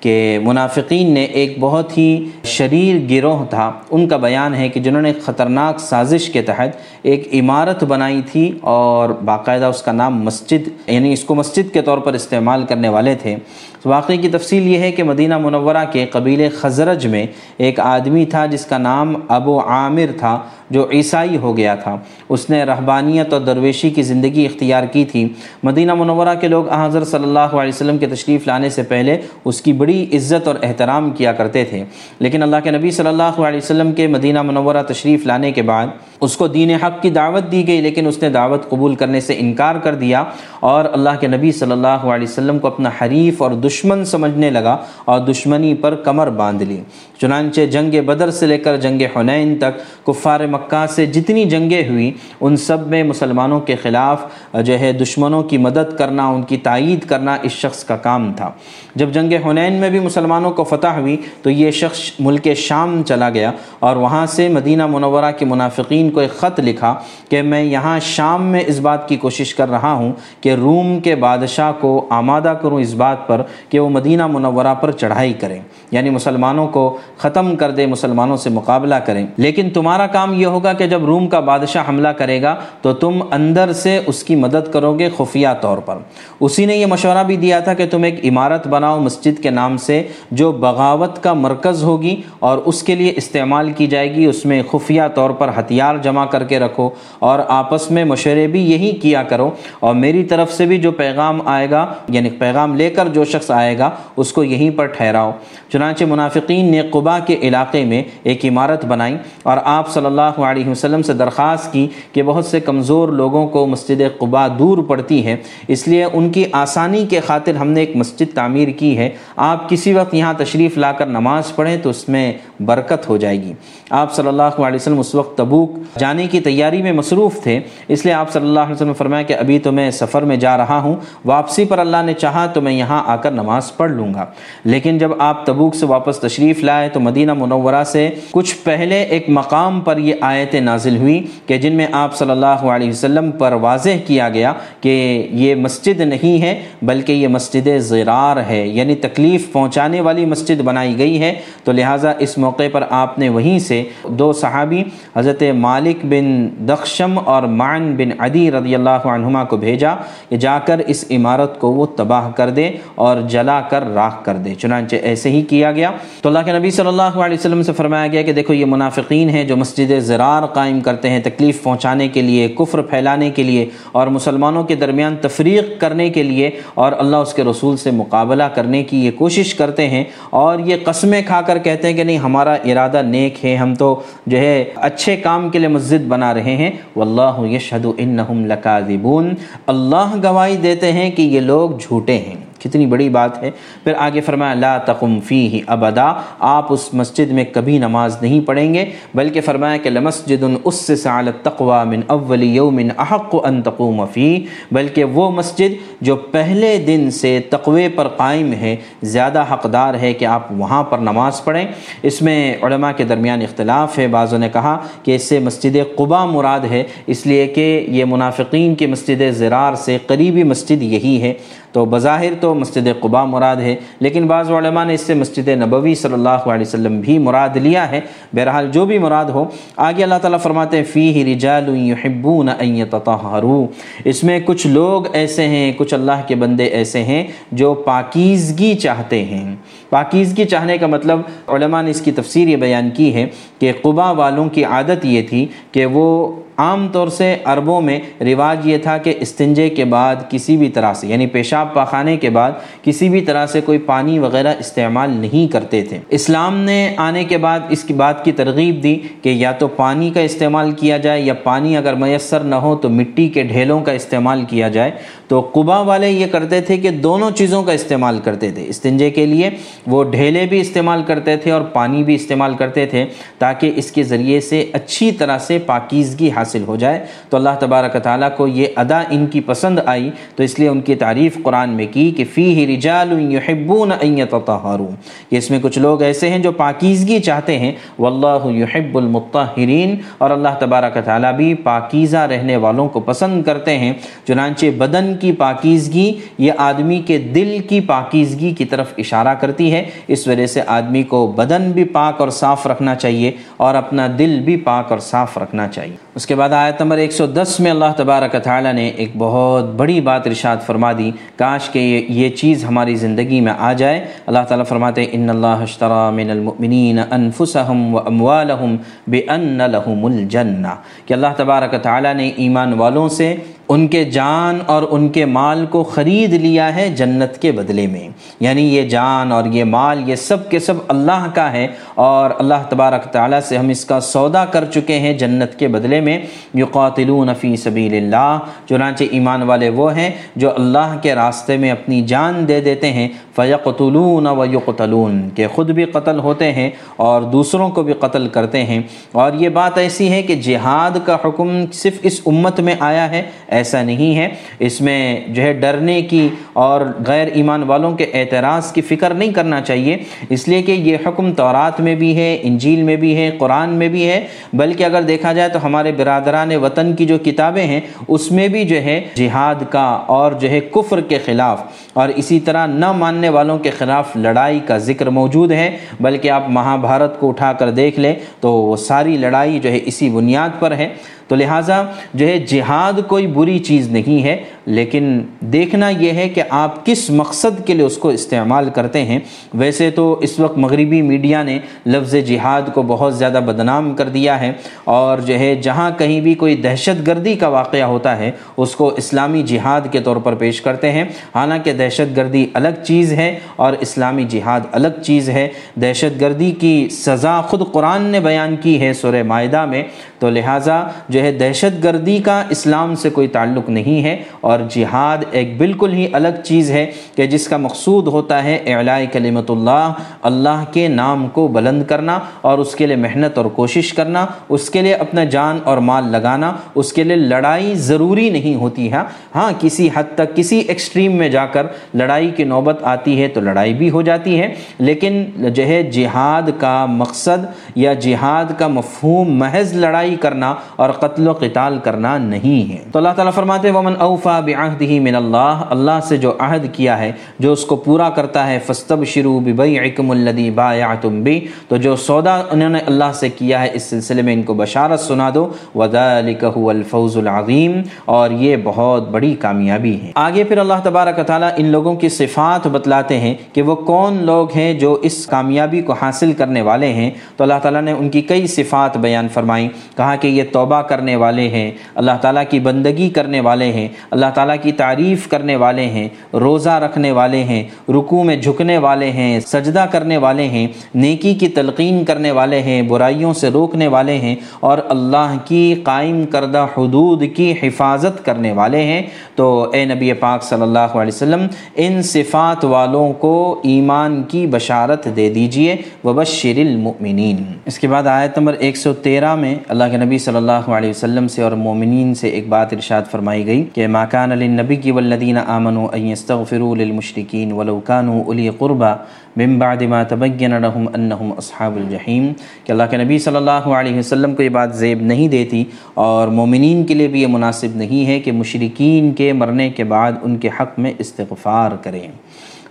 کہ منافقین نے ایک بہت ہی شریر گروہ تھا۔ ان کا بیان ہے کہ جنہوں نے خطرناک سازش کے تحت ایک عمارت بنائی تھی اور باقاعدہ اس کا نام مسجد یعنی اس کو مسجد کے طور پر استعمال کرنے والے تھے۔ واقعی کی تفصیل یہ ہے کہ مدینہ منورہ کے قبیل خزرج میں ایک آدمی تھا جس کا نام ابو عامر تھا، جو عیسائی ہو گیا تھا۔ اس نے رہبانیت اور درویشی کی زندگی اختیار کی تھی۔ مدینہ منورہ کے لوگ حضرت صلی اللہ علیہ وسلم کے تشریف لانے سے پہلے اس کی بڑی عزت اور احترام کیا کرتے تھے۔ لیکن اللہ کے نبی صلی اللہ علیہ وسلم کے مدینہ منورہ تشریف لانے کے بعد اس کو دین حق کی دعوت دی گئی، لیکن اس نے دعوت قبول کرنے سے انکار کر دیا اور اللہ کے نبی صلی اللہ علیہ وسلم کو اپنا حریف اور دشمن دشمن سمجھنے لگا اور دشمنی پر کمر باندھ لی۔ چنانچہ جنگ بدر سے لے کر جنگ حنین تک کفار مکہ سے جتنی جنگیں ہوئی ان سب میں مسلمانوں کے خلاف جو ہے دشمنوں کی مدد کرنا، ان کی تائید کرنا اس شخص کا کام تھا۔ جب جنگ حنین میں بھی مسلمانوں کو فتح ہوئی، تو یہ شخص ملک شام چلا گیا اور وہاں سے مدینہ منورہ کے منافقین کو ایک خط لکھا کہ میں یہاں شام میں اس بات کی کوشش کر رہا ہوں کہ روم کے بادشاہ کو آمادہ کروں اس بات پر کہ وہ مدینہ منورہ پر چڑھائی کریں یعنی مسلمانوں کو ختم کر دے، مسلمانوں سے مقابلہ کریں۔ لیکن تمہارا کام یہ ہوگا کہ جب روم کا بادشاہ حملہ کرے گا، تو تم اندر سے اس کی مدد کرو گے خفیہ طور پر۔ اسی نے یہ مشورہ بھی دیا تھا کہ تم ایک عمارت بناؤ مسجد کے نام سے، جو بغاوت کا مرکز ہوگی اور اس کے لیے استعمال کی جائے گی۔ اس میں خفیہ طور پر ہتھیار جمع کر کے رکھو اور آپس میں مشورے بھی یہی کیا کرو۔ اور میری طرف سے بھی جو پیغام آئے گا یعنی پیغام لے کر جو شخص آئے گا، اس کو یہیں پر ٹھہراؤ۔ چنانچہ منافقین نے قبا کے علاقے میں ایک عمارت بنائی اور آپ صلی اللہ علیہ وسلم سے درخواست کی کہ بہت سے کمزور لوگوں کو مسجد قبا دور پڑتی ہے۔ اس لیے ان کی آسانی کے خاطر ہم نے ایک مسجد تعمیر کی ہے۔ آپ کسی وقت یہاں تشریف لا کر نماز پڑھیں تو اس میں برکت ہو جائے گی۔ آپ صلی اللہ علیہ وسلم اس وقت تبوک جانے کی تیاری میں مصروف تھے، اس لیے آپ صلی اللہ علیہ وسلم نے فرمایا کہ ابھی تو میں سفر میں جا رہا ہوں، واپسی پر اللہ نے چاہا تو میں یہاں آ کر نماز پڑھ لوں گا۔ لیکن جب آپ تبوک سے واپس تشریف لائے تو مدینہ منورہ سے کچھ پہلے ایک مقام پر یہ آیتیں نازل ہوئی کہ جن میں آپ صلی اللہ علیہ وسلم پر واضح کیا گیا کہ یہ مسجد نہیں ہے، بلکہ یہ مسجد زرار ہے یعنی تکلیف پہنچانے والی مسجد بنائی گئی ہے۔ تو لہٰذا اس موقع پر آپ نے وہیں سے دو صحابی، حضرت مالک بن دخشم اور معن بن عدی رضی اللہ عنہما کو بھیجا کہ جا کر اس عمارت کو وہ تباہ کر دے اور جلا کر راکھ کر دے۔ چنانچہ ایسے ہی کیا گیا۔ تو اللہ کے نبی صلی اللہ علیہ وسلم سے فرمایا گیا کہ دیکھو، یہ منافقین ہیں جو مسجد زرار قائم کرتے ہیں تکلیف پہنچانے کے لیے، کفر پھیلانے کے لیے اور مسلمانوں کے درمیان تفریق کرنے کے لیے اور اللہ اس کے رسول سے مقابلہ کرنے کی یہ کوشش کرتے ہیں اور یہ قسمیں کھا کر کہتے ہیں کہ نہیں، ہمارا ارادہ نیک ہے، ہم تو جو ہے اچھے کام کے لیے مسجد بنا رہے ہیں۔ واللہ یشہد انہم لکاذبون۔ اللہ گواہی دیتے ہیں کہ یہ لوگ جھوٹے ہیں۔ کتنی بڑی بات ہے۔ پھر آگے فرمایا، لا تقم فی ابدا، آپ اس مسجد میں کبھی نماز نہیں پڑھیں گے، بلکہ فرمایا کہ لمسجد اسس علی التقوى من اول یوم احق ان تقوم فی بلکہ وہ مسجد جو پہلے دن سے تقوی پر قائم ہے، زیادہ حقدار ہے کہ آپ وہاں پر نماز پڑھیں۔ اس میں علماء کے درمیان اختلاف ہے۔ بعضوں نے کہا کہ اس سے مسجد قبا مراد ہے، اس لیے کہ یہ منافقین کی مسجد زرار سے قریبی مسجد یہی ہے۔ تو بظاہر تو مسجد قبا مراد ہے، لیکن بعض علماء نے اس سے مسجد نبوی صلی اللہ علیہ وسلم بھی مراد لیا ہے۔ بہرحال جو بھی مراد ہو، آگے اللہ تعالیٰ فرماتے ہیں فی رجال یحبون ان یتطہروا اس میں کچھ لوگ ایسے ہیں، کچھ اللہ کے بندے ایسے ہیں جو پاکیزگی چاہتے ہیں۔ پاکیزگی چاہنے کا مطلب علماء نے اس کی تفسیر یہ بیان کی ہے کہ قبا والوں کی عادت یہ تھی کہ وہ عام طور سے عربوں میں رواج یہ تھا کہ استنجے کے بعد کسی بھی طرح سے یعنی پیشاب پاخانے کے بعد کسی بھی طرح سے کوئی پانی وغیرہ استعمال نہیں کرتے تھے۔ اسلام نے آنے کے بعد اس کی بات کی ترغیب دی کہ یا تو پانی کا استعمال کیا جائے یا پانی اگر میسر نہ ہو تو مٹی کے ڈھیلوں کا استعمال کیا جائے۔ تو قبا والے یہ کرتے تھے کہ دونوں چیزوں کا استعمال کرتے تھے۔ استنجے کے لیے وہ ڈھیلے بھی استعمال کرتے تھے اور پانی بھی استعمال کرتے تھے تاکہ اس کے ذریعے سے اچھی طرح سے پاکیزگی حاصل ہو جائے۔ تو اللہ تبارک تعالیٰ کو یہ ادا ان کی پسند آئی۔ تو اس لیے ان کی تعریف قرآن میں کی کہ فی ہی رجال یحبون ان کہ اس میں کچھ لوگ ایسے ہیں جو پاکیزگی چاہتے ہیں۔ واللہ یحب المطہرین۔ اور اللہ تبارک تعالیٰ بھی پاکیزہ رہنے والوں کو پسند کرتے ہیں۔ چنانچہ بدن کی پاکیزگی یہ آدمی کے دل کی پاکیزگی کی طرف اشارہ کرتی ہے۔ اس وجہ سے آدمی کو بدن بھی پاک اور صاف رکھنا چاہیے اور اپنا دل بھی پاک اور صاف رکھنا چاہیے۔ اس کے بعد آیت نمبر 110 میں اللہ تبارک تعالیٰ نے ایک بہت بڑی بات ارشاد فرما دی، کاش کہ یہ چیز ہماری زندگی میں آ جائے۔ اللہ تعالیٰ فرماتے ان اللہ اشترا من المؤمنین انفسهم و اموالهم بان لهم الجنہ۔ کہ اللہ تبارک تعالیٰ نے ایمان والوں سے ان کے جان اور ان کے مال کو خرید لیا ہے جنت کے بدلے میں۔ یعنی یہ جان اور یہ مال، یہ سب کے سب اللہ کا ہے اور اللہ تبارک تعالیٰ سے ہم اس کا سودا کر چکے ہیں جنت کے بدلے میں۔ یقاتلون فی سبیل اللہ چنانچہ ایمان والے وہ ہیں جو اللہ کے راستے میں اپنی جان دے دیتے ہیں۔ فیقتلون و یقتلون، کہ خود بھی قتل ہوتے ہیں اور دوسروں کو بھی قتل کرتے ہیں۔ اور یہ بات ایسی ہے کہ جہاد کا حکم صرف اس امت میں آیا ہے ایسا نہیں ہے۔ اس میں جو ہے ڈرنے کی اور غیر ایمان والوں کے اعتراض کی فکر نہیں کرنا چاہیے۔ اس لیے کہ یہ حکم تورات میں بھی ہے، انجیل میں بھی ہے، قرآن میں بھی ہے۔ بلکہ اگر دیکھا جائے تو ہمارے برادران وطن کی جو کتابیں ہیں، اس میں بھی جو ہے جہاد کا اور جو ہے کفر کے خلاف اور اسی طرح نہ ماننے والوں کے خلاف لڑائی کا ذکر موجود ہے۔ بلکہ آپ مہا بھارت کو اٹھا کر دیکھ لیں تو وہ ساری لڑائی جو ہے اسی بنیاد پر ہے۔ تو لہٰذا جو ہے جہاد کوئی بری چیز نہیں ہے۔ لیکن دیکھنا یہ ہے کہ آپ کس مقصد کے لیے اس کو استعمال کرتے ہیں۔ ویسے تو اس وقت مغربی میڈیا نے لفظ جہاد کو بہت زیادہ بدنام کر دیا ہے اور جو ہے جہاں کہیں بھی کوئی دہشت گردی کا واقعہ ہوتا ہے، اس کو اسلامی جہاد کے طور پر پیش کرتے ہیں۔ حالانکہ دہشت گردی الگ چیز ہے اور اسلامی جہاد الگ چیز ہے۔ دہشت گردی کی سزا خود قرآن نے بیان کی ہے سورہ معاہدہ میں۔ تو لہٰذا جو ہے دہشت گردی کا اسلام سے کوئی تعلق نہیں ہے اور جہاد ایک بالکل ہی الگ چیز ہے کہ جس کا مقصود ہوتا ہے اعلاء کلمت اللہ اللہ کے نام کو بلند کرنا اور اس کے لیے محنت اور کوشش کرنا، اس کے لیے اپنا جان اور مال لگانا، اس کے لیے لڑائی ضروری نہیں ہوتی ہے۔ ہاں کسی حد تک کسی ایکسٹریم میں جا کر لڑائی کی نوبت آتی ہے تو لڑائی بھی ہو جاتی ہے، لیکن جو ہے جہاد کا مقصد یا جہاد کا مفہوم محض لڑائی لڑائی کرنا اور قتل و قتال کرنا نہیں ہے۔ تو اللہ تعالیٰ فرماتے ومن اوفا بعہدہ من اللہ اللہ سے جو عہد کیا ہے، جو اس کو پورا کرتا ہے فستبشروا ببیعکم الذی بایعتم بی، تو جو سودا انہوں نے اللہ سے کیا ہے، اس سلسلے میں ان کو بشارت سنا دو۔ وذالک هو الفوز العظیم۔ اور یہ بہت بڑی کامیابی ہے۔ آگے پھر اللہ تبارک تعالیٰ ان لوگوں کی صفات بتلاتے ہیں کہ وہ کون لوگ ہیں جو اس کامیابی کو حاصل کرنے والے ہیں۔ تو اللہ تعالیٰ نے ان کی کئی صفات بیان فرمائیں۔ کہا کہ یہ توبہ کرنے والے ہیں، اللہ تعالیٰ کی بندگی کرنے والے ہیں، اللہ تعالیٰ کی تعریف کرنے والے ہیں، روزہ رکھنے والے ہیں، رکوع میں جھکنے والے ہیں، سجدہ کرنے والے ہیں، نیکی کی تلقین کرنے والے ہیں، برائیوں سے روکنے والے ہیں اور اللہ کی قائم کردہ حدود کی حفاظت کرنے والے ہیں۔ تو اے نبی پاک صلی اللہ علیہ وسلم، ان صفات والوں کو ایمان کی بشارت دے دیجیے۔ وبشر المؤمنین اس کے بعد آیت نمبر 113 میں اللہ کے نبی صلی اللہ علیہ وسلم سے اور مومنین سے ایک بات ارشاد فرمائی گئی کہ ماکان للنبی کی والذین آمنوا ان یستغفروا للمشرکین ولو کانوا اولی قربا من بعد ما تبین لهم انہم اصحاب الجحیم کہ اللہ کے نبی صلی اللہ علیہ وسلم کو یہ بات زیب نہیں دیتی اور مومنین کے لیے بھی یہ مناسب نہیں ہے کہ مشرکین کے مرنے کے بعد ان کے حق میں استغفار کریں۔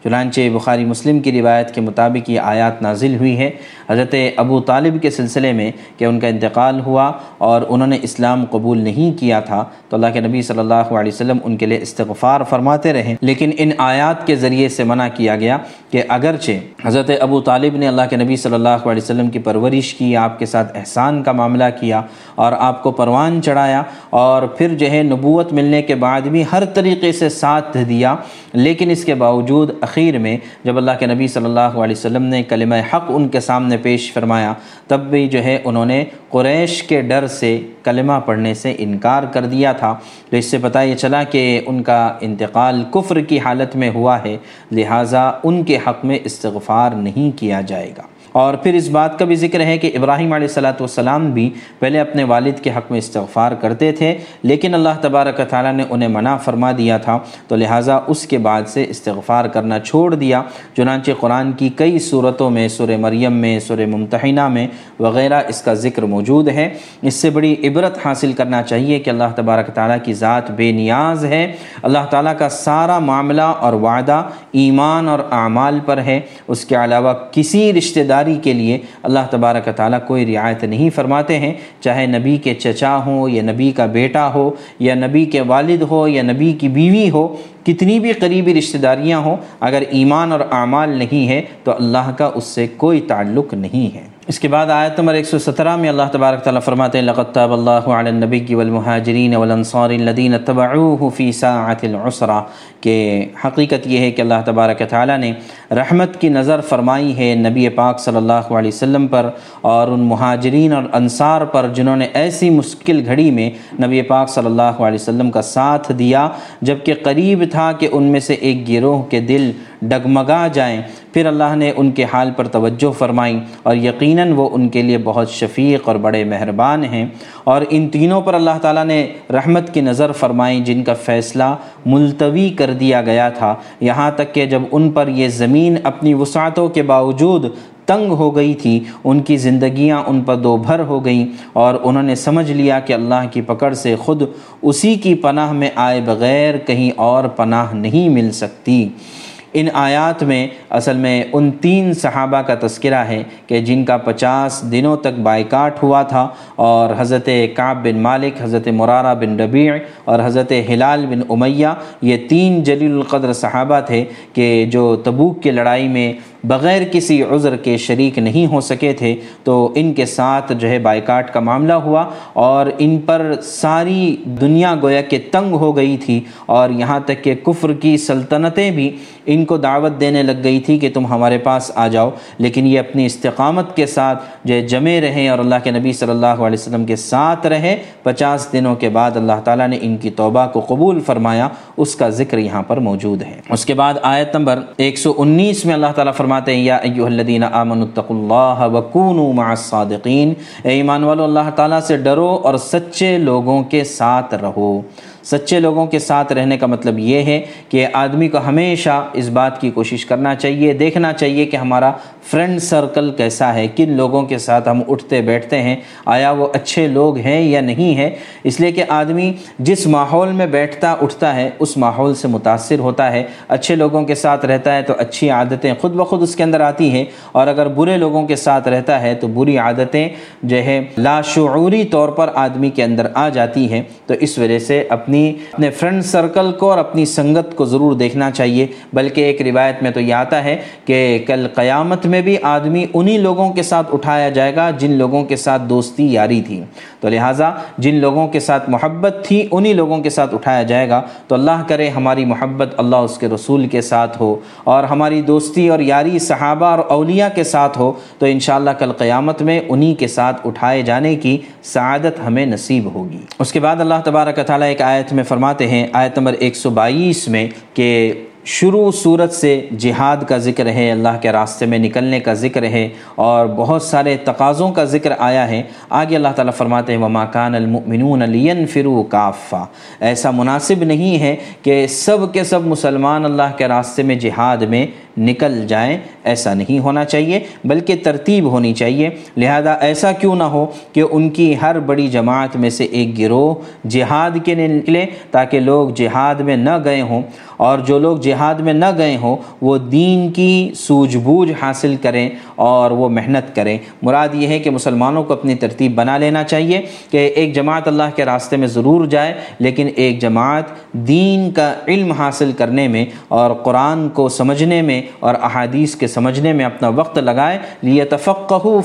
چنانچہ بخاری مسلم کی روایت کے مطابق یہ آیات نازل ہوئی ہے حضرت ابو طالب کے سلسلے میں کہ ان کا انتقال ہوا اور انہوں نے اسلام قبول نہیں کیا تھا، تو اللہ کے نبی صلی اللہ علیہ وسلم ان کے لیے استغفار فرماتے رہے۔ لیکن ان آیات کے ذریعے سے منع کیا گیا کہ اگرچہ حضرت ابو طالب نے اللہ کے نبی صلی اللہ علیہ وسلم کی پرورش کی، آپ کے ساتھ احسان کا معاملہ کیا اور آپ کو پروان چڑھایا اور پھر جو ہے نبوت ملنے کے بعد بھی ہر طریقے سے ساتھ دیا۔ لیکن اس کے باوجود اخیر میں جب اللہ کے نبی صلی اللہ علیہ وسلم نے کلمہ حق ان کے سامنے پیش فرمایا۔ تب بھی جو ہے انہوں نے قریش کے ڈر سے کلمہ پڑھنے سے انکار کر دیا تھا۔ تو اس سے پتہ یہ چلا کہ ان کا انتقال کفر کی حالت میں ہوا ہے، لہٰذا ان کے حق میں استغفار نہیں کیا جائے گا۔ اور پھر اس بات کا بھی ذکر ہے کہ ابراہیم علیہ السلاۃ والسلام بھی پہلے اپنے والد کے حق میں استغفار کرتے تھے، لیکن اللہ تبارک تعالیٰ نے انہیں منع فرما دیا تھا، تو لہٰذا اس کے بعد سے استغفار کرنا چھوڑ دیا۔ چنانچہ قرآن کی کئی صورتوں میں سر مریم میں سر ممتحنہ میں وغیرہ اس کا ذکر موجود ہے۔ اس سے بڑی عبرت حاصل کرنا چاہیے کہ اللہ تبارک تعالیٰ کی ذات بے نیاز ہے۔ اللہ تعالیٰ کا سارا معاملہ اور وعدہ ایمان اور اعمال پر ہے۔ اس کے علاوہ کسی رشتہ داری کے لیے اللہ تبارک تعالیٰ کوئی رعایت نہیں فرماتے ہیں۔ چاہے نبی کے چچا ہوں یا نبی کا بیٹا ہو یا نبی کے والد ہو یا نبی کی بیوی ہو، کتنی بھی قریبی رشتہ داریاں ہوں، اگر ایمان اور اعمال نہیں ہے تو اللہ کا اس سے کوئی تعلق نہیں ہے۔ اس کے بعد آیت نمبر 117 میں اللہ تبارک تعالیٰ فرماتے ہیں، لقد تاب اللہ علی النبی والمہاجرین والانصار الذین اتبعوه فی ساعت العسرہ، کہ حقیقت یہ ہے کہ اللہ تبارک تعالیٰ نے رحمت کی نظر فرمائی ہے نبی پاک صلی اللہ علیہ وسلم پر اور ان مہاجرین اور انصار پر جنہوں نے ایسی مشکل گھڑی میں نبی پاک صلی اللہ علیہ وسلم کا ساتھ دیا، جبکہ قریب تھا کہ ان میں سے ایک گروہ کے دل ڈگمگا جائیں۔ پھر اللہ نے ان کے حال پر توجہ فرمائی اور یقیناً وہ ان کے لیے بہت شفیق اور بڑے مہربان ہیں۔ اور ان تینوں پر اللہ تعالیٰ نے رحمت کی نظر فرمائی جن کا فیصلہ ملتوی کر دیا گیا تھا۔ یہاں تک کہ جب ان پر یہ زمین اپنی وسعتوں کے باوجود تنگ ہو گئی تھی، ان کی زندگیاں ان پر دو بھر ہو گئیں اور انہوں نے سمجھ لیا کہ اللہ کی پکڑ سے خود اسی کی پناہ میں آئے بغیر کہیں اور پناہ نہیں مل سکتی۔ ان آیات میں اصل میں ان تین صحابہ کا تذکرہ ہے کہ جن کا پچاس دنوں تک بائیکاٹ ہوا تھا اور حضرت کعب بن مالک، حضرت مرارہ بن ربیع اور حضرت ہلال بن امیہ، یہ تین جلیل القدر صحابہ تھے کہ جو تبوک کی لڑائی میں بغیر کسی عذر کے شریک نہیں ہو سکے تھے، تو ان کے ساتھ جو ہے بائیکاٹ کا معاملہ ہوا اور ان پر ساری دنیا گویا کہ تنگ ہو گئی تھی اور یہاں تک کہ کفر کی سلطنتیں بھی ان کو دعوت دینے لگ گئی تھی کہ تم ہمارے پاس آ جاؤ۔ لیکن یہ اپنی استقامت کے ساتھ جو ہے جمے رہیں اور اللہ کے نبی صلی اللہ علیہ وسلم کے ساتھ رہے۔ پچاس دنوں کے بعد اللہ تعالیٰ نے ان کی توبہ کو قبول فرمایا۔ اس کا ذکر یہاں پر موجود ہے۔ اس کے بعد آیت نمبر ایک سو انیس میں اللہ تعالیٰ فرماتے ہیں، یا ایوہ الذین آمنوا اتقوا اللہ وکونوا مع الصادقین. اے ایمان والو، اللہ تعالیٰ سے ڈرو اور سچے لوگوں کے ساتھ رہو۔ سچے لوگوں کے ساتھ رہنے کا مطلب یہ ہے کہ آدمی کو ہمیشہ اس بات کی کوشش کرنا چاہیے، دیکھنا چاہیے کہ ہمارا فرینڈ سرکل کیسا ہے؟ کن لوگوں کے ساتھ ہم اٹھتے بیٹھتے ہیں؟ آیا وہ اچھے لوگ ہیں یا نہیں ہے اس لیے کہ آدمی جس ماحول میں بیٹھتا اٹھتا ہے، اس ماحول سے متاثر ہوتا ہے۔ اچھے لوگوں کے ساتھ رہتا ہے تو اچھی عادتیں خود بخود اس کے اندر آتی ہیں۔ اور اگر برے لوگوں کے ساتھ رہتا ہے تو بری عادتیں جو ہے لاشعوری طور پر آدمی کے اندر آ جاتی ہیں۔ تو اس وجہ سے اپنی اپنی، اپنے فرینڈ سرکل کو اور اپنی سنگت کو ضرور دیکھنا چاہیے۔ بلکہ ایک روایت میں تو یہ آتا ہے کہ کل قیامت میں بھی آدمی انہی لوگوں کے ساتھ اٹھایا جائے گا جن لوگوں کے ساتھ دوستی یاری تھی۔ تو لہٰذا جن لوگوں کے ساتھ محبت تھی، انہی لوگوں کے ساتھ اٹھایا جائے گا۔ تو اللہ کرے ہماری محبت اللہ اس کے رسول کے ساتھ ہو اور ہماری دوستی اور یاری صحابہ اور اولیاء کے ساتھ ہو۔ تو انشاءاللہ کل قیامت میں انہی کے ساتھ اٹھائے جانے کی سعادت ہمیں نصیب ہوگی۔ اس کے بعد اللہ تبارک تعالیٰ ایک آیت میں فرماتے ہیں، آیت نمبر ایک سو بائیس میں کہ شروع صورت سے جہاد کا ذکر ہے، اللہ کے راستے میں نکلنے کا ذکر ہے اور بہت سارے تقاضوں کا ذکر آیا ہے۔ آگے اللہ تعالیٰ فرماتے ہیں، وما کان المؤمنون لینفروا کافہ ایسا مناسب نہیں ہے کہ سب کے سب مسلمان اللہ کے راستے میں جہاد میں نکل جائیں، ایسا نہیں ہونا چاہیے، بلکہ ترتیب ہونی چاہیے۔ لہذا ایسا کیوں نہ ہو کہ ان کی ہر بڑی جماعت میں سے ایک گروہ جہاد کے نکلے، تاکہ لوگ جہاد میں نہ گئے ہوں۔ اور جو لوگ جہاد میں نہ گئے ہوں، وہ دین کی سوجھ بوجھ حاصل کریں اور وہ محنت کریں۔ مراد یہ ہے کہ مسلمانوں کو اپنی ترتیب بنا لینا چاہیے کہ ایک جماعت اللہ کے راستے میں ضرور جائے، لیکن ایک جماعت دین کا علم حاصل کرنے میں اور قرآن کو سمجھنے میں اور احادیث کے سمجھنے میں اپنا وقت لگائے۔ لیے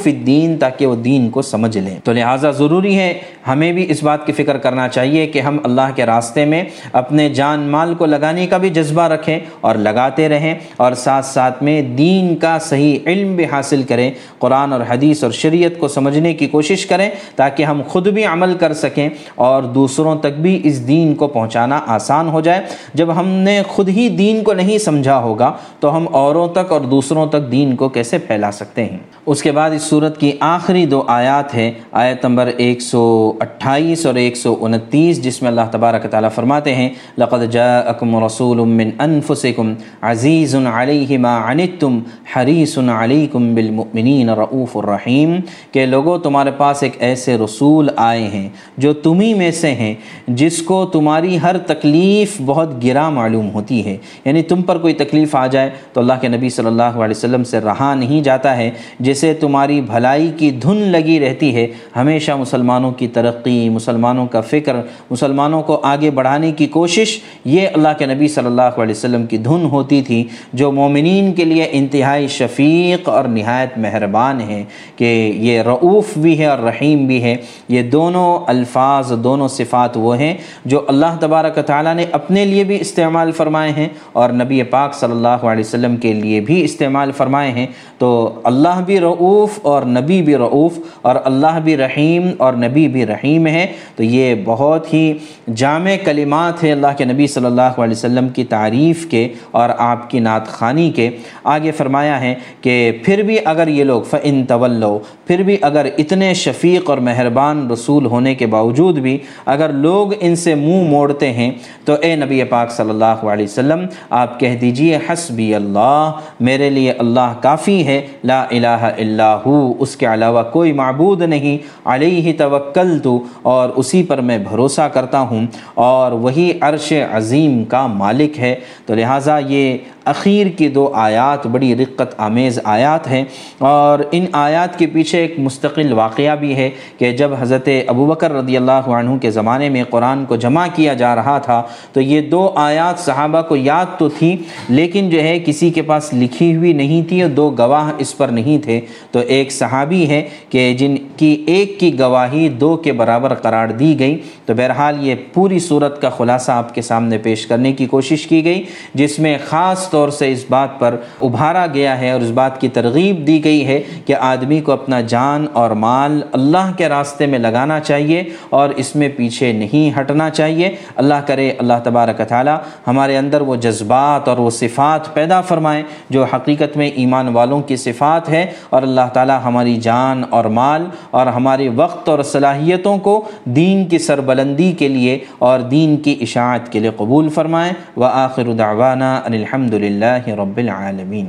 فی الدین تاکہ وہ دین کو سمجھ لیں۔ تو لہٰذا ضروری ہے، ہمیں بھی اس بات کی فکر کرنا چاہیے کہ ہم اللہ کے راستے میں اپنے جان مال کو لگانے کا بھی جذبہ رکھیں اور لگاتے رہیں اور ساتھ ساتھ میں دین کا صحیح علم بھی حاصل کریں، قرآن اور حدیث اور شریعت کو سمجھنے کی کوشش کریں تاکہ ہم خود بھی عمل کر سکیں اور دوسروں تک بھی اس دین کو پہنچانا آسان ہو جائے۔ جب ہم نے خود ہی دین کو نہیں سمجھا ہوگا تو ہم اوروں تک اور دوسروں تک دین کو کیسے پھیلا سکتے ہیں؟ اس کے بعد اس صورت کی آخری دو آیات ہے آیت نمبر ایک سو اٹھائیس اور ایک سو انتیس، جس میں اللہ تبارک تعالیٰ فرماتے ہیں، لقد جاءکم رسول من انفسکم عزیز علیہ ما عنتم حریص علیکم بالمؤمنین رعوف الرحیم کہ لوگوں تمہارے پاس ایک ایسے رسول آئے ہیں جو تمہیں میں سے ہیں جس کو تمہاری ہر تکلیف بہت گرا معلوم ہوتی ہے یعنی تم پر کوئی تکلیف آ جائے تو اللہ کے نبی صلی اللہ علیہ وسلم سے رہا نہیں جاتا ہے جسے تمہاری بھلائی کی دھن لگی رہتی ہے ہمیشہ مسلمانوں کی ترقی، مسلمانوں کا فکر، مسلمانوں کو آگے بڑھانے کی کوشش یہ اللہ کے نبی صلی صلی اللہ علیہ وسلم کی دھن ہوتی تھی، جو مومنین کے لیے انتہائی شفیق اور نہایت مہربان ہے کہ یہ رعوف بھی ہے اور رحیم بھی ہے۔ یہ دونوں الفاظ، دونوں صفات وہ ہیں جو اللہ تبارک تعالیٰ نے اپنے لیے بھی استعمال فرمائے ہیں اور نبی پاک صلی اللہ علیہ وسلم کے لیے بھی استعمال فرمائے ہیں۔ تو اللہ بھی رعوف اور نبی بھی رعوف اور اللہ بھی رحیم اور نبی بھی رحیم ہے۔ تو یہ بہت ہی جامع کلمات ہیں اللہ کے نبی صلی اللہ علیہ وسلم کی تعریف کے اور آپ کی نعت خانی کے، آگے فرمایا ہے کہ پھر بھی اگر یہ لوگ فن طولو پھر بھی اگر اتنے شفیق اور مہربان رسول ہونے کے باوجود بھی اگر لوگ ان سے منہ موڑتے ہیں، تو اے نبی پاک صلی اللہ علیہ وسلم، آپ کہہ دیجیے حسبی اللہ، میرے لیے اللہ کافی ہے، لا الہ الا ہو، اس کے علاوہ کوئی معبود نہیں، علیہ توکل تو اور اسی پر میں بھروسہ کرتا ہوں، اور وہی عرش عظیم کا مالک ہے تو لہٰذا یہ اخیر کی دو آیات، بڑی رقت آمیز آیات ہیں اور ان آیات کے پیچھے ایک مستقل واقعہ بھی ہے کہ جب حضرت ابو بکر رضی اللہ عنہ کے زمانے میں قرآن کو جمع کیا جا رہا تھا، تو یہ دو آیات صحابہ کو یاد تو تھی، لیکن جو ہے کسی کے پاس لکھی ہوئی نہیں تھی اور دو گواہ اس پر نہیں تھے۔ تو ایک صحابی ہے کہ جن کی ایک کی گواہی دو کے برابر قرار دی گئی۔ تو بہرحال یہ پوری صورت کا خلاصہ آپ کے سامنے پیش کرنے کی کوشش کی گئی، جس میں خاص طور سے اس بات پر ابھارا گیا ہے اور اس بات کی ترغیب دی گئی ہے کہ آدمی کو اپنا جان اور مال اللہ کے راستے میں لگانا چاہیے اور اس میں پیچھے نہیں ہٹنا چاہیے۔ اللہ کرے، اللہ تبارک تعالی ہمارے اندر وہ جذبات اور وہ صفات پیدا فرمائیں جو حقیقت میں ایمان والوں کی صفات ہے اور اللہ تعالی ہماری جان اور مال اور ہمارے وقت اور صلاحیتوں کو دین کی سربلندی کے لیے اور دین کی اشاعت کے لیے قبول فرمائیں و آخر دعوانا ان الحمد للہ رب العالمین۔